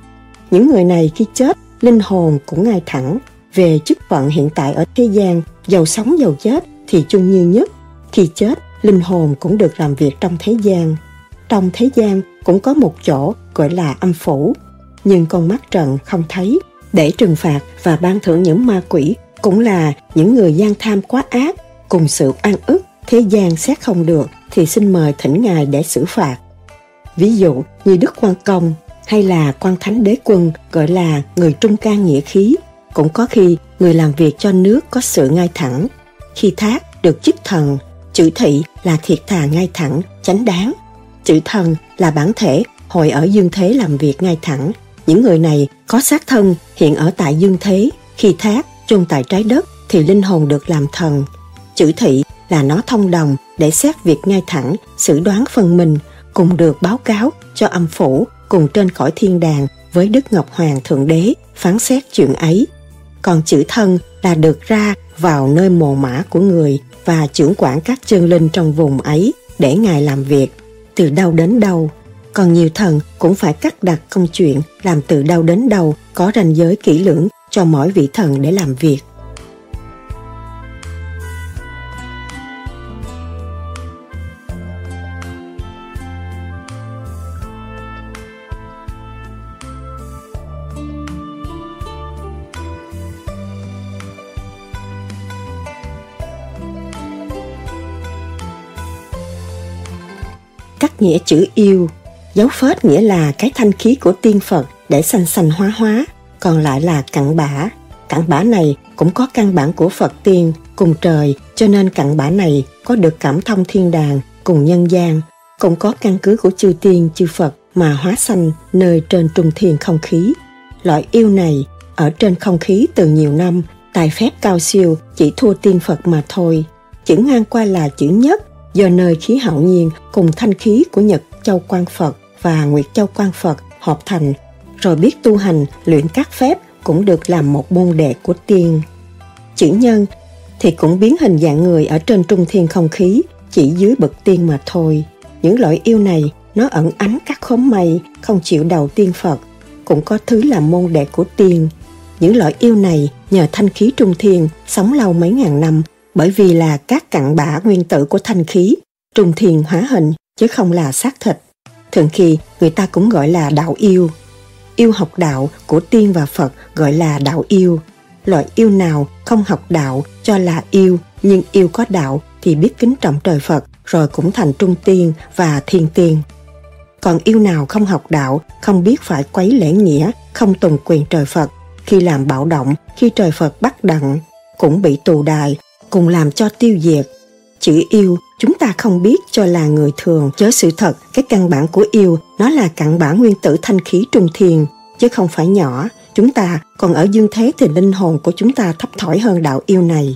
S1: Những người này khi chết, linh hồn cũng ngay thẳng. Về chức phận hiện tại ở thế gian, giàu sống giàu chết thì chung như nhất. Khi chết, linh hồn cũng được làm việc trong thế gian. Trong thế gian cũng có một chỗ gọi là âm phủ, nhưng con mắt trần không thấy. Để trừng phạt và ban thưởng những ma quỷ cũng là những người gian tham quá ác cùng sự an ức thế gian xét không được thì xin mời thỉnh ngài để xử phạt ví dụ như đức quan công hay là quan thánh đế quân gọi là người trung can nghĩa khí cũng có khi người làm việc cho nước có sự ngay thẳng khi thác được chức thần, chữ thị là thiệt thà ngay thẳng, chánh đáng. Chữ thần là bản thể, hồi ở dương thế làm việc ngay thẳng. Những người này có xác thân, hiện ở tại dương thế. Khi thác chôn tại trái đất, thì linh hồn được làm thần. Chữ thị là nó thông đồng để xét việc ngay thẳng, xử đoán phân minh, cùng được báo cáo cho âm phủ cùng trên cõi thiên đàng với Đức Ngọc Hoàng Thượng Đế phán xét chuyện ấy. Còn chữ thân là được ra vào nơi mồ mã của người và trưởng quản các chân linh trong vùng ấy để Ngài làm việc, từ đâu đến đâu. Còn nhiều thần cũng phải cắt đặt công chuyện làm từ đâu đến đâu có ranh giới kỹ lưỡng cho mỗi vị thần để làm việc. Nghĩa chữ yêu. Dấu phết nghĩa là cái thanh khí của tiên Phật để sanh sanh hóa hóa, còn lại là cặn bã. Cặn bã này cũng có căn bản của Phật tiên cùng trời, cho nên cặn bã này có được cảm thông thiên đàng cùng nhân gian, cũng có căn cứ của chư tiên chư Phật mà hóa sanh nơi trên trung thiên không khí. Loại yêu này ở trên không khí từ nhiều năm, tài phép cao siêu chỉ thua tiên Phật mà thôi. Chữ ngang qua là chữ nhất, do nơi khí hậu nhiên cùng thanh khí của Nhật Châu Quan Phật và Nguyệt Châu Quan Phật hợp thành, rồi biết tu hành, luyện các phép cũng được làm một môn đệ của tiên. Chữ nhân thì cũng biến hình dạng người ở trên trung thiên không khí, chỉ dưới bậc tiên mà thôi. Những loại yêu này nó ẩn ánh các khóm mây, không chịu đầu tiên Phật, cũng có thứ làm môn đệ của tiên. Những loại yêu này nhờ thanh khí trung thiên sống lâu mấy ngàn năm bởi vì là các cặn bã nguyên tử của thanh khí, trùng thiền hóa hình chứ không là xác thịt. Thường khi người ta cũng gọi là đạo yêu. Yêu học đạo của tiên và Phật gọi là đạo yêu. Loại yêu nào không học đạo cho là yêu, nhưng yêu có đạo thì biết kính trọng trời Phật rồi cũng thành trung tiên và thiên tiên. Còn yêu nào không học đạo, không biết phải quấy lễ nghĩa, không tùng quyền trời Phật, khi làm bạo động, khi trời Phật bắt đặng, cũng bị tù đài cùng làm cho tiêu diệt. Chữ yêu, chúng ta không biết cho là người thường. Chớ sự thật, cái căn bản của yêu, nó là cặn bản nguyên tử thanh khí trung thiền. Chứ không phải nhỏ, chúng ta còn ở dương thế thì linh hồn của chúng ta thấp thỏi hơn đạo yêu này.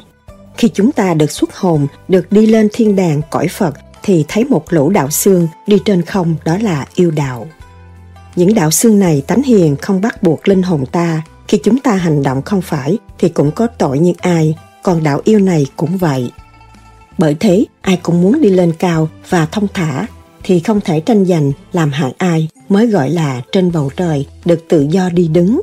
S1: Khi chúng ta được xuất hồn, được đi lên thiên đàng cõi phật, thì thấy một lũ đạo xương đi trên không, đó là yêu đạo. Những đạo xương này tánh hiền, không bắt buộc linh hồn ta. Khi chúng ta hành động không phải, thì cũng có tội như ai còn đạo yêu này cũng vậy. Bởi thế, ai cũng muốn đi lên cao và thông thả, thì không thể tranh giành làm hại ai mới gọi là trên bầu trời được tự do đi đứng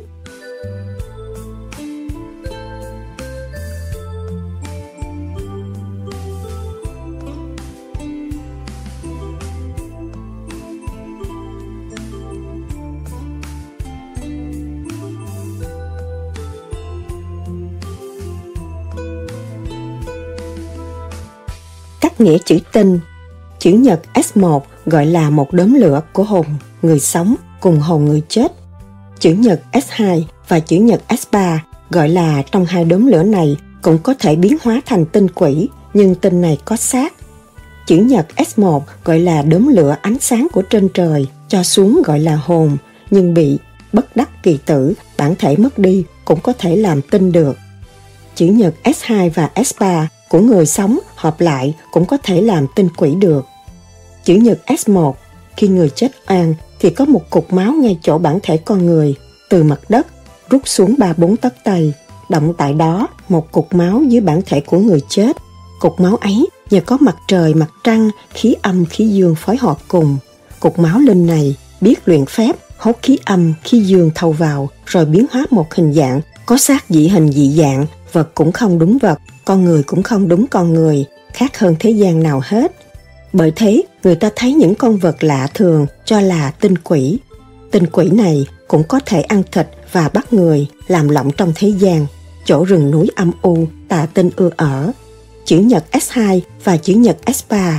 S1: nghĩa chữ tinh. Chữ nhật S1 gọi là một đốm lửa của hồn người sống cùng hồn người chết. Chữ nhật S2 và chữ nhật S3 gọi là trong hai đốm lửa này cũng có thể biến hóa thành tinh quỷ, nhưng tinh này có xác. Chữ nhật S1 gọi là đốm lửa ánh sáng của trên trời, cho xuống gọi là hồn, nhưng bị bất đắc kỳ tử, bản thể mất đi cũng có thể làm tinh được. Chữ nhật S2 và S3 của người sống hợp lại cũng có thể làm tinh quỷ được. Chữ nhật S1, khi người chết oan thì có một cục máu ngay chỗ bản thể con người, từ mặt đất, rút xuống ba bốn tấc tay. Động tại đó một cục máu dưới bản thể của người chết. Cục máu ấy nhờ có mặt trời, mặt trăng, khí âm, khí dương phối hợp cùng. Cục máu linh này biết luyện phép hốt khí âm, khí dương thâu vào rồi biến hóa một hình dạng có xác dị hình dị dạng, vật cũng không đúng vật, con người cũng không đúng con người, khác hơn thế gian nào hết. Bởi thế, người ta thấy những con vật lạ thường cho là tinh quỷ. Tinh quỷ này cũng có thể ăn thịt và bắt người, làm lộng trong thế gian, chỗ rừng núi âm u, tà tinh ưa ở. Chữ nhật S2 và chữ nhật S3.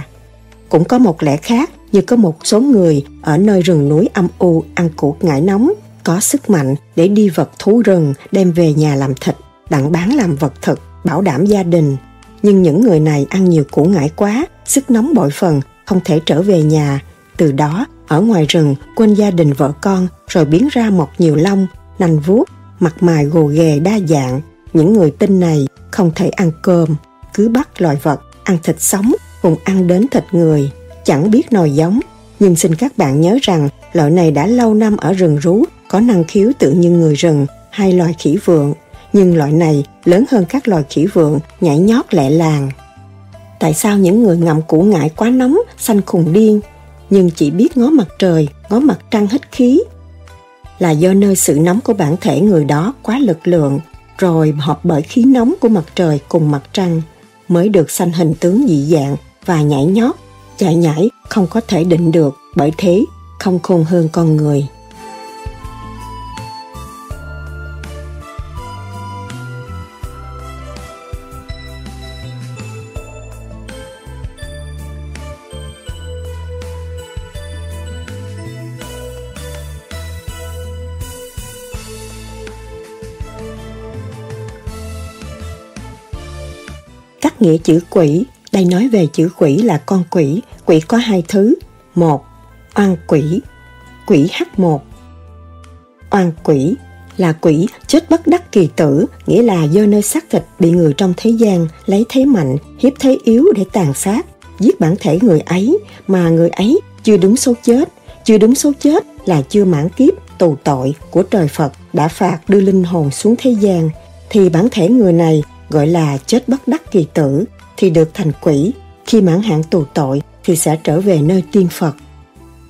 S1: Cũng có một lẽ khác như có một số người ở nơi rừng núi âm u ăn củ ngải nóng, có sức mạnh để đi vật thú rừng đem về nhà làm thịt, đặng bán làm vật thực, bảo đảm gia đình. Nhưng những người này ăn nhiều củ ngải quá, sức nóng bội phần, không thể trở về nhà. Từ đó, ở ngoài rừng, quên gia đình vợ con, rồi biến ra mọc nhiều lông, nành vuốt, mặt mày gồ ghề đa dạng. Những người tinh này không thể ăn cơm, cứ bắt loài vật, ăn thịt sống, cùng ăn đến thịt người. Chẳng biết nồi giống, nhưng xin các bạn nhớ rằng loại này đã lâu năm ở rừng rú, có năng khiếu tự như người rừng hay loài khỉ vượng, nhưng loại này lớn hơn các loài khỉ vượng nhảy nhót lẹ làng. Tại sao những người ngậm củ ngại quá nóng, xanh khùng điên, nhưng chỉ biết ngó mặt trời, ngó mặt trăng hít khí? Là do nơi sự nóng của bản thể người đó quá lực lượng, rồi hợp bởi khí nóng của mặt trời cùng mặt trăng, mới được sanh hình tướng dị dạng và nhảy nhót, chạy nhảy không có thể định được, bởi thế không khôn hơn con người. Nghĩa chữ quỷ, đây nói về chữ quỷ là con quỷ, quỷ có hai thứ. Một, oan quỷ, quỷ H1. Oan quỷ là quỷ chết bất đắc kỳ tử, nghĩa là do nơi xác thịt bị người trong thế gian lấy thế mạnh, hiếp thế yếu để tàn sát, giết bản thể người ấy mà người ấy chưa đúng số chết, chưa đúng số chết là chưa mãn kiếp tù tội của trời Phật đã phạt đưa linh hồn xuống thế gian. Thì bản thể người này gọi là chết bất đắc kỳ tử thì được thành quỷ, khi mãn hạn tù tội thì sẽ trở về nơi tiên Phật.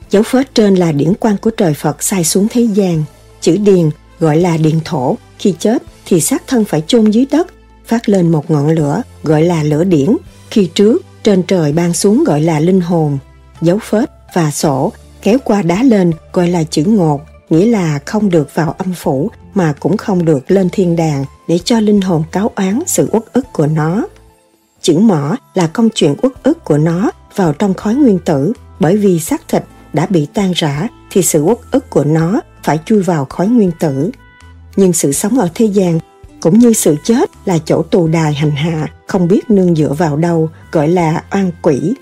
S1: Dấu phết trên là điển quan của trời Phật sai xuống thế gian. Chữ điền gọi là điền thổ, khi chết thì xác thân phải chôn dưới đất, phát lên một ngọn lửa gọi là lửa điển. Khi trước, trên trời ban xuống gọi là linh hồn. Dấu phết và sổ kéo qua đá lên gọi là chữ ngột, nghĩa là không được vào âm phủ mà cũng không được lên thiên đàng để cho linh hồn cáo oán sự uất ức của nó. Chữ mỏ là công chuyện uất ức của nó vào trong khói nguyên tử bởi vì xác thịt đã bị tan rã thì sự uất ức của nó phải chui vào khói nguyên tử. Nhưng sự sống ở thế gian cũng như sự chết là chỗ tù đài hành hạ, không biết nương dựa vào đâu, gọi là oan quỷ.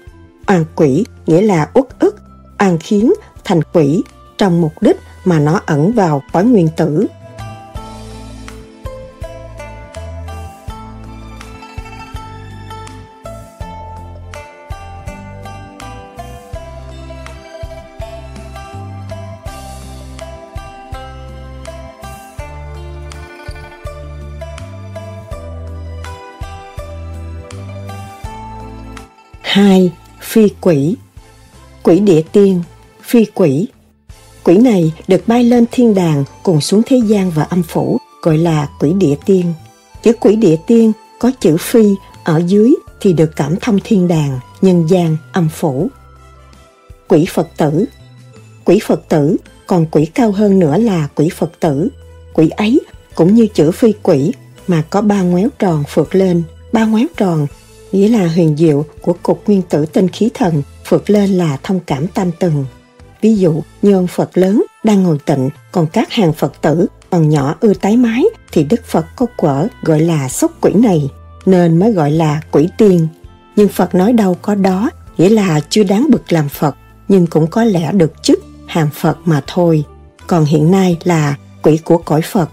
S1: Oan quỷ nghĩa là uất ức, oan khiến thành quỷ trong mục đích mà nó ẩn vào khói nguyên tử 2. Phi quỷ Quỷ địa tiên, phi quỷ Quỷ này được bay lên thiên đàng cùng xuống thế gian và âm phủ gọi là quỷ địa tiên. Chữ quỷ địa tiên có chữ phi ở dưới thì được cảm thông thiên đàng, nhân gian, âm phủ. Quỷ Phật tử Quỷ Phật tử còn quỷ cao hơn nữa là quỷ Phật tử. Quỷ ấy cũng như chữ phi quỷ mà có ba ngoéo tròn phượt lên. Ba ngoéo tròn nghĩa là huyền diệu của cục nguyên tử tinh khí thần vượt lên là thông cảm tam tầng. Ví dụ như ông Phật lớn đang ngồi tịnh, còn các hàng Phật tử còn nhỏ ưa tái mái thì Đức Phật có quở gọi là sốc quỷ này, nên mới gọi là quỷ tiên. Nhưng Phật nói đâu có đó, nghĩa là chưa đáng bực làm Phật, nhưng cũng có lẽ được chức hàng Phật mà thôi. Còn hiện nay là quỷ của cõi Phật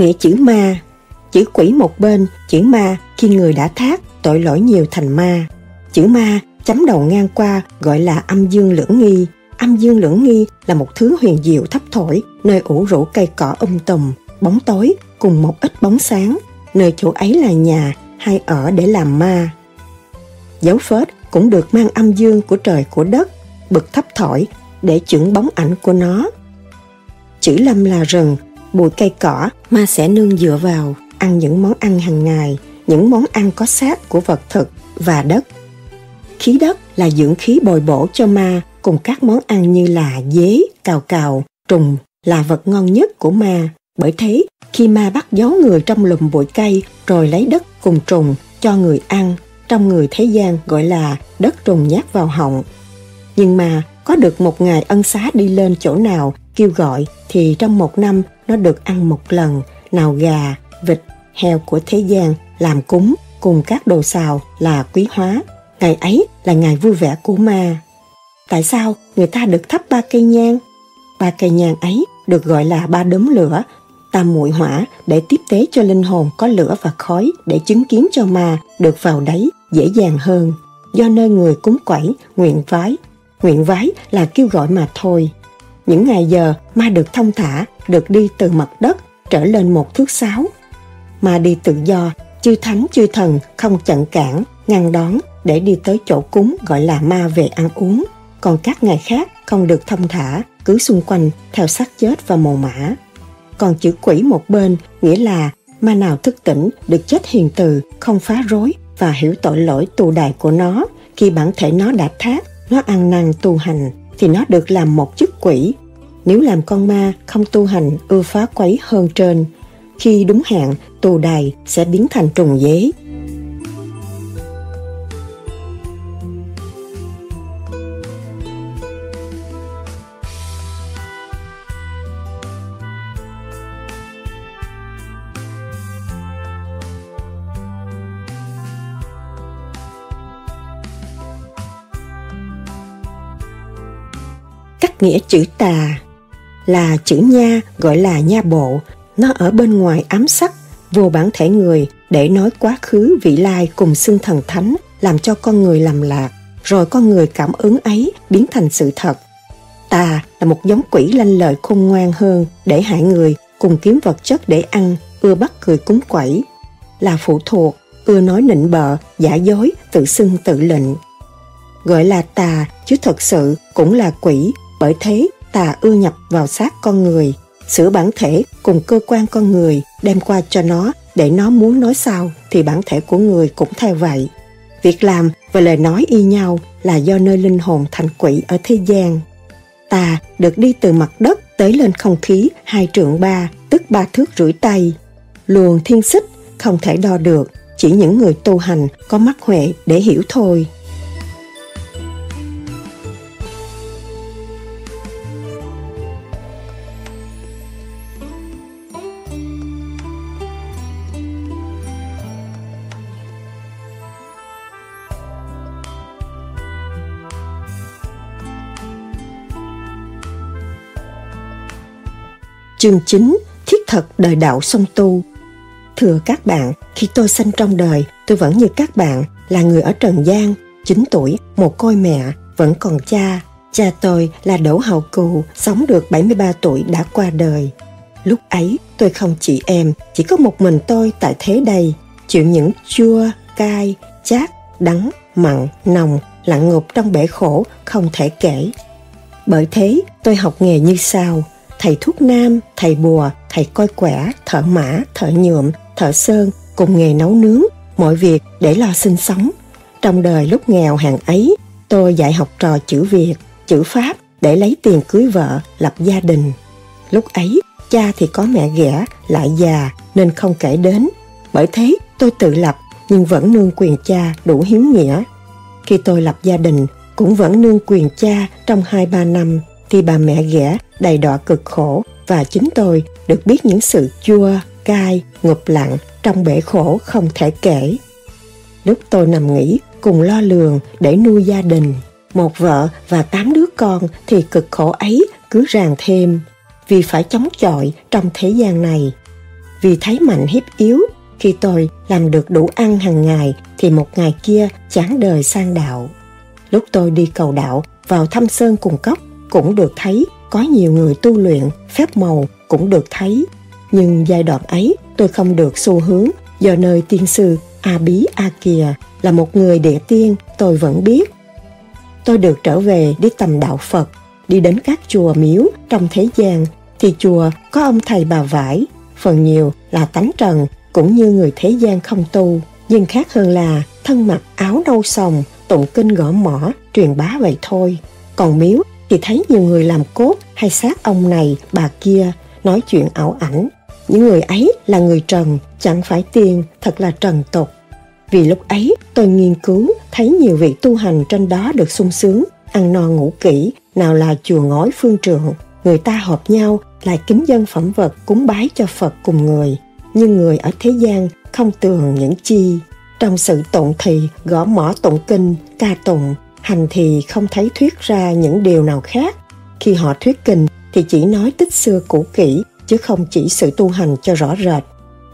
S1: nghĩa chữ ma, chữ quỷ một bên, chữ ma khi người đã thác tội lỗi nhiều thành ma. Chữ ma chấm đầu ngang qua gọi là âm dương lưỡng nghi. Âm dương lưỡng nghi là một thứ huyền diệu thấp thổi, nơi ủ rũ cây cỏ um tùm, bóng tối cùng một ít bóng sáng, nơi chỗ ấy là nhà hay ở để làm ma. Dấu phết cũng được mang âm dương của trời của đất, bực thấp thổi để chưởng bóng ảnh của nó. Chữ lâm là rừng, bụi cây cỏ ma sẽ nương dựa vào, ăn những món ăn hàng ngày, những món ăn có xác của vật thực và đất. Khí đất là dưỡng khí bồi bổ cho ma cùng các món ăn như là dế, cào cào, trùng là vật ngon nhất của ma. Bởi thế, khi ma bắt gió người trong lùm bụi cây rồi lấy đất cùng trùng cho người ăn, trong người thế gian gọi là đất trùng nhát vào họng. Nhưng mà có được một ngày ân xá đi lên chỗ nào kêu gọi thì trong một năm nó được ăn một lần, nào gà, vịt, heo của thế gian làm cúng cùng các đồ xào là quý hóa. Ngày ấy là ngày vui vẻ của ma. Tại sao người ta được thắp ba cây nhang? Ba cây nhang ấy được gọi là ba đốm lửa, tam muội hỏa để tiếp tế cho linh hồn có lửa và khói để chứng kiến cho ma được vào đấy dễ dàng hơn. Do nơi người cúng quẩy, nguyện vái. Nguyện vái là kêu gọi mà thôi. Những ngày giờ ma được thông thả, được đi từ mặt đất trở lên một thước sáu. Ma đi tự do, chư thánh chư thần không chặn cản, ngăn đón để đi tới chỗ cúng gọi là ma về ăn uống. Còn các ngày khác không được thông thả, cứ xung quanh theo xác chết và mồ mã. Còn chữ quỷ một bên nghĩa là ma nào thức tỉnh được chết hiền từ, không phá rối và hiểu tội lỗi tù đài của nó. Khi bản thể nó đã thác, nó ăn năn tu hành thì nó được làm một chức quỷ. Nếu làm con ma không tu hành ưa phá quấy hơn trên, khi đúng hạn tù đài sẽ biến thành trùng dế. Nghĩa chữ tà, là chữ nha gọi là nha bộ. Nó ở bên ngoài ám sắc, vô bản thể người, để nói quá khứ, vị lai cùng xưng thần thánh, làm cho con người làm lạc, rồi con người cảm ứng ấy biến thành sự thật. Tà là một giống quỷ lanh lợi khôn ngoan hơn, để hại người, cùng kiếm vật chất để ăn, ưa bắt cười cúng quẩy. Là phụ thuộc, ưa nói nịnh bợ, giả dối, tự xưng tự lệnh. Gọi là tà, chứ thật sự cũng là quỷ bởi thế tà ưa nhập vào xác con người, sửa bản thể cùng cơ quan con người đem qua cho nó để nó muốn nói sao thì bản thể của người cũng theo vậy. Việc làm và lời nói y nhau là do nơi linh hồn thành quỷ ở thế gian. Tà được đi từ mặt đất tới lên không khí hai trượng ba, tức ba thước rưỡi tay. Luồng thiên xích không thể đo được, chỉ những người tu hành có mắt huệ để hiểu thôi. Chương 9 Thiết thật đời đạo song tu Thưa các bạn, khi tôi sinh trong đời, tôi vẫn như các bạn, là người ở Trần gian, 9 tuổi, một côi mẹ, vẫn còn cha. Cha tôi là Đỗ Hậu Cù, sống được 73 tuổi đã qua đời. Lúc ấy, tôi không chị em, chỉ có một mình tôi tại thế đây, chịu những chua, cay, chát, đắng, mặn, nồng, lặng ngục trong bể khổ không thể kể. Bởi thế, tôi học nghề như sau – thầy thuốc nam, thầy bùa, thầy coi quẻ, thợ mã, thợ nhuộm, thợ sơn, cùng nghề nấu nướng, mọi việc để lo sinh sống. Trong đời lúc nghèo hàng ấy, tôi dạy học trò chữ Việt, chữ Pháp để lấy tiền cưới vợ, lập gia đình. Lúc ấy, cha thì có mẹ ghẻ, lại già nên không kể đến. Bởi thế, tôi tự lập nhưng vẫn nương quyền cha đủ hiếu nghĩa. Khi tôi lập gia đình, cũng vẫn nương quyền cha trong 2-3 năm thì bà mẹ ghẻ đầy đọa cực khổ và chính tôi được biết những sự chua, cay, ngụp lặng trong bể khổ không thể kể. Lúc tôi nằm nghỉ cùng lo lường để nuôi gia đình, một vợ và tám đứa con thì cực khổ ấy cứ ràng thêm vì phải chống chọi trong thế gian này. vì thấy mạnh hiếp yếu. Khi tôi làm được đủ ăn hàng ngày thì một ngày kia chán đời sang đạo. Lúc tôi đi cầu đạo vào thăm sơn cùng cốc cũng được thấy có nhiều người tu luyện, phép màu cũng được thấy. Nhưng giai đoạn ấy tôi không được xu hướng do nơi tiên sư A Bí A Kìa là một người địa tiên tôi vẫn biết. Tôi được trở về đi tầm đạo Phật, đi đến các chùa miếu trong thế gian thì chùa có ông thầy bà vải, phần nhiều là tánh trần cũng như người thế gian không tu, nhưng khác hơn là thân mặc áo nâu sòng, tụng kinh gõ mỏ, truyền bá vậy thôi. Còn miếu thì thấy nhiều người làm cốt hay sát ông này, bà kia, nói chuyện ảo ảnh. Những người ấy là người trần, chẳng phải tiền thật là trần tục. Vì lúc ấy tôi nghiên cứu thấy nhiều vị tu hành trên đó được sung sướng, ăn no ngủ kỹ, nào là chùa ngói phương trượng. Người ta họp nhau lại kính dân phẩm vật cúng bái cho Phật cùng người. Nhưng người ở thế gian không tường những chi. Trong sự tụng thì gõ mỏ tụng kinh, ca tụng, hành thì không thấy thuyết ra những điều nào khác. Khi họ thuyết kinh thì chỉ nói tích xưa cũ kỹ chứ không chỉ sự tu hành cho rõ rệt.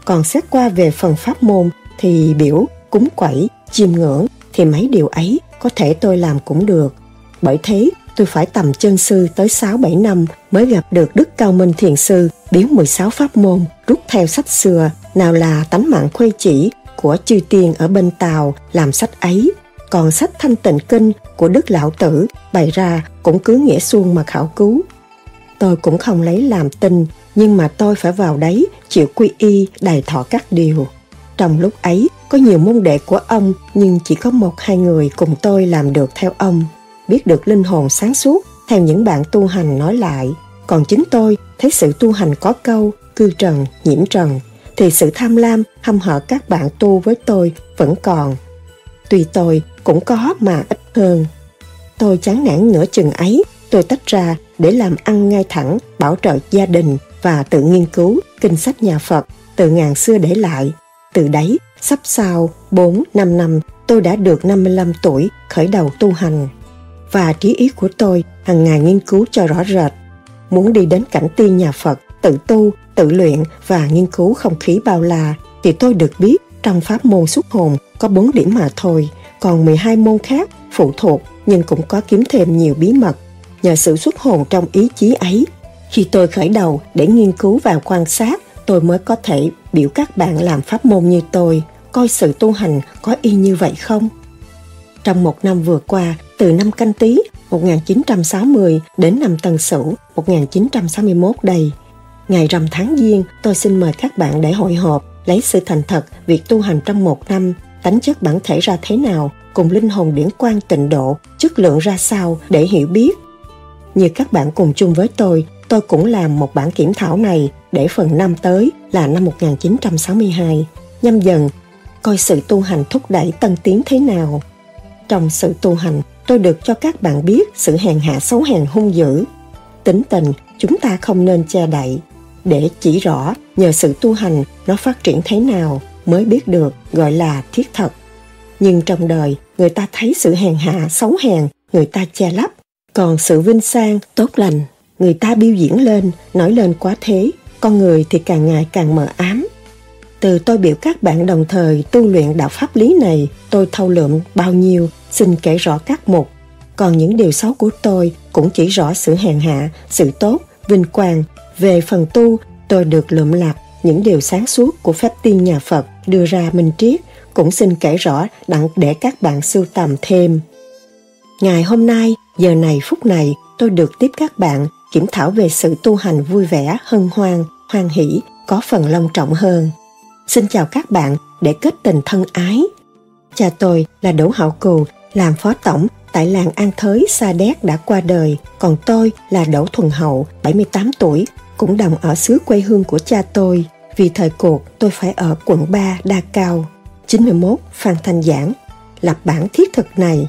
S1: Còn xét qua về phần pháp môn thì biểu, cúng quẩy, chiêm ngưỡng thì mấy điều ấy có thể tôi làm cũng được. Bởi thế tôi phải tầm chân sư tới 6-7 năm mới gặp được Đức Cao Minh Thiền Sư biếu 16 pháp môn rút theo sách xưa, nào là tánh mạng khuê chỉ của chư tiên ở bên Tàu làm sách ấy còn sách thanh tịnh kinh của Đức Lão Tử bày ra cũng cứ nghĩa suông mà khảo cứu. Tôi cũng không lấy làm tin, nhưng mà tôi phải vào đấy chịu quy y đài thọ các điều. Trong lúc ấy, có nhiều môn đệ của ông nhưng chỉ có một hai người cùng tôi làm được theo ông, biết được linh hồn sáng suốt theo những bạn tu hành nói lại. Còn chính tôi thấy sự tu hành có câu, cư trần, nhiễm trần, thì sự tham lam, hâm hở các bạn tu với tôi vẫn còn tùy tôi cũng có mà ít hơn. Tôi chán nản nửa chừng ấy, tôi tách ra để làm ăn ngay thẳng, bảo trợ gia đình và tự nghiên cứu kinh sách nhà Phật từ ngàn xưa để lại. Từ đấy, sắp sau 4-5 năm, tôi đã được 55 tuổi khởi đầu tu hành. Và trí ý của tôi hàng ngày nghiên cứu cho rõ rệt. Muốn đi đến cảnh tiên nhà Phật, tự tu, tự luyện và nghiên cứu không khí bao la, thì tôi được biết trong pháp môn xuất hồn có 4 điểm mà thôi, còn 12 môn khác phụ thuộc nhưng cũng có kiếm thêm nhiều bí mật. Nhờ sự xuất hồn trong ý chí ấy, khi tôi khởi đầu để nghiên cứu và quan sát, tôi mới có thể biểu các bạn làm pháp môn như tôi, coi sự tu hành có y như vậy không? Trong một năm vừa qua, từ năm canh tí 1960 đến năm Tân Sửu 1961 đây, ngày rằm tháng Giêng, tôi xin mời các bạn để hội họp lấy sự thành thật việc tu hành trong một năm, tánh chất bản thể ra thế nào, cùng linh hồn điển quan tịnh độ, chất lượng ra sao để hiểu biết. Như các bạn cùng chung với tôi tôi cũng làm một bản kiểm thảo này để phần năm tới là năm 1962 nhâm dần, coi sự tu hành thúc đẩy tân tiến thế nào. Trong sự tu hành, tôi được cho các bạn biết sự hèn hạ xấu hèn hung dữ. Tính tình, chúng ta không nên che đậy để chỉ rõ nhờ sự tu hành nó phát triển thế nào mới biết được gọi là thiết thật. Nhưng trong đời, người ta thấy sự hèn hạ, xấu hèn, người ta che lấp. Còn sự vinh sang, tốt lành, người ta biểu diễn lên, nói lên quá thế. Con người thì càng ngày càng mờ ám. Từ tôi biểu các bạn đồng thời tu luyện đạo pháp lý này, tôi thâu lượm bao nhiêu, xin kể rõ các mục. Còn những điều xấu của tôi cũng chỉ rõ sự hèn hạ, sự tốt, vinh quang. Về phần tu, tôi được lượm lạc những điều sáng suốt của phép tiên nhà Phật đưa ra minh triết cũng xin kể rõ đặng để các bạn sưu tầm thêm. Ngày hôm nay, giờ này phút này, tôi được tiếp các bạn kiểm thảo về sự tu hành vui vẻ, hân hoan, hoan hỷ, có phần long trọng hơn. Xin chào các bạn để kết tình thân ái. Cha tôi là Đỗ Hạo Cù, làm phó tổng tại làng An Thới, Sa Đéc đã qua đời, còn tôi là Đỗ Thuần Hậu, 78 tuổi, cũng đồng ở xứ quê hương của cha tôi. Vì thời cuộc, tôi phải ở quận 3 Đa Cao. 91 Phan Thanh Giảng Lập bản thiết thực này